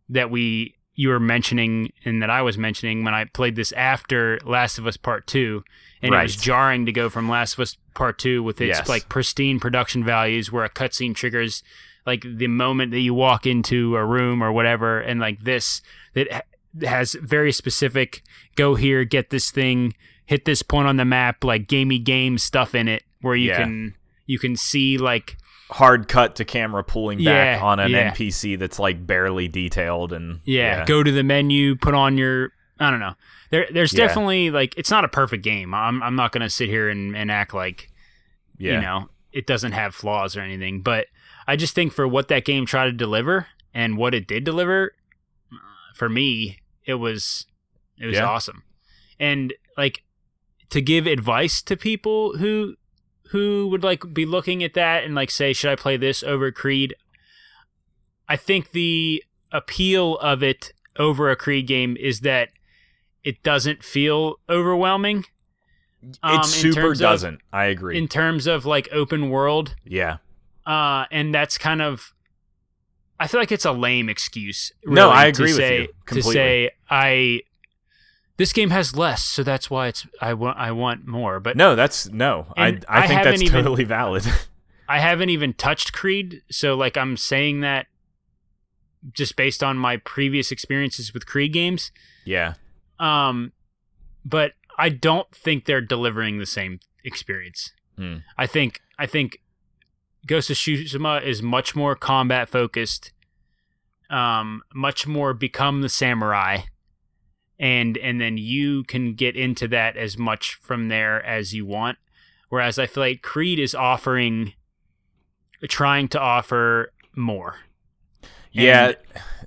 that we you were mentioning and that I was mentioning when I played this after Last of Us Part 2 and it was jarring to go from Last of Us Part 2 with its Yes. like pristine production values where a cutscene triggers like the moment that you walk into a room or whatever and like this that has very specific go here get this thing hit this point on the map like gamey game stuff in it where you Yeah. can you can see like hard cut to camera pulling back Yeah, on an yeah. NPC that's like barely detailed and yeah, go to the menu put on your i don't know there there's Yeah. definitely like it's not a perfect game i'm, I'm not gonna sit here and, and act like yeah, you know it doesn't have flaws or anything but i just think for what that game tried to deliver and what it did deliver for me it was it was Yeah. awesome and like to give advice to people who who would like be looking at that and like say should i play this over creed i think the appeal of it over a creed game is that it doesn't feel overwhelming um, it super doesn't. I agree. in terms of like open world yeah, uh and that's kind of i feel like it's a lame excuse No, really, I to agree with say, you to say i this game has less so that's why it's i want i want more but no, that's no. I I I think haven't that's even- totally valid. i haven't even touched creed so like i'm saying that just based on my previous experiences with creed games yeah, um but i don't think they're delivering the same experience Hmm. i think i think ghost of tsushima is much more combat focused um much more become the samurai and and then you can get into that as much from there as you want whereas i feel like creed is offering trying to offer more yeah. And-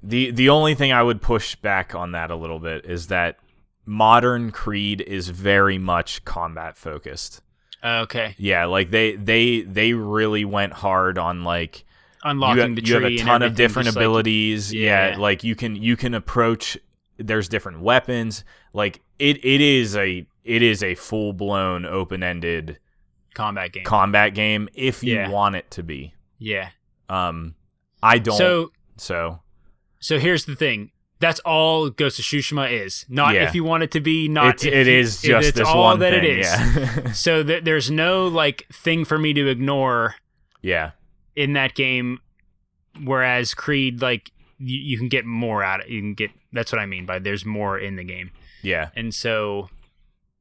the the only thing I would push back on that a little bit is that modern Creed is very much combat focused. okay Yeah, like they they they really went hard on like unlocking you have, the you have a ton of different just like- abilities. yeah. Yeah. like you can you can approach. There's different weapons. Like it it is a it is a full blown open ended combat game combat game if you Yeah. want it to be. yeah Um, I don't. so So, So here's the thing. That's all Ghost of Tsushima is. Not Yeah. if you want it to be. Not it's, if it you- is just it's this all one that thing. it is. Yeah. So th- there's no like thing for me to ignore yeah. in that game. Whereas Creed, like you, you can get more out of. It. You can get. That's what I mean by there's more in the game. Yeah. And so,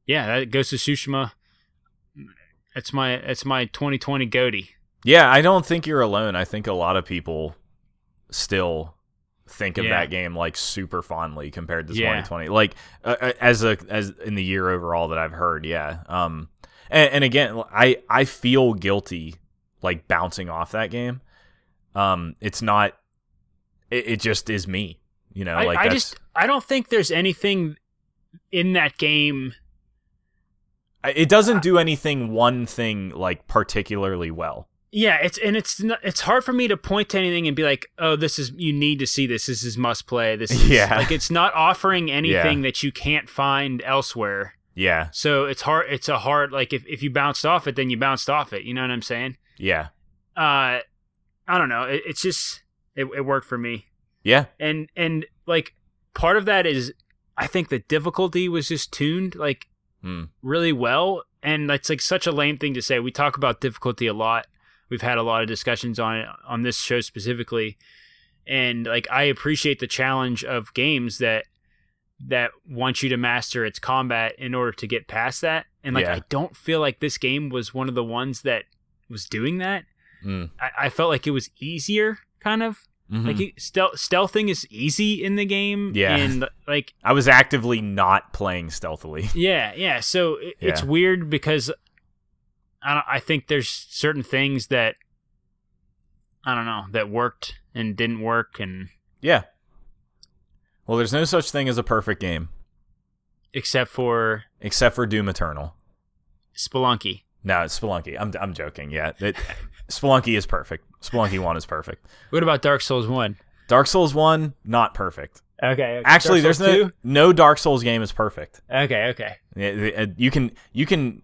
yeah, that Ghost of Tsushima. That's my that's my 2020 GOTY. Yeah. I don't think you're alone. I think a lot of people still think of Yeah. that game like super fondly compared to Yeah. 2020. Like uh, uh, as a as in the year overall that I've heard. Yeah. Um. And, and again, I I feel guilty like bouncing off that game. Um. It's not. It, it just is me. You know. I, like I just I don't think there's anything in that game. It doesn't do anything one thing like particularly well. Yeah, it's and it's not, it's hard for me to point to anything and be like, "Oh, this is you need to see this. This is must play. This is Yeah. like it's not offering anything that you can't find elsewhere. Yeah, So it's hard. It's a hard like if if you bounced off it, then you bounced off it. You know what I'm saying? yeah, Uh, I don't know. It, it's just it, it worked for me, yeah, and and like part of that is I think the difficulty was just tuned like Hmm. really well, and that's like such a lame thing to say. We talk about difficulty a lot. We've had a lot of discussions on it on this show specifically, and like I appreciate the challenge of games that that wants you to master its combat in order to get past that and like Yeah. I don't feel like this game was one of the ones that was doing that. Mm. I, I felt like it was easier, kind of Mhm. like stealth stealthing is easy in the game. Yeah. and like I was actively not playing stealthily. yeah, yeah. So it, it's weird because I I think there's certain things that I don't know that worked and didn't work, and Yeah. Well, there's no such thing as a perfect game, except for except for Doom Eternal. Spelunky. No, it's Spelunky. I'm I'm joking. Yeah, it, Spelunky is perfect. Spelunky one is perfect. What about Dark Souls One? Dark Souls one not perfect. Okay, Actually, there's no no Dark Souls game is perfect. Okay, okay. Uh, You can you can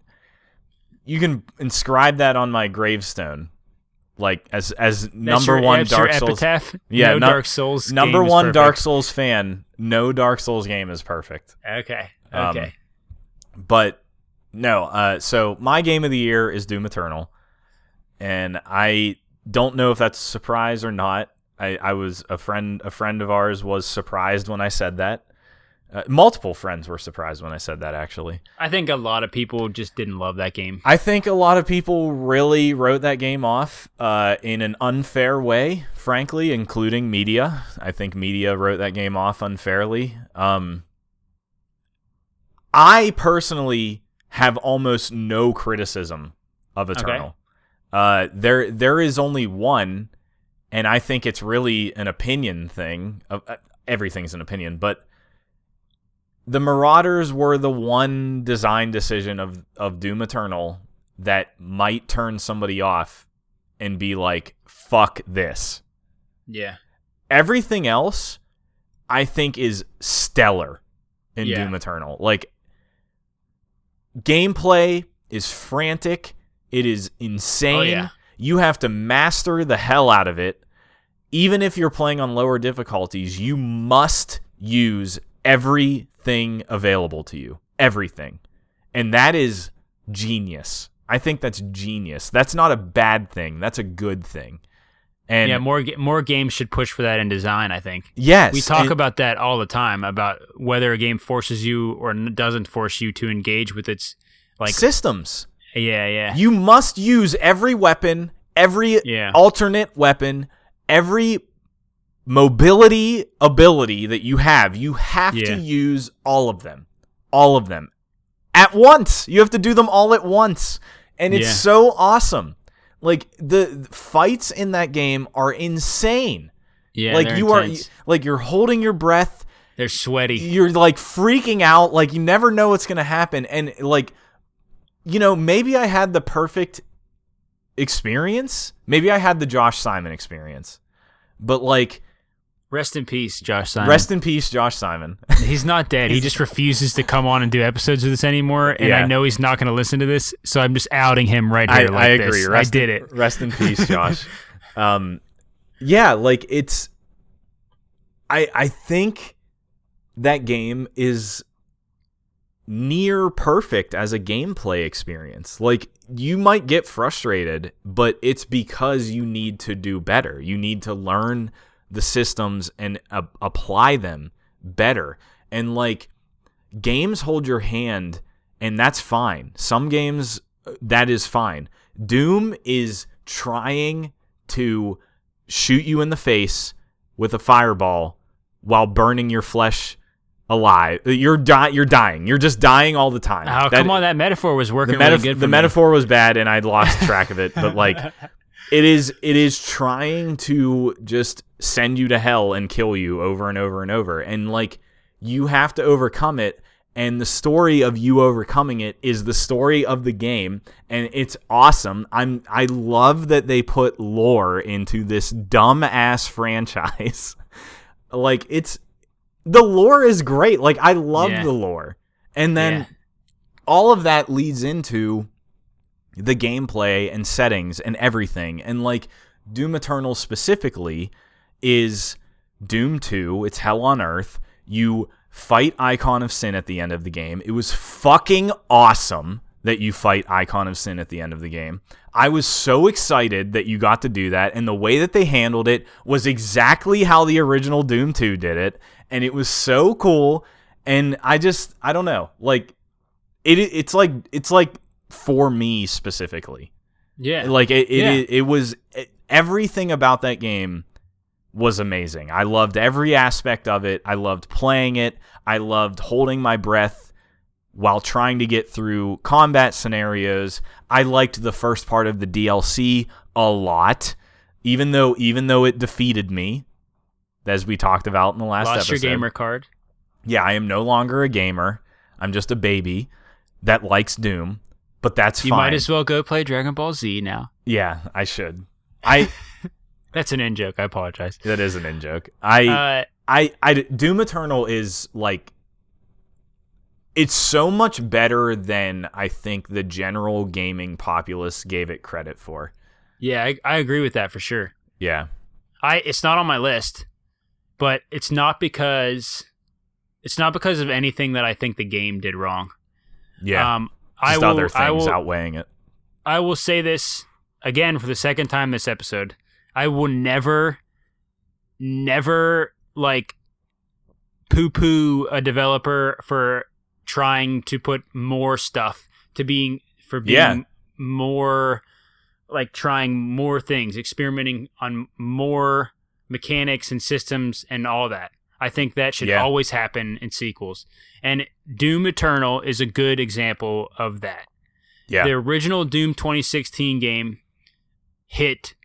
you can inscribe that on my gravestone, like as as That's number your, one Dark Souls. epitaph. Yeah, no nu- Dark Souls. Number one. Dark Souls fan. No Dark Souls game is perfect. Okay, Um, okay. But no, uh, so my game of the year is Doom Eternal, and I don't know if that's a surprise or not. I, I was a friend. A friend of ours was surprised when I said that. Uh, multiple friends were surprised when I said that. Actually, I think a lot of people just didn't love that game. I think a lot of people really wrote that game off uh, in an unfair way, frankly, including media. I think media wrote that game off unfairly. Um, I personally have almost no criticism of Eternal. Uh, there, there is only one, and I think it's really an opinion thing. Of uh, everything's an opinion, but the Marauders were the one design decision of of Doom Eternal that might turn somebody off and be like, "Fuck this." Yeah, Everything else, I think, is stellar in Yeah. Doom Eternal. Like gameplay is frantic. It is insane. Oh, yeah. You have to master the hell out of it. Even if you're playing on lower difficulties, you must use everything available to you. Everything. And that is genius. I think that's genius. That's not a bad thing. That's a good thing. And yeah. More more games should push for that in design. I think yes, we talk about that all the time about whether a game forces you or doesn't force you to engage with its like. systems. Yeah, yeah, You must use every weapon, every Yeah. alternate weapon, every mobility ability that you have. You have Yeah. to use all of them. All of them. At once. You have to do them all at once. And it's Yeah. so awesome. Like the fights in that game are insane. yeah. like you intense. are like you're holding your breath They're sweaty. you're like freaking out like you never know what's gonna happen and like you know maybe i had the perfect experience maybe i had the josh simon experience but like Rest in peace, Josh Simon. rest in peace josh simon He's not dead. He just refuses to come on and do episodes with us anymore. And I know he's not going to listen to this, so I'm just outing him right I, here. like I agree this. rest I did it. rest in peace josh um yeah like it's i i think that game is near perfect as a gameplay experience. Like you might get frustrated, but it's because you need to do better. You need to learn the systems and uh, apply them better. And like games hold your hand and that's fine. Some games that is fine. Doom is trying to shoot you in the face with a fireball while burning your flesh alive. You're di- you're dying. You're just dying all the time. Oh, That- come on, that metaphor was working the, really good for the me. metaphor was bad and I'd lost track of it, but like it is it is trying to just send you to hell and kill you over and over and over. And like you have to overcome it and the story of you overcoming it is the story of the game and it's awesome. I'm I love that they put lore into this dumb ass franchise. like it's the lore is great. Like I love Yeah. the lore. And then Yeah. all of that leads into the gameplay and settings and everything. And like Doom Eternal specifically is Doom 2, it's Hell on Earth. You fight Icon of Sin at the end of the game. It was fucking awesome that you fight Icon of Sin at the end of the game. I was so excited that you got to do that, and the way that they handled it was exactly how the original Doom 2 did it, and it was so cool. And I just, I don't know, like, it it's like it's like for me specifically. Yeah. Like it it, Yeah. it, it was it- everything about that game was amazing. I loved every aspect of it. I loved playing it. I loved holding my breath while trying to get through combat scenarios. I liked the first part of the DLC a lot, even though even though it defeated me, as we talked about in the last Lost episode. your gamer card. Yeah, I am no longer a gamer. I'm just a baby that likes Doom, but that's You fine. might as well go play Dragon Ball Z now. yeah, I should. I That's an in joke. I apologize. that is an in joke. I Uh, I I Doom Eternal is like it's so much better than I think the general gaming populace gave it credit for. yeah, I, I agree with that for sure. Yeah. I it's not on my list, but it's not because it's not because of anything that I think the game did wrong. Yeah. Um, I will, other I things will, outweighing it. I will say this again for the second time this episode. I will never, never like poo poo a developer for trying to put more stuff to being for being Yeah. more like trying more things, experimenting on more mechanics and systems and all that. I think that should Yeah. always happen in sequels. And Doom Eternal is a good example of that Yeah. the original Doom 2016 game hit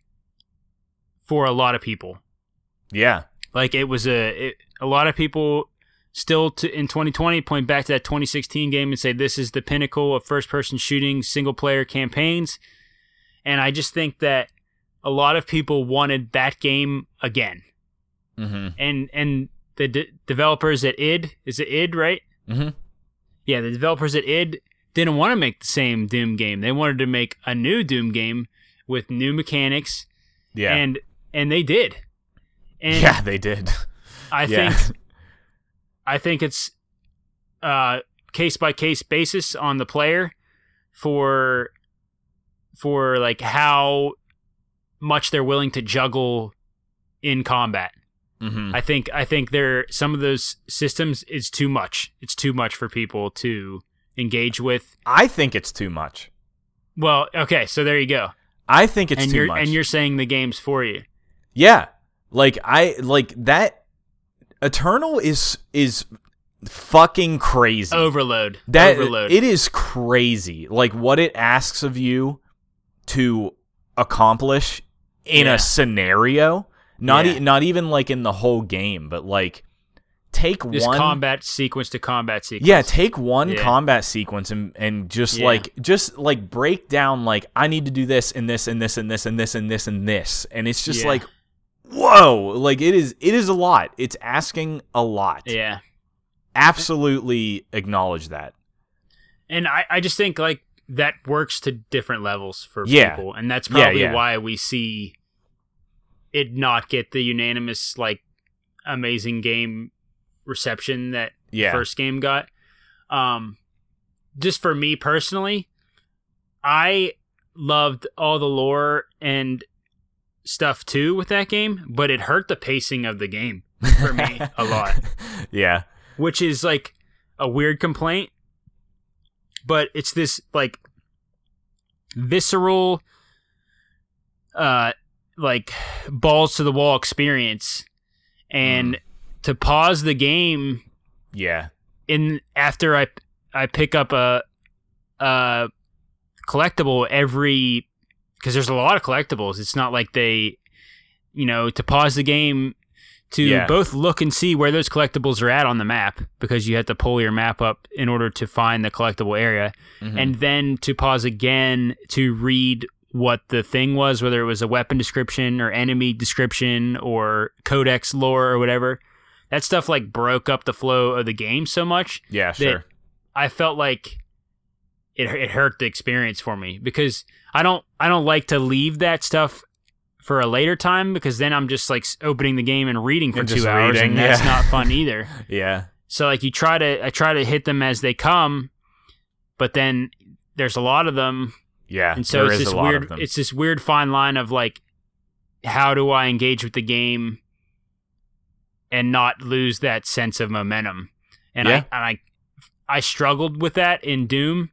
for a lot of people. yeah. Like it was a it, a lot of people still to, in 2020 point back to that 2016 game and say this is the pinnacle of first person shooting single player campaigns. And I just think that a lot of people wanted that game again. Mhm. And and the de- developers at id is it id right? Mhm. yeah, the developers at id didn't want to make the same Doom game. They wanted to make a new Doom game with new mechanics, Yeah. and and they did. And yeah, they did. I yeah. think I think it's uh case by case basis on the player for for like how much they're willing to juggle in combat. Mhm. I think I think there some of those systems is too much. It's too much for people to engage with. I think it's too much. Well, okay, so there you go. I think it's and too you're much. and you're saying the game's for you. Yeah. Like I like that Eternal is is fucking crazy. Overload. that Overload. it is crazy. Like what it asks of you to accomplish in Yeah. a scenario, not Yeah. e- not even like in the whole game, but like take Just one combat sequence to combat sequence. yeah, take one Yeah. combat sequence and and just Yeah. like just like break down like I need to do this and this and this and this and this and this and this and it's just Yeah. like whoa, like it is it is a lot. It's asking a lot. Yeah. Absolutely acknowledge that. And I, I just think like that works to different levels for people. And that's probably why we see it not get the unanimous like amazing game reception that Yeah. first game got. Um, just for me personally, I loved all the lore and stuff too with that game, but it hurt the pacing of the game for me a lot, yeah. which is like a weird complaint. But it's this like visceral, uh, like balls to the wall experience, and to pause the game Yeah. in after I I pick up a a collectible every because there's a lot of collectibles. It's not like they, you know, to pause the game to Yeah. both look and see where those collectibles are at on the map because you have to pull your map up in order to find the collectible area, Mhm. and then to pause again to read what the thing was, whether it was a weapon description or enemy description or codex lore or whatever. That stuff like broke up the flow of the game so much yeah, sure. I felt like it it hurt the experience for me because I don't I don't like to leave that stuff for a later time because then I'm just like opening the game and reading for And two hours reading, and that's yeah. not fun either. Yeah. So like you try to I try to hit them as they come, but then there's a lot of them, Yeah. and so there it's is this weird it's this weird fine line of like how do I engage with the game and not lose that sense of momentum. And Yeah. I and I I struggled with that in Doom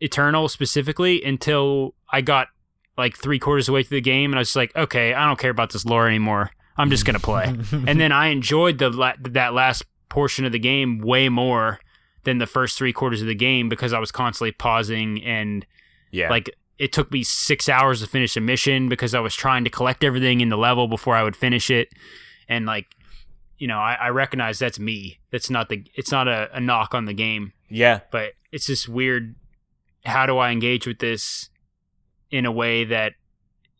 Eternal specifically until I got like three quarters of the way through the game, and I was like, okay, I don't care about this lore anymore. I'm just gonna play. and then I enjoyed the la- that last portion of the game way more than the first three quarters of the game because I was constantly pausing and Yeah. like it took me six hours to finish a mission because I was trying to collect everything in the level before I would finish it, and like you know I, I recognize that's me. That's not the it's not a, a knock on the game, yeah. but it's just weird. How do I engage with this in a way that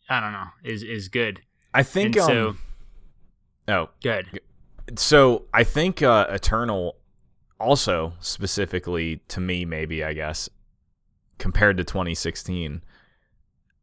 I don't know is is good? I think. and um, so oh, good. so I think uh, Eternal also specifically to me maybe I guess compared to 2016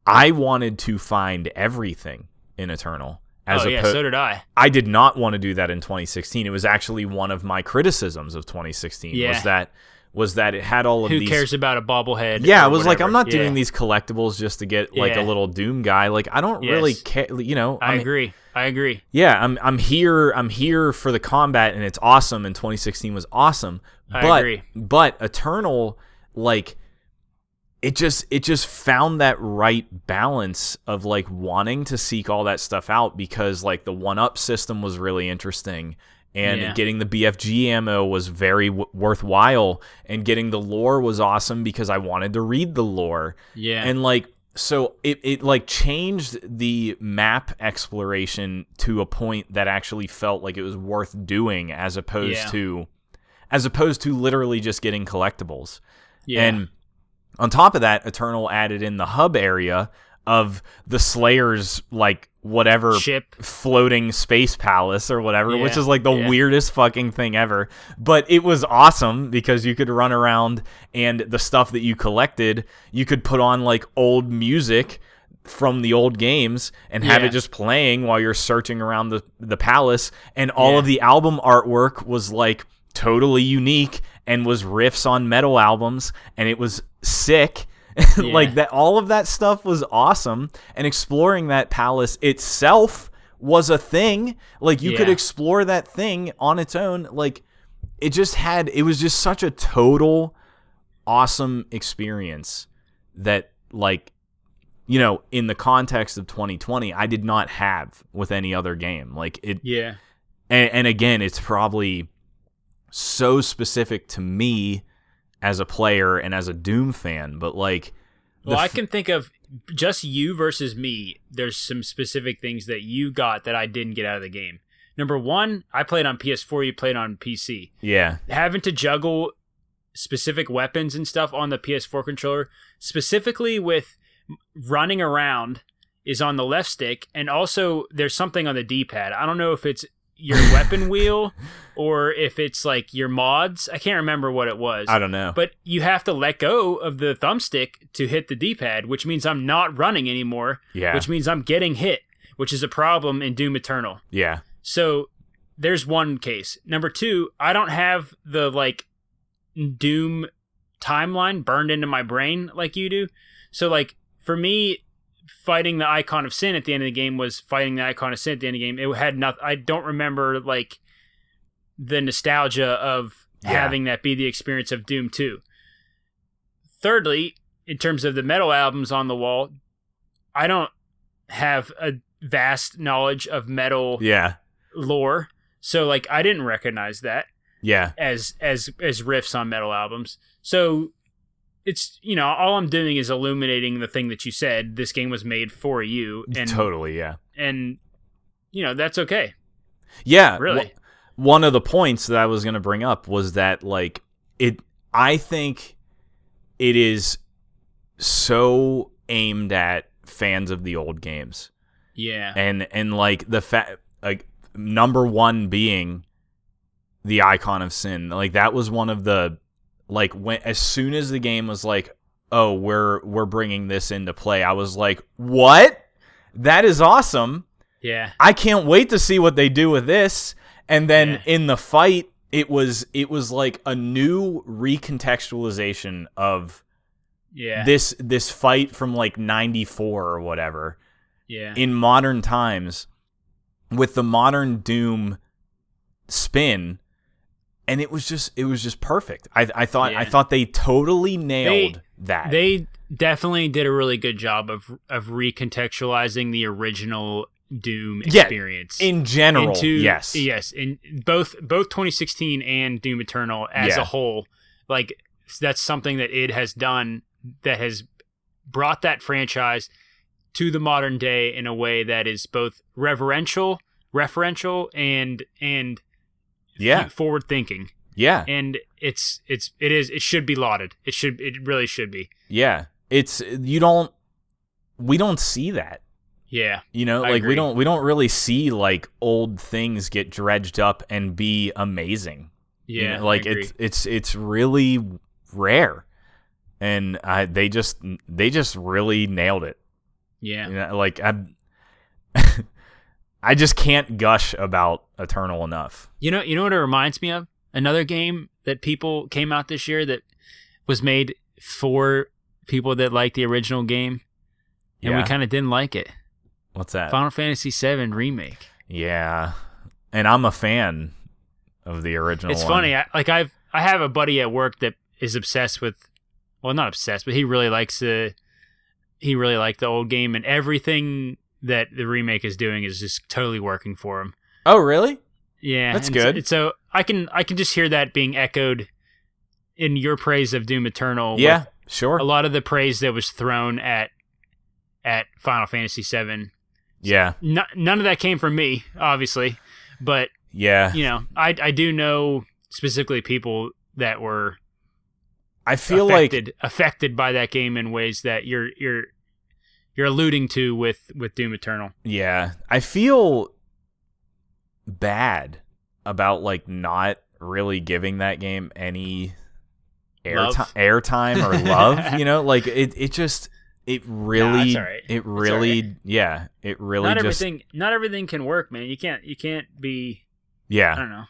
I wanted to find everything in Eternal as oh yeah, opposed so did I. I did not want to do that in 2016 it was actually one of my criticisms of 2016 Yeah. was that was that it had all of Who these Who cares about a bobblehead? yeah, it I was like, I'm whatever? not Yeah, doing these collectibles just to get like a little Doom guy. Like, I don't really care. You know, I mean, agree. I agree. Yeah, I'm I'm here. I'm here for the combat, and it's awesome. And 2016 was awesome. I but agree. but Eternal, like, it just it just found that right balance of like wanting to seek all that stuff out because like the one up system was really interesting. And Yeah. getting the BFG ammo was very w- worthwhile, and getting the lore was awesome because I wanted to read the lore Yeah. and like so it, it like changed the map exploration to a point that actually felt like it was worth doing as opposed Yeah. to as opposed to literally just getting collectibles yeah. and on top of that eternal added in the hub area of the slayers like whatever ship. floating space palace or whatever, which is like the yeah. weirdest fucking thing ever. But it was awesome because you could run around and the stuff that you collected, you could put on like old music from the old games and have Yeah. it just playing while you're searching around the the palace and all Yeah. of the album artwork was like totally unique and was riffs on metal albums and it was sick. Like that all of that stuff was awesome and exploring that palace itself was a thing. Like you could explore that thing on its own. Like it just had it was just such a total awesome experience that like you know in the context of 2020 I did not have with any other game. Like it Yeah. and, and again it's probably so specific to me as a player and as a doom fan but like Well, I f- can think of just you versus me. There's some specific things that you got that I didn't get out of the game. Number one, I played on PS4. You played on PC. yeah Having to juggle specific weapons and stuff on the PS4 controller, specifically with running around, is on the left stick, and also there's something on the D-pad. I don't know if it's your weapon wheel or if it's like your mods. I can't remember what it was. I don't know But you have to let go of the thumbstick to hit the D-pad, which means I'm not running anymore, yeah which means I'm getting hit, which is a problem in Doom Eternal. yeah So there's one case. Number two, I don't have the like Doom timeline burned into my brain like you do. So like for me, fighting the icon of sin at the end of the game was fighting the icon of sin at the end of the game. It had nothing. I don't remember like the nostalgia of Yeah. having that be the experience of Doom 2. Thirdly, in terms of the metal albums on the wall, I don't have a vast knowledge of metal yeah lore. So like I didn't recognize that yeah as as as riffs on metal albums. So it's you know all I'm doing is illuminating the thing that you said. This game was made for you, and totally yeah and you know that's okay. yeah Really. one of the points that I was going to bring up was that like it I think it is so aimed at fans of the old games Yeah, and and like the fact like number one being the icon of sin like that was one of the like when as soon as the game was like oh we're we're bringing this into play i was like what? That is awesome. Yeah, i can't wait to see what they do with this. And then Yeah. in the fight it was it was like a new recontextualization of yeah, this this fight from like 94 or whatever yeah, in modern times with the modern doom spin and it was just it was just perfect. I I thought I thought they totally nailed that. They definitely did a really good job of of recontextualizing the original Doom Yeah, experience. in general, into yes. yes in both both 2016 and doom eternal as Yeah. a whole like that's something that it has done that has brought that franchise to the modern day in a way that is both reverential referential and and Yeah. forward thinking Yeah. and it's it's it is it should be lauded it should it really should be Yeah. It's you don't we don't see that. yeah You know, I like agree. we don't we don't really see like old things get dredged up and be amazing. You yeah know, like it's it's it's really rare. And I they just they just really nailed it. yeah You know, like I I just can't gush about Eternal enough. You know, you know what it reminds me of? Another game that people came out this year that was made for people that like the original game, and we kind of didn't like it. What's that? Final Fantasy VII remake. Yeah. And I'm a fan of the original It's one. funny. I, like I've I have a buddy at work that is obsessed with, well, not obsessed, but he really likes the, he really liked the old game, and everything that the remake is doing is just totally working for him. Oh, really? Yeah, That's good. So, so I can I can just hear that being echoed in your praise of Doom Eternal. Yeah, sure. a lot of the praise that was thrown at at Final Fantasy VII. Yeah. No, none of that came from me, obviously, but Yeah. you know, I I do know specifically people that were I feel like affected affected by that game in ways that you're you're you're alluding to with with Doom Eternal. yeah, I feel bad about like not really giving that game any airtime airtime or love, you know? Like it it just it really all right. it really right. yeah, it really not just everything not everything can work, man. You can't you can't be Yeah. I don't know.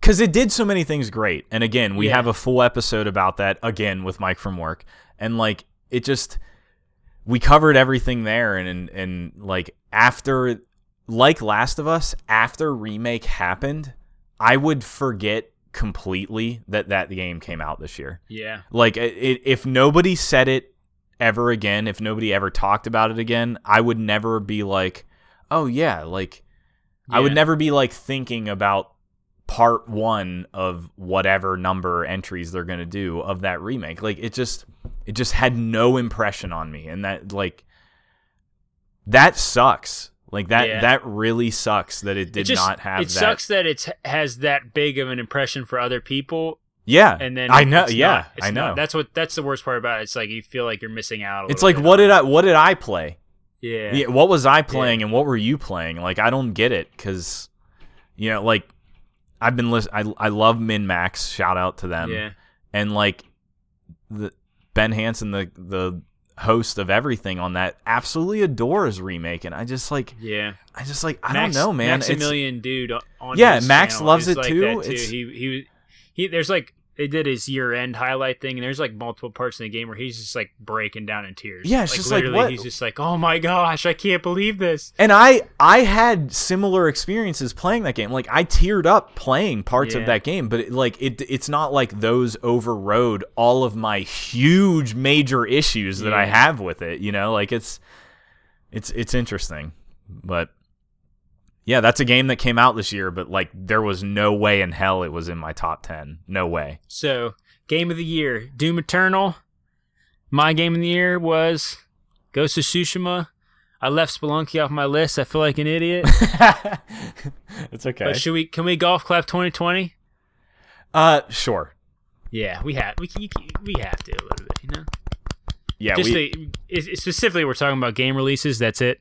Cuz it did so many things great. And again, we Yeah. have a full episode about that again with Mike from work. And like it just we covered everything there and and, and like after like Last of Us after remake happened, I would forget completely that that game came out this year. Yeah. Like it, it, if nobody said it ever again, if nobody ever talked about it again, I would never be like, "Oh yeah, like I would never be like thinking about part 1 of whatever number entries they're going to do of that remake." Like it just it just had no impression on me and that like that sucks. Like that Yeah. that really sucks that it did it just, not have it that. sucks that it has that big of an impression for other people Yeah. and then I know, yeah, not- I know. not. that's what that's the worst part about it it's like you feel like you're missing out it's like what did I what did I play? yeah Yeah, what was I playing and what were you playing? Like I don't get it cuz you know, like I've been list- I I love MinnMax, shout out to them. yeah And like the Ben Hanson the the host of everything on that absolutely adores remake and I just like yeah I just like I Max, don't know, man. It's- Maximilian Dood on Yeah, Max loves it like too. too. It's- He he he. There's like they did his year end highlight thing, and there's like multiple parts in the game where he's just like breaking down in tears. Yeah, it's like, just like, literally, what- He's just like, oh my gosh, I can't believe this. And I I had similar experiences playing that game. Like I teared up playing parts Yeah. of that game, but it, like it it's not like those overrode all of my huge major issues that I have with it, you know? Like it's it's it's interesting. But yeah, that's a game that came out this year, but like there was no way in hell it was in my top 10. No way. So, game of the year, Doom Eternal. My game of the year was Ghost of Tsushima. I left Spelunky off my list. I feel like an idiot. it's okay. But should we? Can we golf clap 2020? uh sure. Yeah, we have. We can- we have to a little bit, you know. Yeah, Just we, specifically, we're talking about game releases. That's it.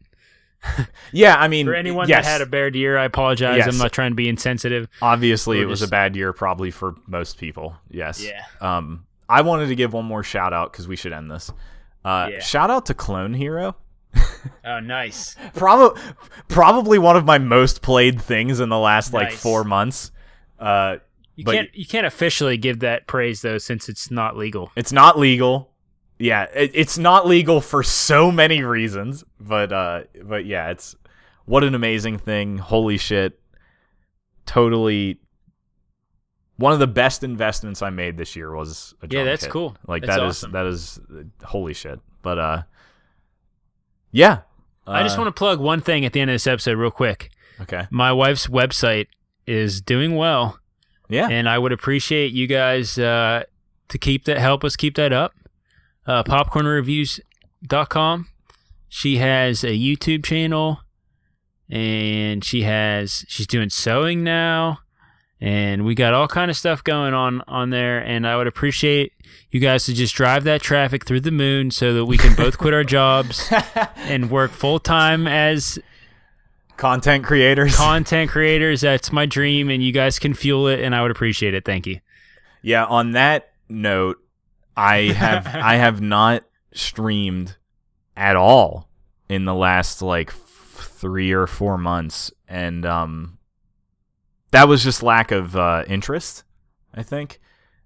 yeah, I mean For anyone yes. that had a bad year, I apologize. Yes. I'm not trying to be insensitive. Obviously, We're it was just- a bad year, probably for most people. Yes. Yeah. Um, I wanted to give one more shout out because we should end this. Uh, Yeah. Shout out to Clone Hero. Oh, nice. Probably, probably one of my most played things in the last like Nice. four months. Uh, You can't you can't officially give that praise though, since it's not legal. it's not legal. Yeah, it, it's not legal for so many reasons. But uh, but yeah, it's what an amazing thing. Holy shit! Totally one of the best investments I made this year was a Yeah, that's kit. cool. Like That's that is awesome. that is uh, holy shit. But uh, yeah. I just Uh, want to plug one thing at the end of this episode, real quick. Okay. My wife's website is doing well, Yeah. and I would appreciate you guys uh, to keep that, help us keep that up. Uh, popcornreviews.com. She has a YouTube channel, and she has she's doing sewing now, and we got all kind of stuff going on on there. And I would appreciate you guys to just drive that traffic through the moon so that we can both quit our jobs and work full time as Content creators. content creators. That's my dream, and you guys can fuel it, and I would appreciate it. Thank you. Yeah, on that note, I have I have not streamed at all in the last like f- 3 or 4 months and um that was just lack of uh interest, I think.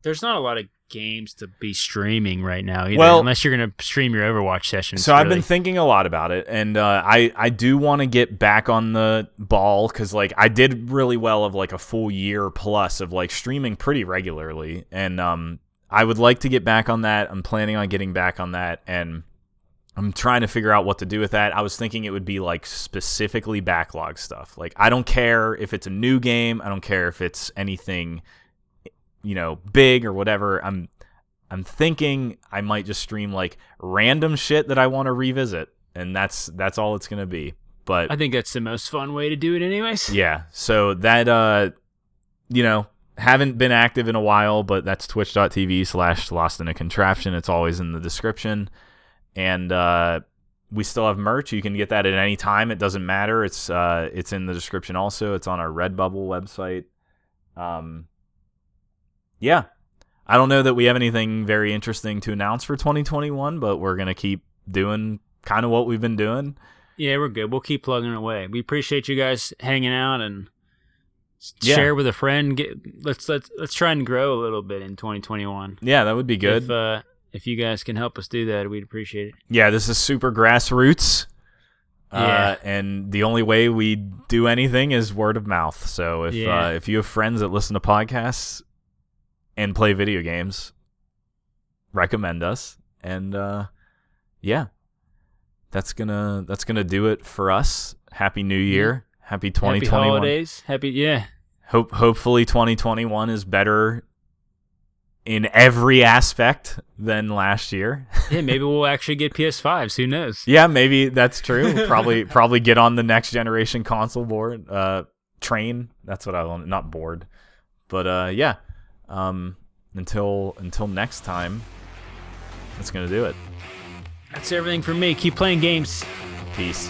There's not a lot of games to be streaming right now, either, Well- unless you're gonna stream your Overwatch sessions. So I've been thinking a lot about it, and uh, I I do want to get back on the ball because like I did really well of like a full year plus of like streaming pretty regularly, and um I would like to get back on that. I'm planning on getting back on that, and I'm trying to figure out what to do with that. I was thinking it would be like specifically backlog stuff. Like I don't care if it's a new game, I don't care if it's anything you know big or whatever. I'm I'm thinking I might just stream like random shit that I want to revisit, and that's that's all it's gonna be. But I think that's the most fun way to do it, anyways. yeah, so that uh, you know, haven't been active in a while, but that's twitch.tv slash lost in a contraption. It's always in the description, and uh, we still have merch. You can get that at any time. It doesn't matter. It's uh, it's in the description. Also, it's on our Redbubble website. Um, yeah, I don't know that we have anything very interesting to announce for 2021, but we're gonna keep doing kind of what we've been doing. Yeah, we're good. We'll keep plugging away. We appreciate you guys hanging out and Yeah. share with a friend. Get let's let's let's try and grow a little bit in 2021. Yeah, that would be good. If uh, if you guys can help us do that, we'd appreciate it. Yeah, this is super grassroots. Yeah. Uh, and the only way we do anything is word of mouth. So if Yeah. uh, if you have friends that listen to podcasts and play video games, recommend us. And uh, yeah, that's gonna that's gonna do it for us. Happy New Year. Happy 2021. Happy holidays. Happy yeah. Hope hopefully 2021 is better in every aspect than last year. Yeah, maybe we'll actually get PS5s. Who knows? Yeah, maybe that's true. probably probably get on the next generation console board uh train. That's what I want not board. But uh yeah. Um until until next time that's to do it. That's everything for me. Keep playing games. Peace.